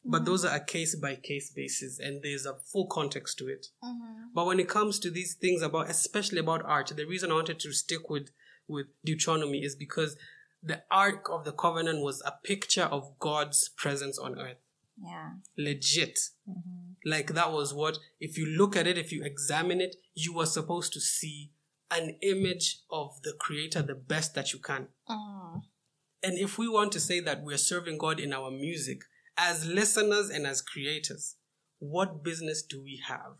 But those are a case by case basis and there's a full context to it. Mm-hmm. But when it comes to these things about, especially about art, the reason I wanted to stick with, with Deuteronomy is because the Ark of the Covenant was a picture of God's presence on earth. Yeah. Legit. Mm-hmm. Like that was what, if you look at it, if you examine it, you were supposed to see an image of the Creator the best that you can. Mm-hmm. And if we want to say that we're serving God in our music, as listeners and as creators, what business do we have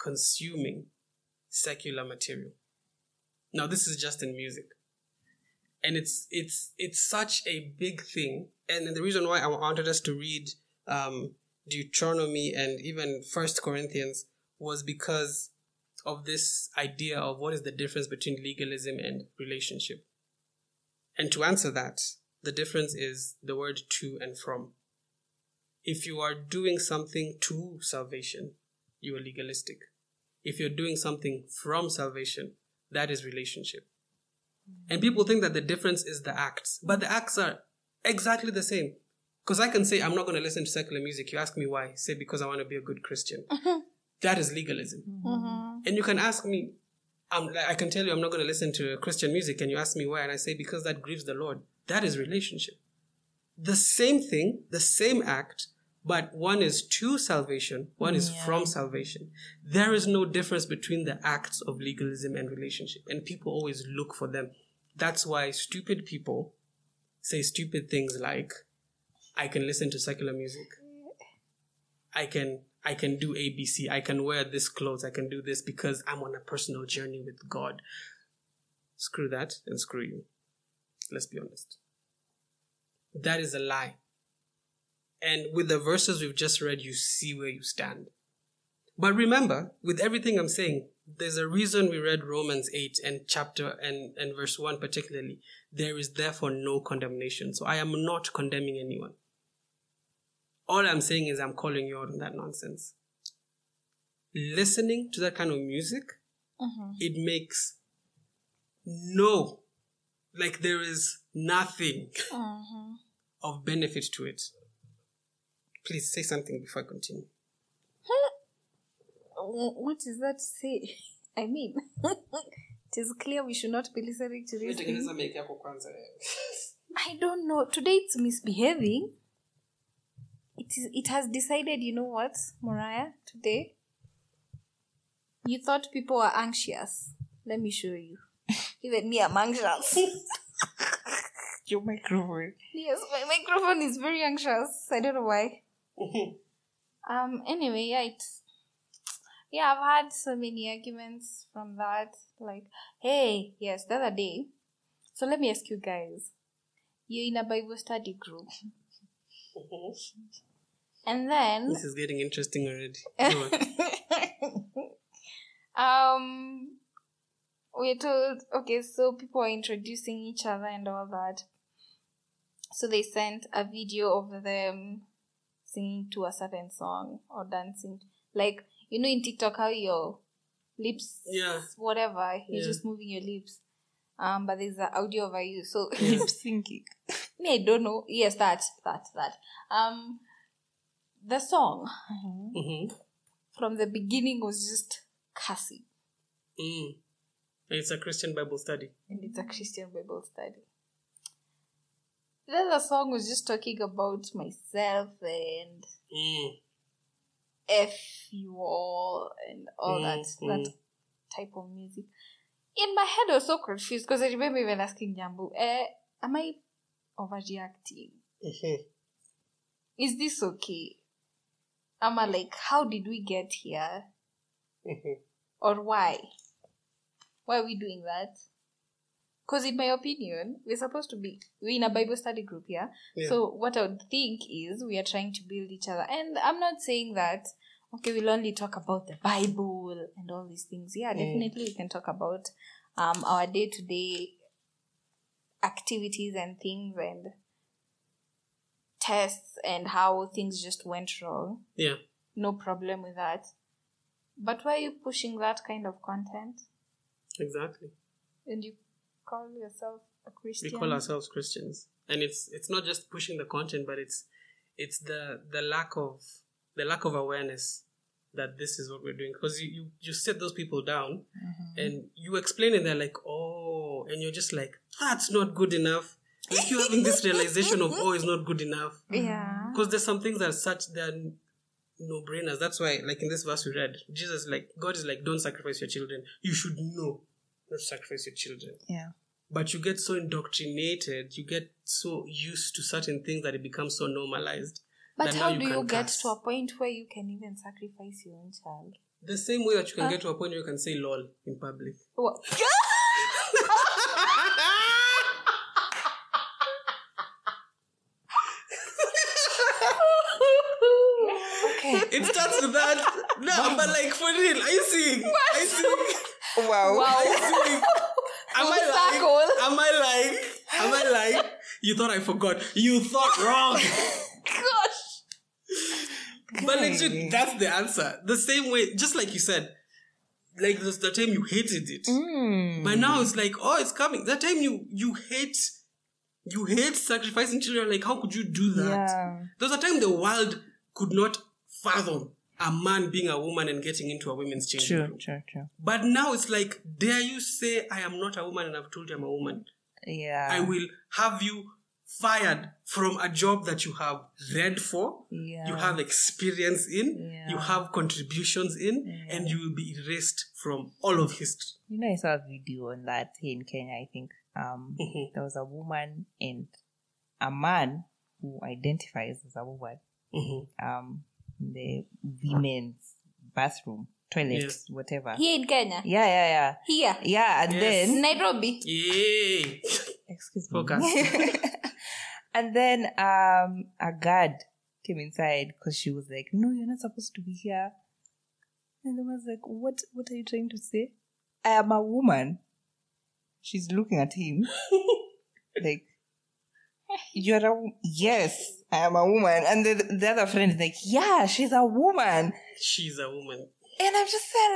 consuming secular material? Now, this is just in music. And it's, it's, it's such a big thing. And the reason why I wanted us to read, um, Deuteronomy and even First Corinthians was because of this idea of what is the difference between legalism and relationship. And to answer that, the difference is the word to and from. If you are doing something to salvation, you are legalistic. If you're doing something from salvation, that is relationship. And people think that the difference is the acts, but the acts are exactly the same. Because I can say, I'm not going to listen to secular music. You ask me why. Say, because I want to be a good Christian. That is legalism. Mm-hmm. And you can ask me, I'm, I can tell you I'm not going to listen to Christian music, and you ask me why, and I say, because that grieves the Lord. That is relationship. The same thing, the same act, but one is to salvation, one is from salvation. There is no difference between the acts of legalism and relationship, and people always look for them. That's why stupid people say stupid things like, I can listen to secular music. I can I can do ABC. I can wear this clothes. I can do this because I'm on a personal journey with God. Screw that and screw you. Let's be honest. That is a lie. And with the verses we've just read, you see where you stand. But remember, with everything I'm saying, there's a reason we read Romans 8 and chapter and, and verse 1 particularly. There is therefore no condemnation. So I am not condemning anyone. All I'm saying is I'm calling you out on that nonsense. Listening to that kind of music, mm-hmm. it makes no, like there is nothing uh-huh. of benefit to it. Please say something before I continue. What is that say? I mean, it is clear we should not be listening to this. thing. Tengeneza mic yako kwanza. I don't know. Today it's misbehaving. It is. It has decided. You know what, Mariah? Today, you thought people were anxious. Let me show you. Even me, I'm anxious. Your microphone. yes, my microphone is very anxious. I don't know why. Um. Anyway, yeah, it's. Yeah, I've had so many arguments from that. Like, hey, yes, the other day. So let me ask you guys. You're in a Bible study group. And then This is getting interesting already. Um we're told okay so people are introducing each other and all that so they sent a video of them singing to a certain song or dancing like you know in tiktok how your lips Yeah. whatever you're Yeah. just moving your lips um but there's an audio over you so Lip syncing. me i don't know yes that that that um the song Mhm. from the beginning was just cussing Mm. It's a Christian Bible study. and it's a Christian Bible study. The other song was just talking about myself and Mm. F you all and all that Mm, that mm. type of music. In my head I was so confused because I remember even asking Jambu, eh, am I overreacting? Mhm. Is this okay? Am I like, how did we get here? Mhm. or why? Why are we doing that? Because, in my opinion, we're supposed to be we're in a Bible study group, yeah? Yeah. So, what I would think is we are trying to build each other. And I'm not saying that, okay, we'll only talk about the Bible and all these things. Yeah, definitely we can talk about um, our day to day activities and things and tests and how things just went wrong Yeah. no problem with that. But why are you pushing that kind of content? Exactly. And you call yourself a Christian? We call ourselves Christians, and it's it's not just pushing the content, but it's it's the the lack of the lack of awareness that this is what we're doing because you, you you set those people down mm-hmm. and you explain it they're like oh and you're just like that's not good enough if you're having this realization of oh it's not good enough Yeah. Mm-hmm. because there's some things that are such they're no brainers that's why like in this verse we read jesus like god is like don't sacrifice your children you should know not sacrifice your children Yeah. but you get so indoctrinated you get so used to certain things that it becomes so normalized But how you do you get curse. to a point where you can even sacrifice your own child? the same way that you can get to a point where you can say lol in public What? okay. it starts with that no but like for real are you seeing are you seeing Wow. are you seeing am I circle. lying am I lying am I lying you thought I forgot you thought wrong Gosh. But legit, that's the answer. The same way, just like you said, like there's the time you hated it, Mm. but now it's like, oh, it's coming. That time you you hate, you hate sacrificing children. Like, how could you do that? Yeah. There was a time the world could not fathom a man being a woman and getting into a women's changing True, room. true, true. But now it's like, dare you say I am not a woman and I've told you I'm a woman? Yeah. I will have you fired from a job that you have read for, Yeah. you have experience in, yeah. you have contributions in, yeah. and you will be erased from all of history. You know, I saw a video on that here in Kenya, I think. Um, Mhm. there was a woman and a man who identifies as a woman Mhm. um, in the women's bathroom, toilet, Yes. whatever. Here in Kenya. Yeah, yeah, yeah. Here. Yeah, and Yes. then Nairobi. Yay! excuse me. Focus. and then um a guard came inside because she was like, "No, you're not supposed to be here." And the was like, "What? What are you trying to say? I am a woman." She's looking at him like, "You're a yes, I am a woman." And the the other friend is like, "Yeah, she's a woman." She's a woman. And I'm just saying,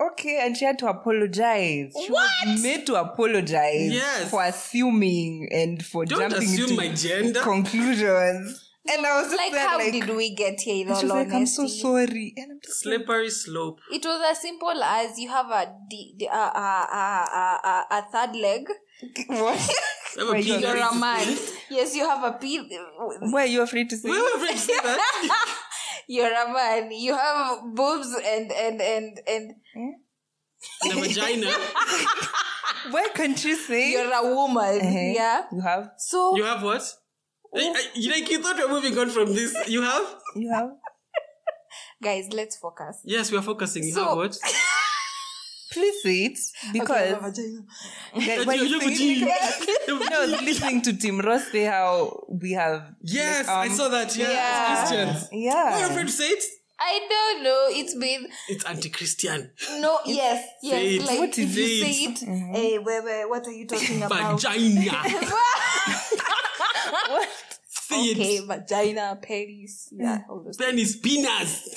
like, okay. And she had to apologize. She What? was made to apologize Yes. for assuming and for Don't jumping assume into my gender. conclusions. And I was just Like, there, how like, did we get here? In all was like, I'm so sorry. And I'm just like, Slippery slope. It was as simple as you have a d- d- uh, uh, uh, uh, uh, a third leg. what? Have a You're a man. Yes, you have a pe- Why are you afraid to say? Why am I afraid to say that? You're a man. You have boobs and and and and the vagina. Why can't you say? you're a woman. Uh-huh. Yeah. You have. So You have what? You like you thought we were moving on from this. You have? You have. guys, let's focus. Yes, we are focusing. You So- have what? Please say it because Guys, why You- you you- saying- no, listening to Tim Ross say how we have. Yes, like, I um, saw that. Yeah, yeah. it's Christians. Why are you Yeah. afraid to say it? I don't know. It's been It's anti-Christian. no. Yes. Yes. Say it. Like What if is you it? say it. Hey, wait, wait. What are you talking about? Vagina. Say okay, vagina, penis. Yeah. All those Penis, penis.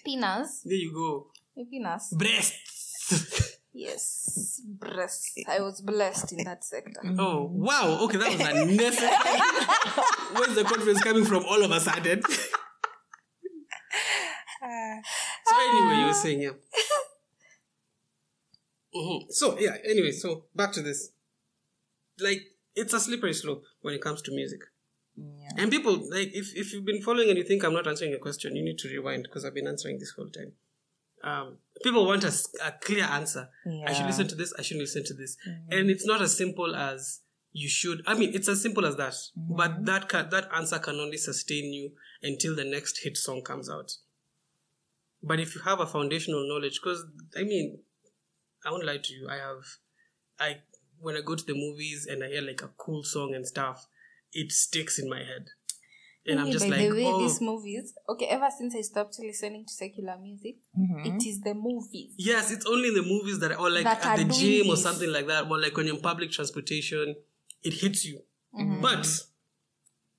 penis. there you go. Penis. Breasts. Yes. Breasts. I was blessed in that sector. Oh, wow. Okay, that was unnecessary. Where's the confidence coming from all of a sudden? so anyway, you were saying, yeah. Mhm. So, yeah, anyway, so back to this. Like, it's a slippery slope when it comes to music. Yeah. And people, like, if, if you've been following and you think I'm not answering your question, you need to rewind because I've been answering this whole time. Um, people want a clear answer. I should listen to this, I shouldn't listen to this. And it's not as simple as you should. I mean, it's as simple as that. But that ca- that answer can only sustain you until the next hit song comes out. But if you have a foundational knowledge, because, I mean, I won't lie to you, I have, I, when I go to the movies and I hear like a cool song and stuff, it sticks in my head. And I'm Yeah, just by like, the way, oh, these movies. Okay, ever since I stopped listening to secular music, mm-hmm. it is the movies. Yes, it's only in the movies that, or like That at the doing gym or something like that, or like when you're in public transportation, it hits you. Mm-hmm. But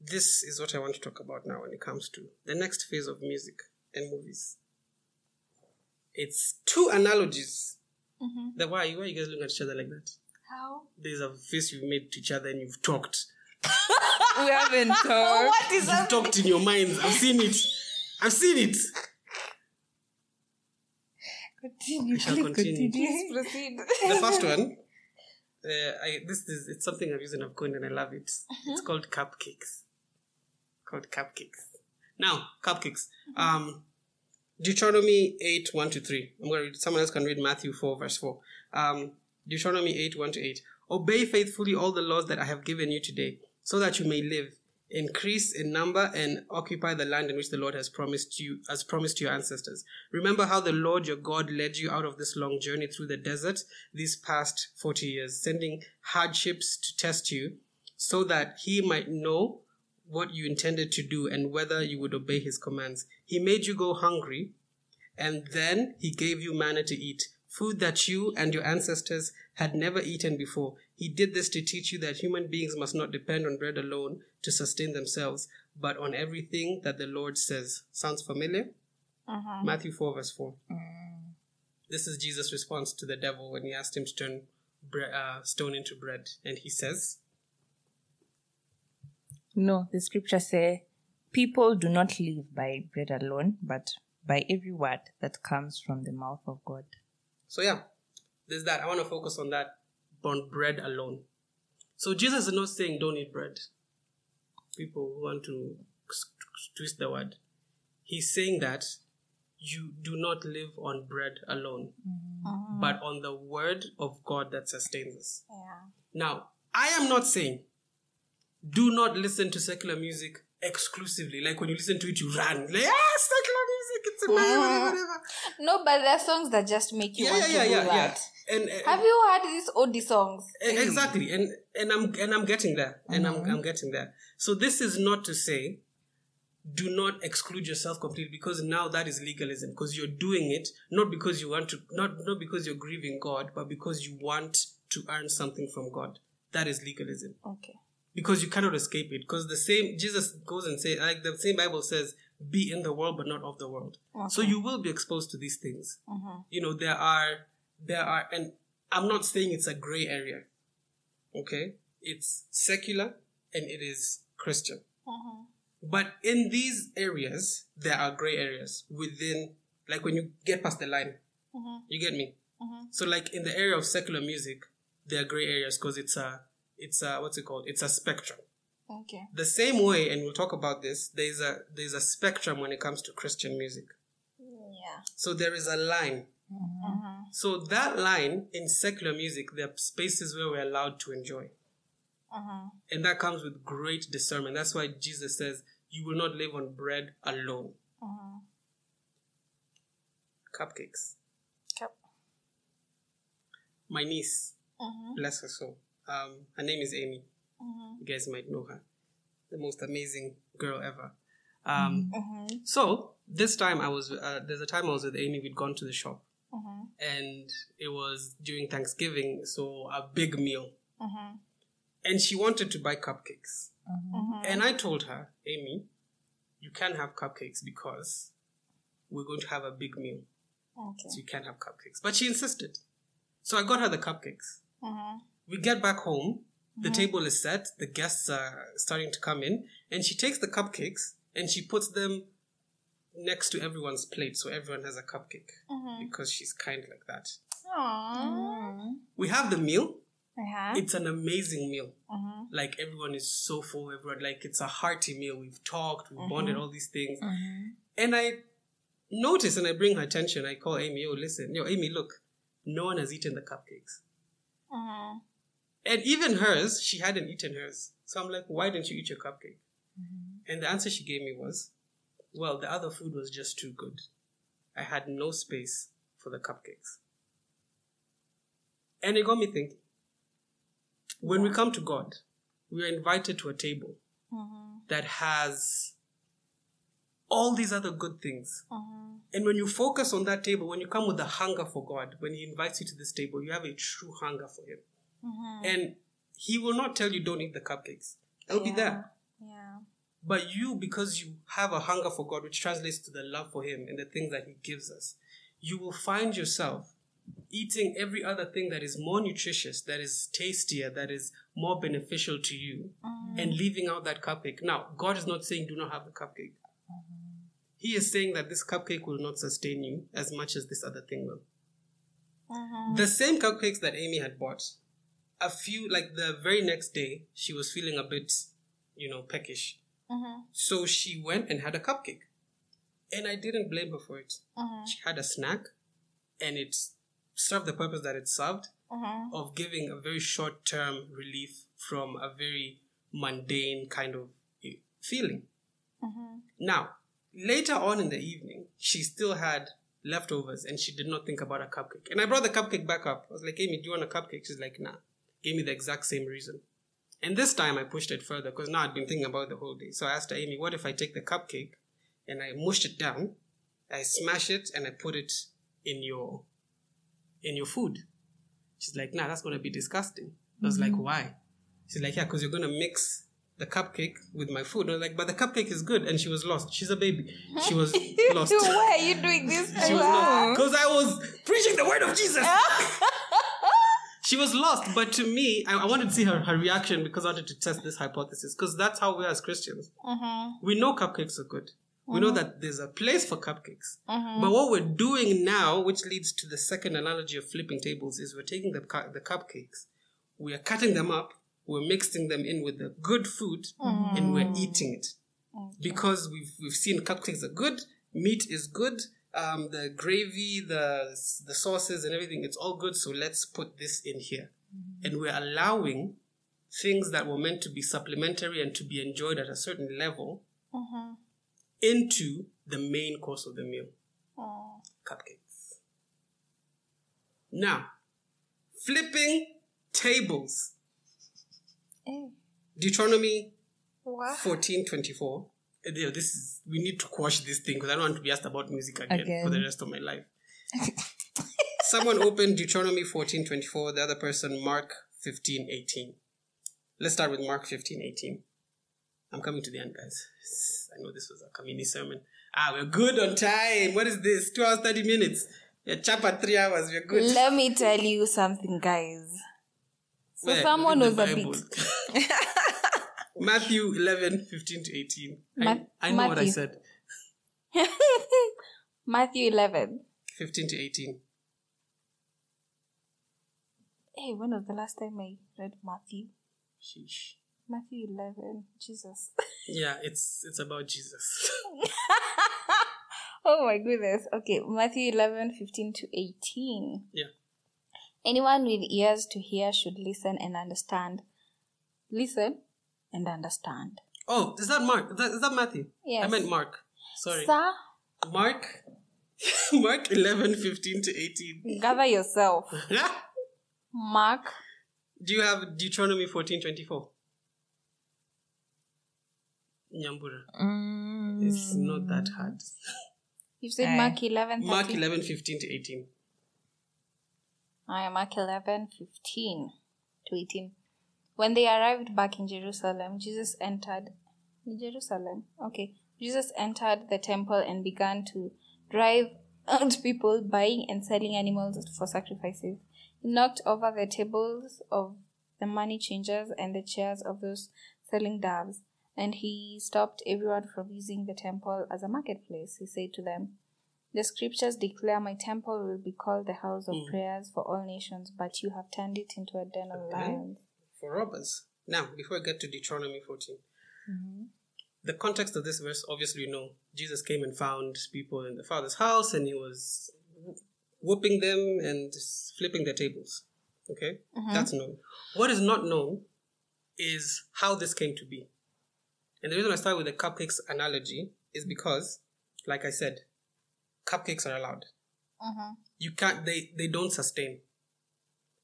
this is what I want to talk about now when it comes to the next phase of music and movies. It's two analogies. Mm-hmm. The why, why are you guys looking at each other like that? How? There's a face you've made to each other and you've talked. We haven't talked. What is You've talked in your minds. I've seen it. I've seen it. Continue. shall please continue. Please proceed. the first one, uh, I this is it's something I've used in Afghan and I love it. It's called cupcakes. Called cupcakes. Now, cupcakes. Um, Deuteronomy 8, 1 to 3. I'm going to read, someone else can read Matthew 4, verse 4. Um, Deuteronomy 8, 1 to 8. Obey faithfully all the laws that I have given you today, so that you may live, increase in number, and occupy the land in which the Lord has promised you, has promised to your ancestors. Remember how the Lord your God led you out of this long journey through the desert these past 40 years, sending hardships to test you, so that he might know what you intended to do and whether you would obey his commands. He made you go hungry, and then he gave you manna to eat, food that you and your ancestors had never eaten before. He did this to teach you that human beings must not depend on bread alone to sustain themselves, but on everything that the Lord says. Sounds familiar? Matthew 4, verse 4. This is Jesus' response to the devil when he asked him to turn bre- uh, stone into bread. And he says, No, the scripture say, people do not live by bread alone, but by every word that comes from the mouth of God. So yeah, there's that. I want to focus on that on bread alone. So Jesus is not saying don't eat bread. People want to twist the word. He's saying that you do not live on bread alone, but on the word of God that sustains us. Yeah. Now, I am not saying do not listen to secular music exclusively. Like when you listen to it, you run. Like, ah, it's amazing, whatever. No, but there are songs that just make you Yeah, want yeah, yeah, to do yeah, yeah. that. And, and Have you heard these oldie songs? E- Exactly, and and I'm and I'm getting there, and I'm mm-hmm. I'm getting there. So this is not to say, do not exclude yourself completely because now that is legalism because you're doing it not because you want to not not because you're grieving God, but because you want to earn something from God. That is legalism Okay. because you cannot escape it. Because the same Jesus goes and say like the same Bible says, "Be in the world, but not of the world." So you will be exposed to these things. Mm-hmm. You know there are there are, and I'm not saying it's a gray area. Okay, it's secular and it is Christian. Mm-hmm. But in these areas, there are gray areas within, like when you get past the line. Mm-hmm. You get me? So, like in the area of secular music, there are gray areas because it's a, it's a, what's it called? It's a spectrum. Okay. The same way, and we'll talk about this. There's a there's a spectrum when it comes to Christian music. Yeah. So there is a line. Mm-hmm. Mm-hmm. So that line in secular music, there are spaces where we're allowed to enjoy. Mm-hmm. And that comes with great discernment. That's why Jesus says, You will not live on bread alone. Cupcakes. Cup. My niece, bless her soul. Um, her name is Amy. Mm-hmm. You guys might know her. The most amazing girl ever. Um, mm-hmm. So this time I was, uh, there's a time I was with Amy, we'd gone to the shop. Mm-hmm. And it was during Thanksgiving, so a big meal. And she wanted to buy cupcakes. And I told her, Amy, you can't have cupcakes because we're going to have a big meal. Okay. So you can't have cupcakes. But she insisted. So I got her the cupcakes. We get back home. The table is set. The guests are starting to come in. And she takes the cupcakes and she puts them next to everyone's plate. So everyone has a cupcake. Mm-hmm. Because she's kind like that. Aww. We have the meal. Uh-huh. It's an amazing meal. Mm-hmm. Like everyone is so full. Everyone, like it's a hearty meal. We've talked, we've mm-hmm. bonded, all these things. And I notice and I bring her attention. I call Amy, oh, listen, yo, Amy, look, no one has eaten the cupcakes. And even hers, she hadn't eaten hers. So I'm like, why didn't you eat your cupcake? Mm-hmm. And the answer she gave me was, well, the other food was just too good. I had no space for the cupcakes. And it got me thinking. When we come to God, we are invited to a table mm-hmm. that has all these other good things. Mm-hmm. And when you focus on that table, when you come with a hunger for God, when He invites you to this table, you have a true hunger for Him. Mm-hmm. And He will not tell you don't eat the cupcakes. They'll be there. Yeah. But you, because you have a hunger for God, which translates to the love for Him and the things that He gives us, you will find yourself eating every other thing that is more nutritious, that is tastier, that is more beneficial to you, mm-hmm. and leaving out that cupcake. Now, God is not saying do not have the cupcake. Mm-hmm. He is saying that this cupcake will not sustain you as much as this other thing will. The same cupcakes that Amy had bought, a few, like the very next day, she was feeling a bit, you know, peckish. Mm-hmm. So she went and had a cupcake. And I didn't blame her for it. Mm-hmm. She had a snack and it served the purpose that it served mm-hmm. of giving a very short term relief from a very mundane kind of eh, feeling. Now, later on in the evening, she still had leftovers and she did not think about a cupcake. And I brought the cupcake back up. I was like, Amy, do you want a cupcake? She's like, nah. Gave me the exact same reason. And this time I pushed it further because now I'd been thinking about it the whole day. So I asked Amy, what if I take the cupcake and I mush it down, I smash it and I put it in your in your food? She's like, nah, that's gonna be disgusting. I was like, mm-hmm. why? She's like, yeah, because you're gonna mix the cupcake with my food. I was like, but the cupcake is good, and she was lost. She's a baby. She was lost. Why are you doing this? She was lost because I was preaching the word of Jesus. she was lost, but to me, I, I wanted to see her, her reaction because I wanted to test this hypothesis because that's how we are as Christians. Mm-hmm. We know cupcakes are good. We know mm-hmm. that there's a place for cupcakes. Mm-hmm. But what we're doing now, which leads to the second analogy of flipping tables, is we're taking the, cu- the cupcakes, we are cutting them up, we're mixing them in with the good food, and we're eating it. Because we've, we've seen cupcakes are good, meat is good, um, the gravy, the the sauces, and everything. It's all good. So let's put this in here, mm-hmm. and we're allowing things that were meant to be supplementary and to be enjoyed at a certain level mm-hmm. into the main course of the meal. Cupcakes. Now, flipping tables. Mm. Deuteronomy what? you know, this is, we need to quash this thing because I don't want to be asked about music again, again. for the rest of my life. Someone opened Deuteronomy 14 24, the other person Mark 15 18. Let's start with Mark 15 18. I'm coming to the end, guys. I know this was a community sermon. Ah, we're good on time. What is this? Two hours, 30 minutes. Yeah, chap at three hours. We're good. Let me tell you something, guys. So Where? someone was Bible. a bit. Matthew 11, 15 to 18. I, Ma- I know what I said. Matthew 11. 15 to 18. Hey, when was the last time I read Matthew? Sheesh. Matthew 11. Jesus. Yeah, it's it's about Jesus. oh my goodness. Okay, Matthew 11, 15 to 18. yeah. Anyone with ears to hear should listen and understand. Listen and understand. Oh, is that Mark? Is that, is that Matthew? Yes. I meant Mark. Sorry. Sir, Mark. Mark 11, 15 to 18. gather yourself. Mark. Do you have Deuteronomy 14, 24? Nyambura. Mm, It's not that hard. You said Aye. Mark 11, 13. Mark 11, 15 to 18. I am Mark 11, 15 to 18. When they arrived back in Jerusalem, Jesus entered Jerusalem. Okay. Jesus entered the temple and began to drive out people buying and selling animals for sacrifices. He knocked over the tables of the money changers and the chairs of those selling doves, and he stopped everyone from using the temple as a marketplace. He said to them, the scriptures declare my temple will be called the house of hmm. prayers for all nations, but you have turned it into a den of Okay. lions. For robbers. Now, before I get to Deuteronomy 14, the context of this verse, obviously, you know, Jesus came and found people in the Father's house and he was whooping them and flipping their tables. Okay? That's known. What is not known is how this came to be. And the reason I start with the cupcakes analogy is because, like I said, cupcakes are allowed. Mm-hmm. You can't, they, they don't sustain.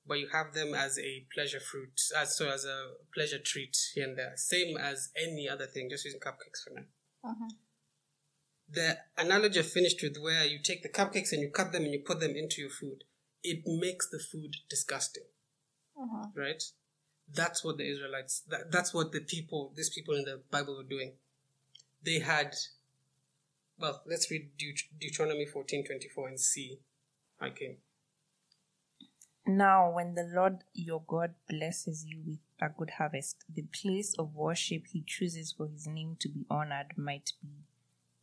But you have them as a pleasure fruit, as so as a pleasure treat here and there. Same as any other thing, just using cupcakes for now. Mhm. The analogy I finished with where you take the cupcakes and you cut them and you put them into your food. It makes the food disgusting Mhm. right? That's what the Israelites, that, that's what the people, these people in the Bible were doing. They had, well, let's read Deut- Deuteronomy 14 24 and see it came. Now, when the Lord your God blesses you with a good harvest, the place of worship he chooses for his name to be honored might be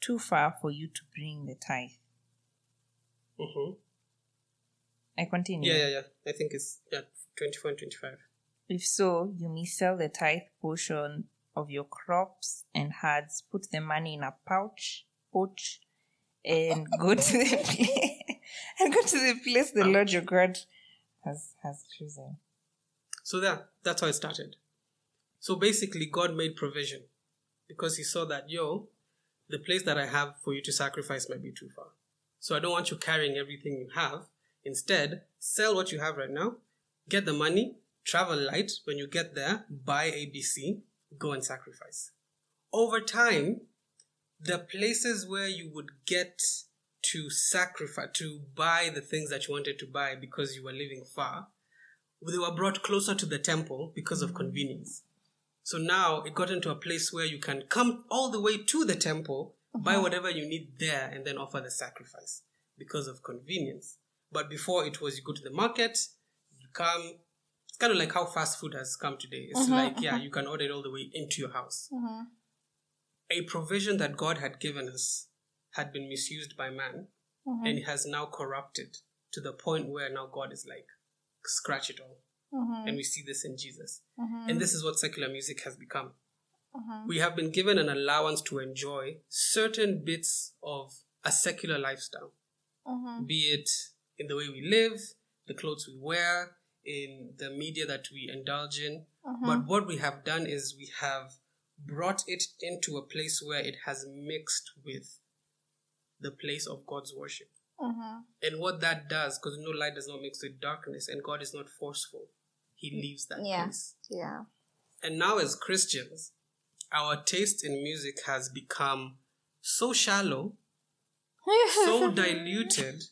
too far for you to bring the tithe. hmm I continue. Yeah, yeah, yeah. I think it's yeah, 24 and 25. If so, you may sell the tithe portion of your crops and herds, put the money in a pouch, pouch, and go to the and go to the place the Lord your God has has chosen. So that that's how it started. So basically, God made provision because He saw that yo, the place that I have for you to sacrifice might be too far. So I don't want you carrying everything you have. Instead, sell what you have right now, get the money, travel light. When you get there, buy ABC, go and sacrifice. Over time, the places where you would get to sacrifice, to buy the things that you wanted to buy because you were living far, they were brought closer to the temple because of convenience. So now it got into a place where you can come all the way to the temple, buy uh-huh. whatever you need there, and then offer the sacrifice because of convenience. But before it was you go to the market, you come. It's kind of like how fast food has come today. It's uh-huh, like, yeah, uh-huh. you can order it all the way into your house. A provision that God had given us had been misused by man and it has now corrupted to the point where now God is like, scratch it all. Mhm. And we see this in Jesus. Mhm. And this is what secular music has become. Mhm. We have been given an allowance to enjoy certain bits of a secular lifestyle, Mhm. be it in the way we live, the clothes we wear, in the media that we indulge in. But what we have done is we have brought it into a place where it has mixed with the place of God's worship. Mhm. And what that does, because no light does not mix with darkness, and God is not forceful, He leaves that Yeah. place. Yeah. And now, as Christians, our taste in music has become so shallow, so diluted,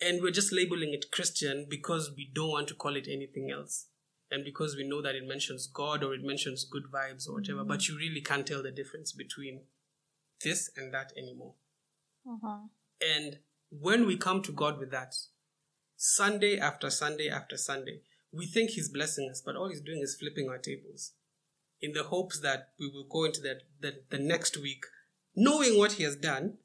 and we're just labeling it Christian because we don't want to call it anything else. And because we know that it mentions God or it mentions good vibes or whatever, but you really can't tell the difference between this and that anymore. Mhm. And when we come to God with that, Sunday after Sunday after Sunday, we think He's blessing us, but all He's doing is flipping our tables. in the hopes that we will go into that, that the next week knowing what he has done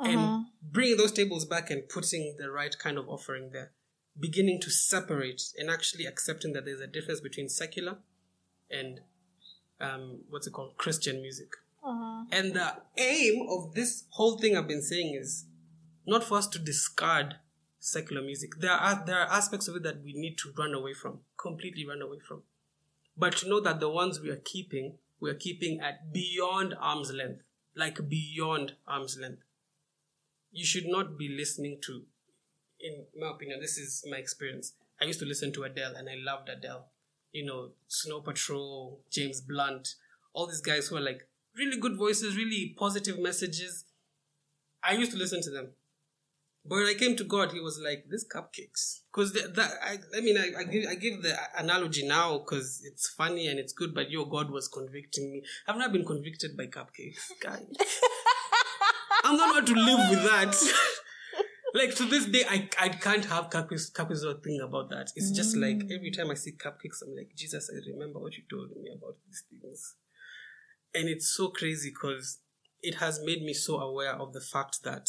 and bringing those tables back and putting the right kind of offering there beginning to separate and actually accepting that there's a difference between secular and um, what's it called christian music Uh-huh. and the aim of this whole thing i've been saying is not for us to discard secular music. There are there are aspects of it that we need to run away from completely run away from. But to know that the ones we are keeping we are keeping at beyond arm's length like beyond arm's length. You should not be listening to in my opinion this is my experience. I used to listen to adele and i loved adele. You know snow patrol james blunt all these guys who are like really good voices really positive messages i used to listen to them but when I came to God, He was like, "These cupcakes." Because that, I, I mean, I, I give, I give the analogy now because it's funny and it's good. But your God was convicting me. I've not been convicted by cupcakes, guys. I'm not allowed to live with that. like to this day, I, I can't have cupcakes. Cupcakes or thing about that. It's just like mm. every time I see cupcakes, I'm like, Jesus, I remember what you told me about these things. And it's so crazy because it has made me so aware of the fact that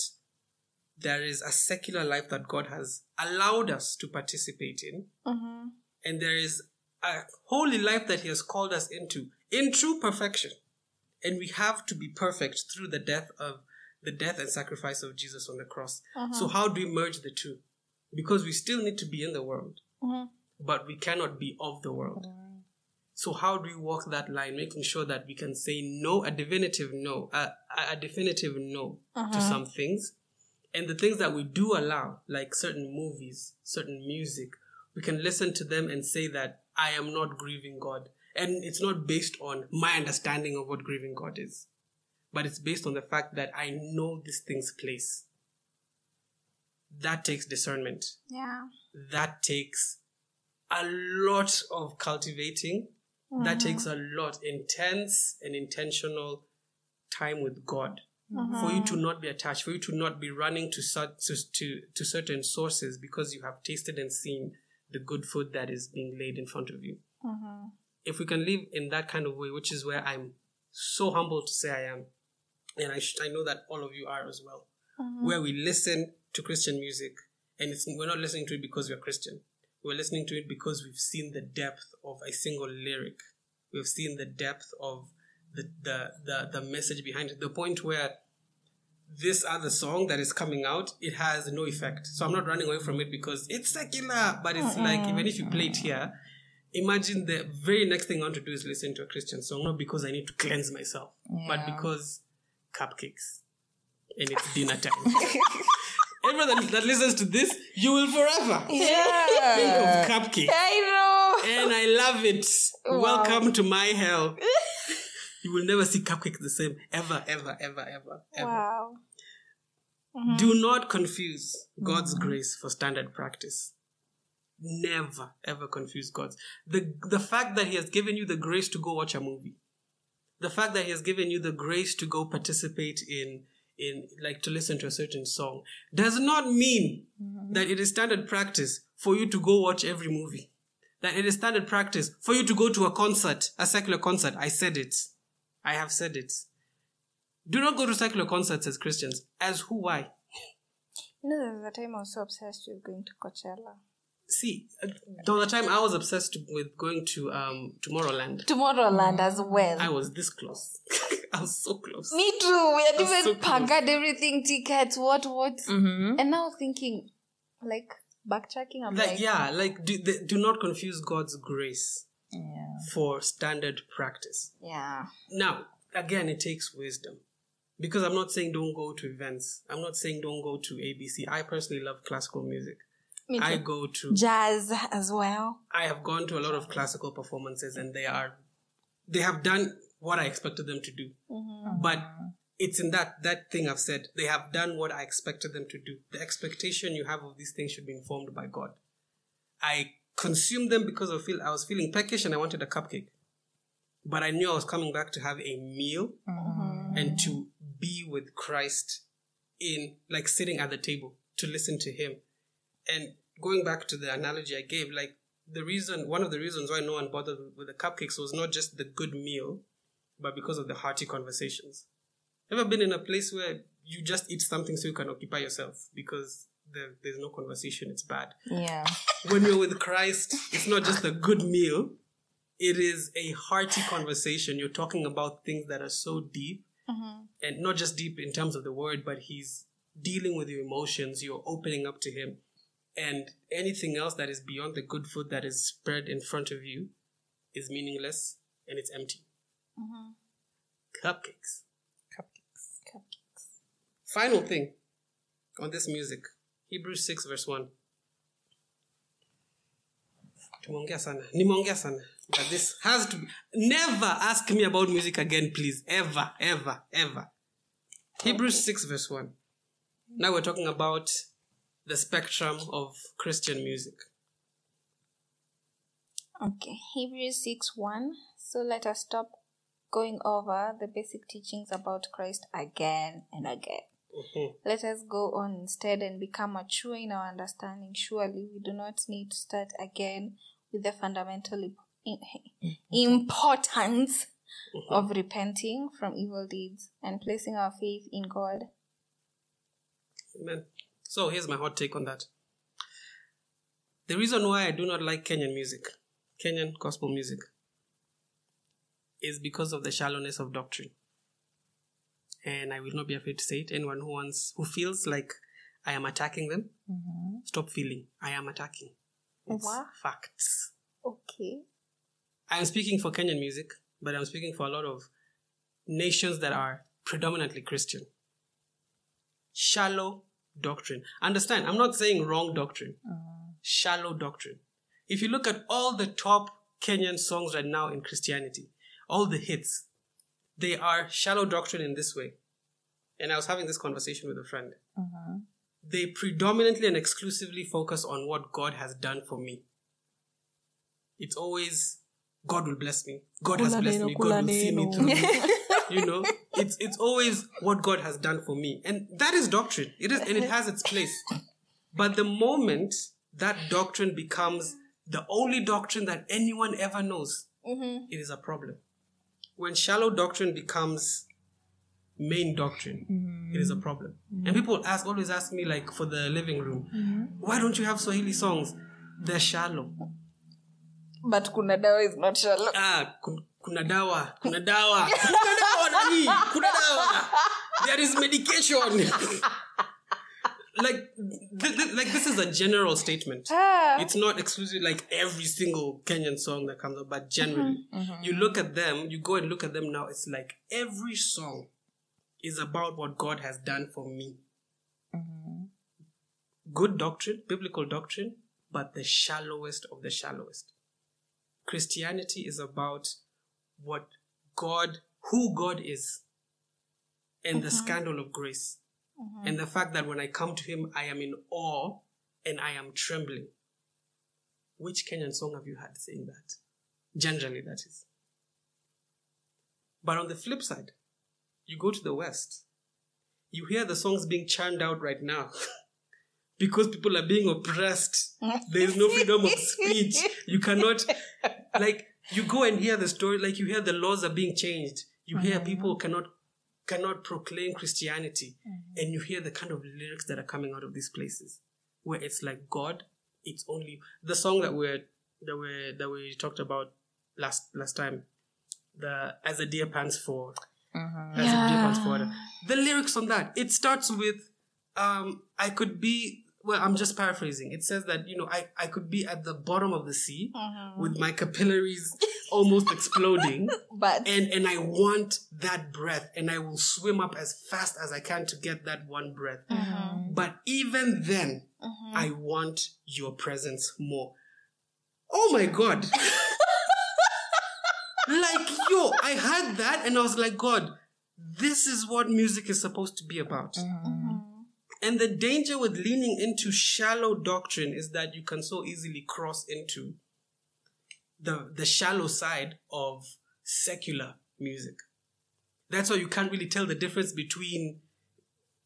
there is a secular life that God has allowed us to participate in, mm-hmm. and there is a holy life that He has called us into in true perfection, and we have to be perfect through the death of the death and sacrifice of Jesus on the cross. So mm-hmm. how do we merge the two? Because we still need to be in the world, mm-hmm. but we cannot be of the world. So how do we walk that line, making sure that we can say no, a definitive no, a, a- definitive no to uh-huh. some things, and the things that we do allow, like certain movies, certain music, we can listen to them and say that I am not grieving God, and it's not based on my understanding of what grieving God is, but it's based on the fact that I know this things place. That takes discernment Yeah. that takes a lot of cultivating. That uh-huh. takes a lot. Intense and intentional time with God. Uh-huh. For you to not be attached, for you to not be running to, to to to certain sources because you have tasted and seen the good food that is being laid in front of you. Uh-huh. If we can live in that kind of way, which is where I'm so humbled to say I am, and I sh- I know that all of you are as well, where we listen to Christian music, and it's we're not listening to it because we're Christian. We're listening to it because we've seen the depth of a single lyric. We've seen the depth of the the the, the message behind it. The point where this other song that is coming out, it has no effect. So I'm not running away from it because it's secular, but it's like even if you play it here, imagine the very next thing I want to do is listen to a Christian song, not because I need to cleanse myself, but because cupcakes and it's dinner time. Everyone that, that listens to this, you will forever think of cupcake. I know. And I love it. Welcome to my hell. you will never see cupcake the same ever, ever, ever, ever, ever. Wow. Mm-hmm. Do not confuse God's grace for standard practice. Never, ever confuse God's. The, the fact that He has given you the grace to go watch a movie, the fact that He has given you the grace to go participate in, in like to listen to a certain song, does not mean mm-hmm. that it is standard practice for you to go watch every movie. That it is standard practice for you to go to a concert, a secular concert. I said it. I have said it. Do not go to secular concerts as Christians. As who? Why? You know, there was a time I was so obsessed with going to Coachella. See, uh, there was a time I was obsessed with going to um Tomorrowland. Tomorrowland as well. I was this close. I was so close. Me too. We had even so close. packed everything, tickets, what, what. Mm-hmm. And now thinking, like, backtracking, I'm Like, like, yeah, like do, the, do not confuse God's grace Yeah. for standard practice. yeah. Now, again, it takes wisdom. Because I'm not saying don't go to events. I'm not saying don't go to ABC. I personally love classical music. I go to Jazz as well. I have gone to a lot of classical performances and they are they have done what I expected them to do. Mm-hmm. But it's in that that thing I've said. They have done what I expected them to do. The expectation you have of these things should be informed by God. I consumed them because I feel I was feeling peckish and I wanted a cupcake. But I knew I was coming back to have a meal mm-hmm. and to be with Christ in like sitting at the table to listen to him. And going back to the analogy I gave, like the reason, one of the reasons why no one bothered with the cupcakes was not just the good meal, but because of the hearty conversations. Ever been in a place where you just eat something so you can occupy yourself because there, there's no conversation, it's bad. Yeah. When you're with Christ, it's not just a good meal, it is a hearty conversation. You're talking about things that are so deep, mm-hmm. and not just deep in terms of the word, but He's dealing with your emotions, you're opening up to Him. And anything else that is beyond the good food that is spread in front of you is meaningless and it's empty. Mm-hmm. Cupcakes. Cupcakes. Cupcakes. Final thing on this music Hebrews 6, verse 1. Tumeongea sana. Nimeongea sana. But this has to be. Never ask me about music again, please. Ever, ever, ever. Hebrews 6, verse 1. Now we're talking about the spectrum of Christian music. Okay, Hebrews 6 1. So let us stop going over the basic teachings about Christ again and again. Mhm. Let us go on instead and become mature in our understanding. Surely we do not need to start again with the fundamental i- importance of repenting from evil deeds and placing our faith in God. Amen. So here's my hot take on that. The reason why I do not like Kenyan music, Kenyan gospel music, is because of the shallowness of doctrine. And I will not be afraid to say it. Anyone who wants, who feels like I am attacking them, mm-hmm. stop feeling I am attacking. It's What? facts. Okay. I am speaking for Kenyan music, but I'm speaking for a lot of nations that are predominantly Christian. Shallow doctrine. Understand, I'm not saying wrong doctrine. Shallow doctrine. If you look at all the top Kenyan songs right now in Christianity, all the hits, they are shallow doctrine in this way. And I was having this conversation with a friend. They predominantly and exclusively focus on what God has done for me. It's always God will bless me. God has blessed me. God will see me through. you know, it's it's always what God has done for me, and that is doctrine. It is, and it has its place. But the moment that doctrine becomes the only doctrine that anyone ever knows, mm-hmm. it is a problem. When shallow doctrine becomes main doctrine, mm-hmm. it is a problem. And mm-hmm. people ask always ask me like for the living room, why don't you have Swahili songs? They're shallow. But kuna dawa is not shallow. ah, kun- kuna dawa, kuna dawa, kuna dawa There is medication. like, th- th- like this is a general statement. Ah. It's not exclusive like every single Kenyan song that comes up, but generally, mm-hmm, mm-hmm. you look at them, you go and look at them now. It's like every song is about what God has done for me. Mm-hmm. Good doctrine, biblical doctrine, but the shallowest of the shallowest. Christianity is about what God, who God is, and the mm-hmm. scandal of grace, mm-hmm. and the fact that when I come to Him, I am in awe and I am trembling. Which Kenyan song have you had saying that? Generally, that is. But on the flip side, you go to the West, you hear the songs being churned out right now. because people are being oppressed. There is no freedom of speech. You cannot, like, you go and hear the story, like, you hear the laws are being changed. You hear people cannot cannot proclaim Christianity, and you hear the kind of lyrics that are coming out of these places, where it's like God, it's only the song that we're that we that we talked about last last time, the as a deer pants for as a deer pants for. The lyrics on that it starts with, um, I could be. Well, I'm just paraphrasing. It says that you know I, I could be at the bottom of the sea uh-huh. with my capillaries almost exploding, But and and I want that breath, and I will swim up as fast as I can to get that one breath. Uh-huh. But even then, uh-huh. I want your presence more. Oh my god! like yo, I heard that, and I was like, God, this is what music is supposed to be about. And the danger with leaning into shallow doctrine is that you can so easily cross into the the shallow side of secular music. That's why you can't really tell the difference between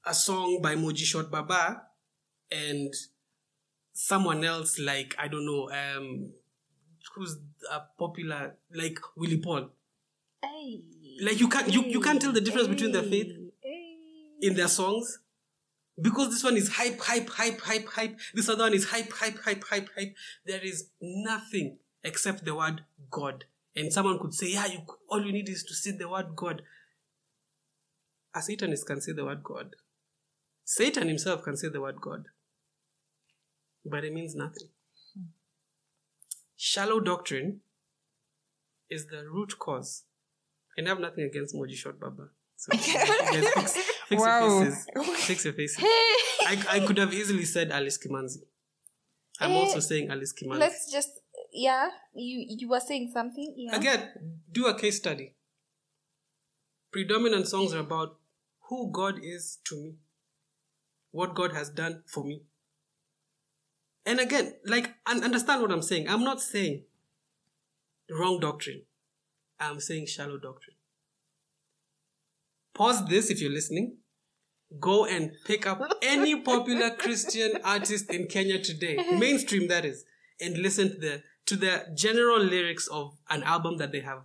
a song by Moji Shot Baba and someone else like I don't know um who's a popular like Willy Paul. Hey. Like you can't you, you can't tell the difference between their faith Hey. in their songs because this one is hype, hype, hype, hype, hype. This other one is hype, hype, hype, hype, hype. There is nothing except the word God. And someone could say, yeah, you all you need is to say the word God. Ah, A Satanist can say the word God. Satan himself can say the word God. But it means nothing. Shallow doctrine is the root cause. And I have nothing against Moji Short Baba. So you guys fix, fix Wow. your faces. Fix your faces. I, I could have easily said Alice Kimanzi. I'm also saying Alice Kimanzi. Let's just yeah. You you were saying something. Yeah. Again, do a case study. Predominant songs are about who God is to me, what God has done for me. And again, like, understand what I'm saying. I'm not saying wrong doctrine, I'm saying shallow doctrine. Pause this if you're listening. Go and pick up any popular Christian artist in Kenya today, mainstream that is, and listen to the to the general lyrics of an album that they have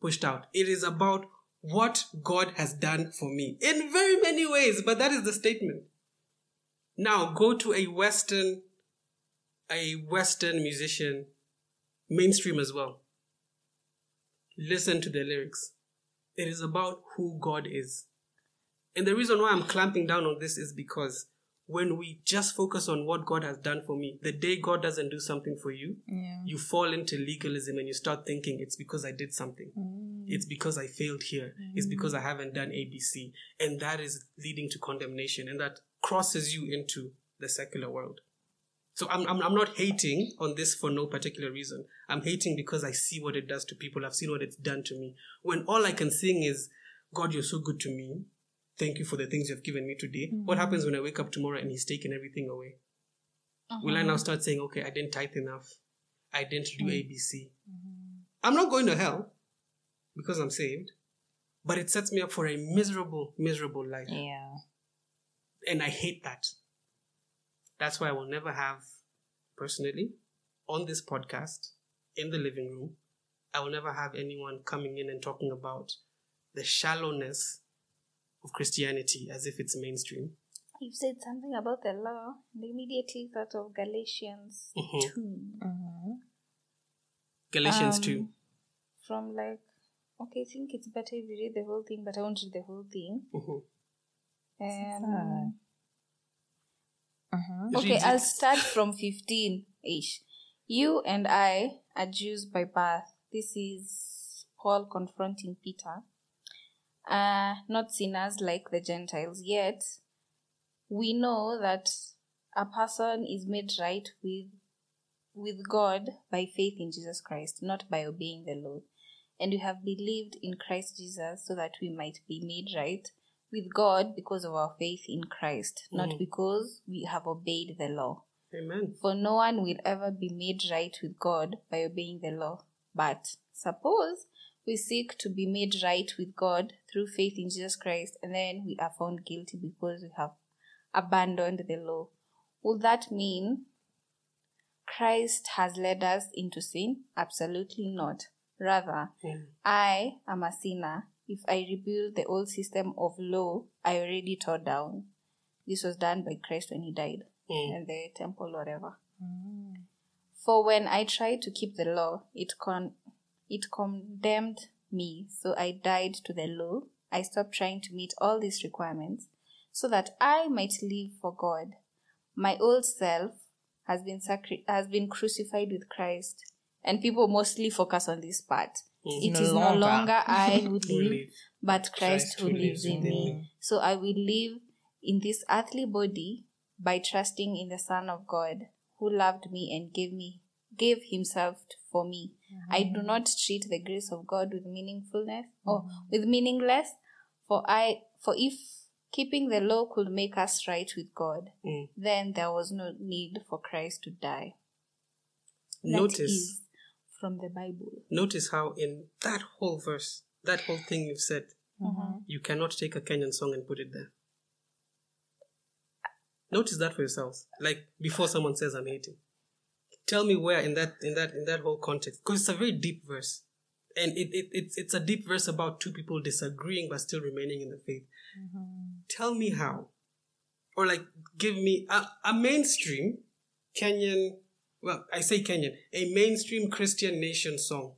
pushed out. It is about what God has done for me in very many ways, but that is the statement. Now go to a Western, a Western musician, mainstream as well. Listen to the lyrics. It is about who God is. And the reason why I'm clamping down on this is because when we just focus on what God has done for me, the day God doesn't do something for you, Yeah. you fall into legalism and you start thinking it's because I did something. Mm. It's because I failed here. It's because I haven't done ABC. And that is leading to condemnation and that crosses you into the secular world. So I'm, I'm, I'm not hating on this for no particular reason. I'm hating because I see what it does to people. I've seen what it's done to me. When all I can sing is, God, you're so good to me. Thank you for the things you've given me today. What mm-hmm. happens when I wake up tomorrow and He's taken everything away? Will I uh-huh. now start saying, okay, I didn't tithe enough. I didn't do ABC. Mm-hmm. I'm not going to hell because I'm saved, but it sets me up for a miserable, miserable life. Yeah. And I hate that. That's why I will never have, personally, on this podcast, in the living room, I will never have anyone coming in and talking about the shallowness of Christianity as if it's mainstream. You said something about the law, and immediately thought of Galatians Mhm. 2. Galatians Um, 2. From like, okay, I think it's better if you read the whole thing, but I won't read the whole thing. Mhm. Um, Uh-huh. okay, I'll start from 15 ish. You and I are Jews by birth. This is Paul confronting Peter. Uh, not sinners like the Gentiles, yet we know that a person is made right with with God by faith in Jesus Christ, not by obeying the law. And we have believed in Christ Jesus so that we might be made right with God because of our faith in Christ, not because we have obeyed the law. Amen. For no one will ever be made right with God by obeying the law. But suppose we seek to be made right with God through faith in Jesus Christ and then we are found guilty because we have abandoned the law. Would that mean Christ has led us into sin? Absolutely not. Rather, Mm. I am a sinner. If I rebuild the old system of law I already tore down, this was done by Christ when he died Mm. in the temple, whatever. For when I try to keep the law, it con it condemned me. So I died to the law. I stopped trying to meet all these requirements so that I might live for God. My old self has been sacri- has been crucified with Christ. And people mostly focus on this part. It No is no longer. longer I who live, but Christ, who lives in me. me. So I will live in this earthly body by trusting in the Son of God who loved me and gave me gave himself for me. I do mm-hmm. not treat the grace of God with meaningfulness or mm-hmm. with meaningless, for I for if keeping the law could make us right with God, Mm. then there was no need for Christ to die. That Notice, from the Bible. notice how in that whole verse, that whole thing you've said, mm-hmm. you cannot take a Kenyan song and put it there. Notice that for yourselves. Like before someone says I'm hating. Tell me where in that in that in that whole context because it's a very deep verse. And it, it it's it's a deep verse about two people disagreeing but still remaining in the faith. Mm-hmm. Tell me how. Or like give me a, a mainstream kenyan well i say kenyan a mainstream christian nation song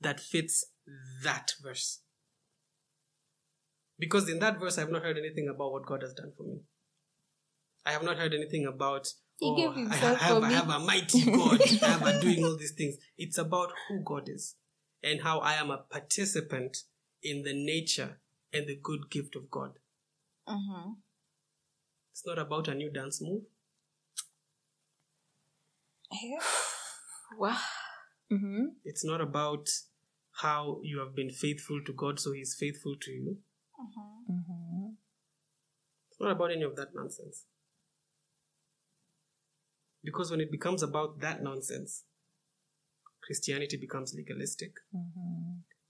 that fits that verse. Because in that verse i've not heard anything about what god has done for me. I have not heard anything about He oh, gave I, have, for I me. have a mighty god i have a doing all these things it's about who god is and how i am a participant in the nature and the good gift of god Mm-hmm. it's not about a new dance move Wow. Mm-hmm. It's not about how you have been faithful to God, so He's faithful to you. Mm-hmm. It's not about any of that nonsense. Because when it becomes about that nonsense, Christianity becomes legalistic,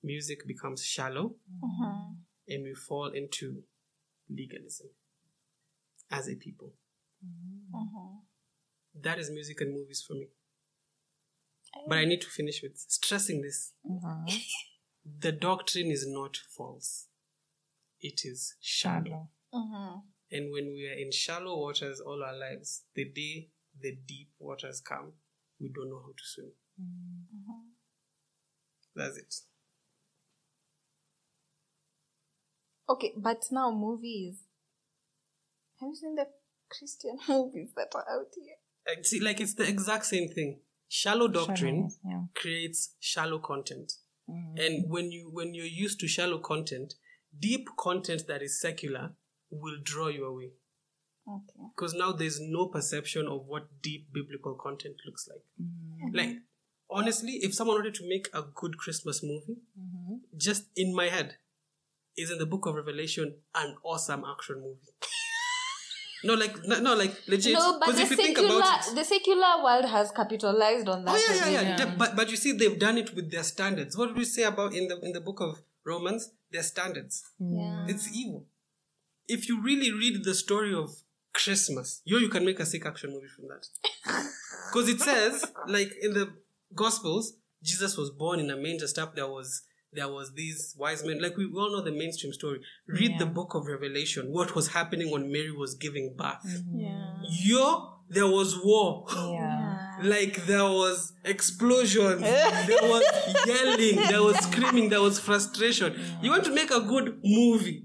music becomes shallow, Mm-hmm. and we fall into legalism as a people. Mm-hmm. That is music and movies for me. But I need to finish with stressing this. The doctrine is not false. It is shallow. Mm-hmm. And when we are in shallow waters all our lives, the day the deep waters come, we don't know how to swim. That's it. Okay, but now movies. Have you seen the Christian movies that are out here? Uh, See, like it's the exact same thing. Shallow doctrine Shallowness, yeah. creates shallow content. And when you when you're used to shallow content, deep content that is secular will draw you away. Okay. Because now there's no perception of what deep biblical content looks like. Mm-hmm. Like, honestly, if someone wanted to make a good Christmas movie, mm-hmm. just in my head, is in the book of Revelation an awesome action movie. no, like, no, no, like, legit. No, but the if you think secular, about it, the secular world has capitalized on that. Oh yeah, yeah, yeah. Yeah, But but you see, they've done it with their standards. What did we say about in the in the book of Romans? Their standards. Yeah. It's evil. If you really read the story of Christmas, yo, you can make a sick action movie from that. Because it says, like in the Gospels, Jesus was born in a manger stuff. There was there was these wise men. Like we all know the mainstream story. Read the book of Revelation. What was happening when Mary was giving birth? Mm-hmm. Yeah. Yo, there was war. Yeah. Like there was explosions, there was yelling, there was screaming, there was frustration. You want to make a good movie?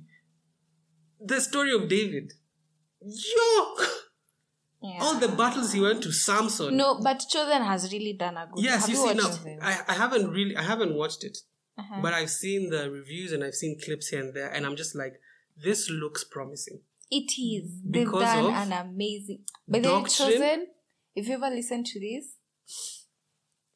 The story of David. Yo! Yeah. All the battles he went to Samson. No, but Chosen has really done a good. yes, Have you see now. I, I haven't really I haven't watched it. But I've seen the reviews and I've seen clips here and there, and I'm just like, this looks promising. It is. They've Because done an amazing. But then? Chosen, if you ever listen to this,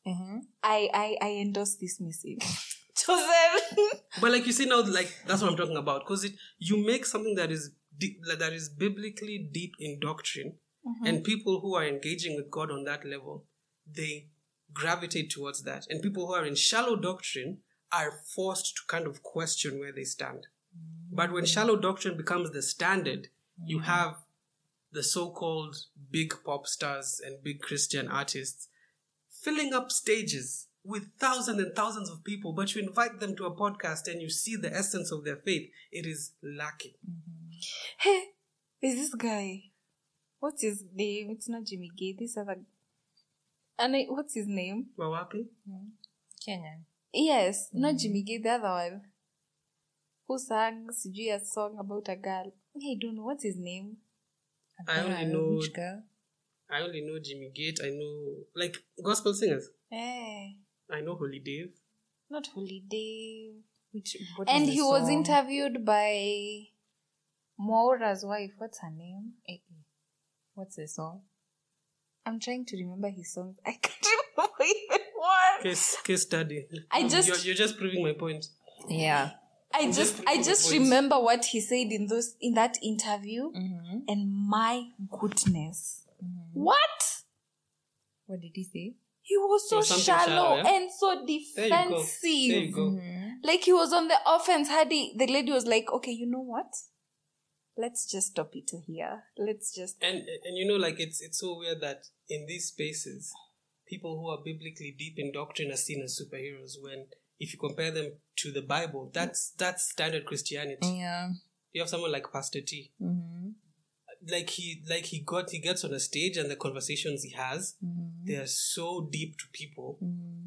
Mm-hmm. I I I endorse this message. Chosen. But like you see now, like that's what I'm talking about. Because it you make something that is deep, that is biblically deep in doctrine, mm-hmm. and people who are engaging with God on that level, they gravitate towards that. And people who are in shallow doctrine are forced to kind of question where they stand. Mm-hmm. But when shallow doctrine becomes the standard, you mm-hmm. have the so-called big pop stars and big Christian artists filling up stages with thousands and thousands of people, but you invite them to a podcast and you see the essence of their faith, it is lacking. Hey, is this guy? What's his name? It's not Jimmy Gay. This other. And I, what's his name? Wawapi? Kenyan. Yes, not Jimmy Gay. The other one. Who sang sijui a song about a girl? I don't know what's his name. I only know which girl? I only know Jimmy Gait, I know like gospel singers. Eh, I know Holy Dave. not Holiday. Which, And the he was interviewed by Maura's wife. What's her name? What's the song? I'm trying to remember his songs. I can't remember even one. Case case study. I just- you're, you're just proving my point. Yeah. I I'm just just I just remember what he said in those in that interview, Mm-hmm. and my goodness, what What did he say? he was so was shallow, shallow, yeah? and so There you go. There you defensive. go. Like he was on the offense. Had he, the lady was like, "Okay, you know what? Let's just stop it here. Let's just." And and you know, like it's it's so weird that in these spaces, people who are biblically deep in doctrine are seen as superheroes when if you compare them to the Bible, that's that's standard Christianity. Yeah. You have someone like Pastor T. Mm-hmm. Like he like he got he gets on a stage and the conversations he has, Mm-hmm. they are so deep to people.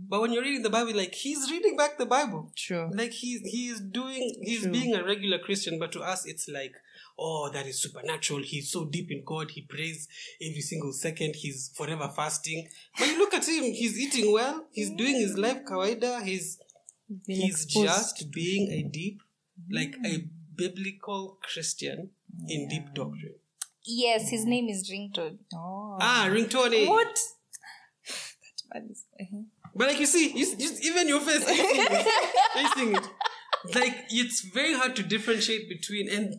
But when you're reading the Bible, like he's reading back the Bible. Sure. Like he's he's doing he's True. being a regular Christian, but to us it's like, oh, that is supernatural. He's so deep in God. He prays every single second. He's forever fasting. But you look at him. He's eating well. He's doing his life kawaida. He's Been he's exposed. just being a deep, like a biblical Christian in deep doctrine. Yes, his name is Ringtone. Oh. Ah, ringtone. What? that man is. uh-huh. But like you see, you, you, even your face, are you it? Are it? Like it's very hard to differentiate between and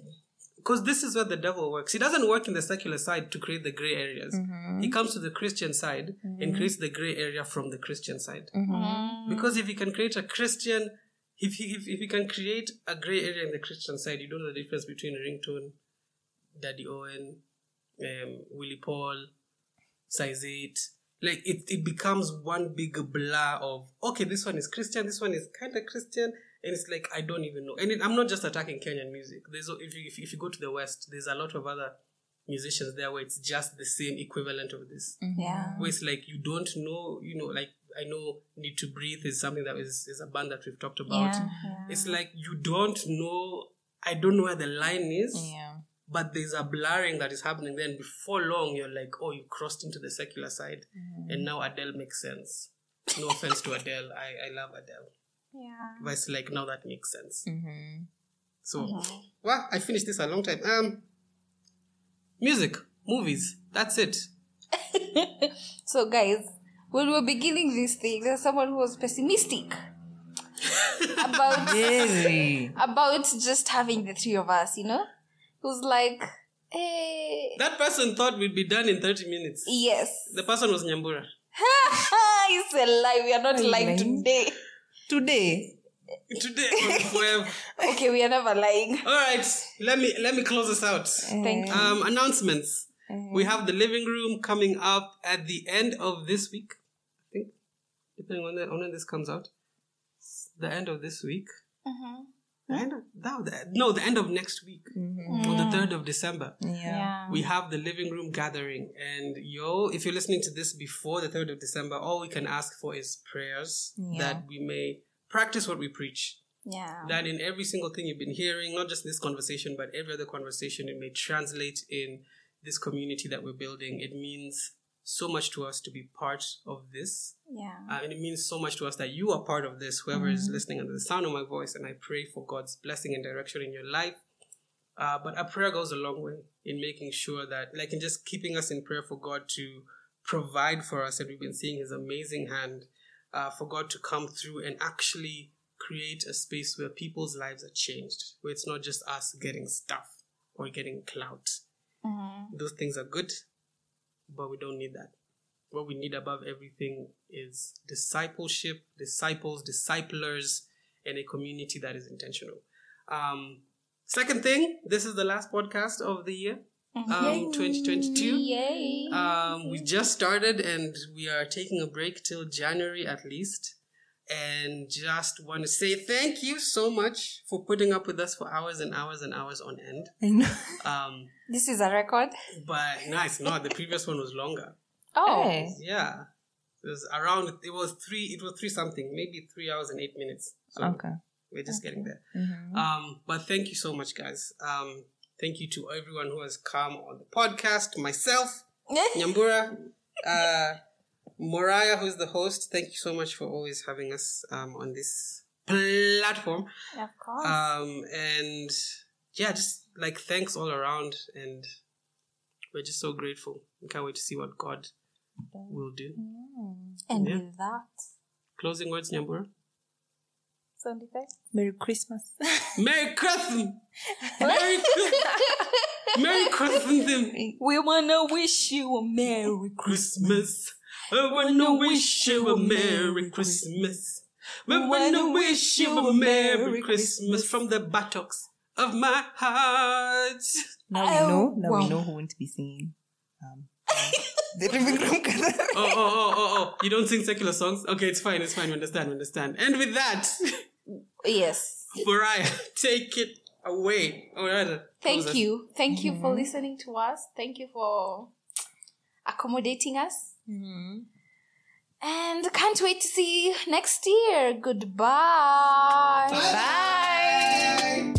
because this is where the devil works. He doesn't work in the secular side to create the gray areas. Mm-hmm. He comes to the Christian side and mm-hmm. creates the gray area from the Christian side. Mm-hmm. Mm. Because if he can create a Christian, if he if, if he can create a gray area in the Christian side, you don't know the difference between ringtone, Daddy Owen, um, Willy Paul, size 8 like it, it becomes one big blur of okay this one is christian this one is kind of christian and it's like i don't even know. And it, i'm not just attacking kenyan music. There's a- if you, if, you- if you go to the west there's a lot of other musicians there where it's just the same equivalent of this. Mm-hmm. Yeah. where it's like you don't know you know like i know Needtobreathe is something that is, is a band that we've talked about. Yeah, it's like you don't know i don't know where the line is Yeah. but there's a blurring that is happening then. Before long you're like oh you crossed into the secular side. Mm-hmm. And now adele makes sense. No offense to adele. I, I love adele Yeah. but it's like now that makes sense Mm-hmm. so well i finished this a long time um music movies that's it So, guys, when we were beginning this thing, there's someone who was pessimistic about Really? about just having the three of us. You know, who's like, Hey. that person thought we'd be done in 30 minutes yes, the person was nyambura it's a lie. We are not lying Lying. today. Today. today forever. Okay, we are never lying. all right let me let me close this out. Thank mm. you. um announcements. Mm. We have the living room coming up at the end of this week i think. Depending on, the, on when this comes out. It's the end of this week. The end of, no, the, no the end of next week mm-hmm. on the 3rd of december Yeah. we have the living room gathering and yo if you're listening to this before the 3rd of december all we can ask for is prayers Yeah. that we may practice what we preach Yeah. that in every single thing you've been hearing, not just this conversation, but every other conversation, it may translate in this community that we're building. It means so much to us to be part of this. Yeah. Uh, and it means so much to us that you are part of this, whoever is listening under the sound of my voice. And I pray for God's blessing and direction in your life. Uh, but a prayer goes a long way in making sure that, like, in just keeping us in prayer for God to provide for us. And we've been seeing His amazing hand uh, for God to come through and actually create a space where people's lives are changed, where it's not just us getting stuff or getting clout. Those things are good, but we don't need that. What we need above everything is discipleship, disciples, disciplers, and a community that is intentional. Um, second thing, this is the last podcast of the year, um, 2022. Yay. Um, we just started and we are taking a break till January at least. And just want to say thank you so much for putting up with us for hours and hours and hours on end. I know. Um, this is a record. but nice, no, it's not. The previous one was longer. Oh. Hey. Yeah. It was around, it was three, it was three something, maybe three hours and eight minutes. So Okay. we're just getting there. Mhm. Um, but thank you so much, guys. Um, thank you to everyone who has come on the podcast, myself, Nyambura, uh, Moriah, who's the host. Thank you so much for always having us um, on this platform. of course. Um, and yeah, just like thanks all around. And we're just so grateful. We can't wait to see what God will do. and yeah. with that, Closing words, Nyambura. sound effect. Merry Christmas. Merry Christmas! Merry Christmas! Merry Christmas! We wanna wish you a Merry Christmas. I wanna wish you a Merry Christmas. We wanna wish you a Merry Christmas from the buttocks of my heart. Now we know. Now wow. we know who won't be singing. Um, the living room Oh, oh, oh, oh, oh. You don't sing secular songs? Okay, it's fine, it's fine. We understand, we understand. And with that, Yes. Mariah, take it away. Oh, rather, Thank close us. you. Thank you for listening to us. Thank you for accommodating us. Mm-hmm. And can't wait to see you next year. Goodbye. Bye. Bye.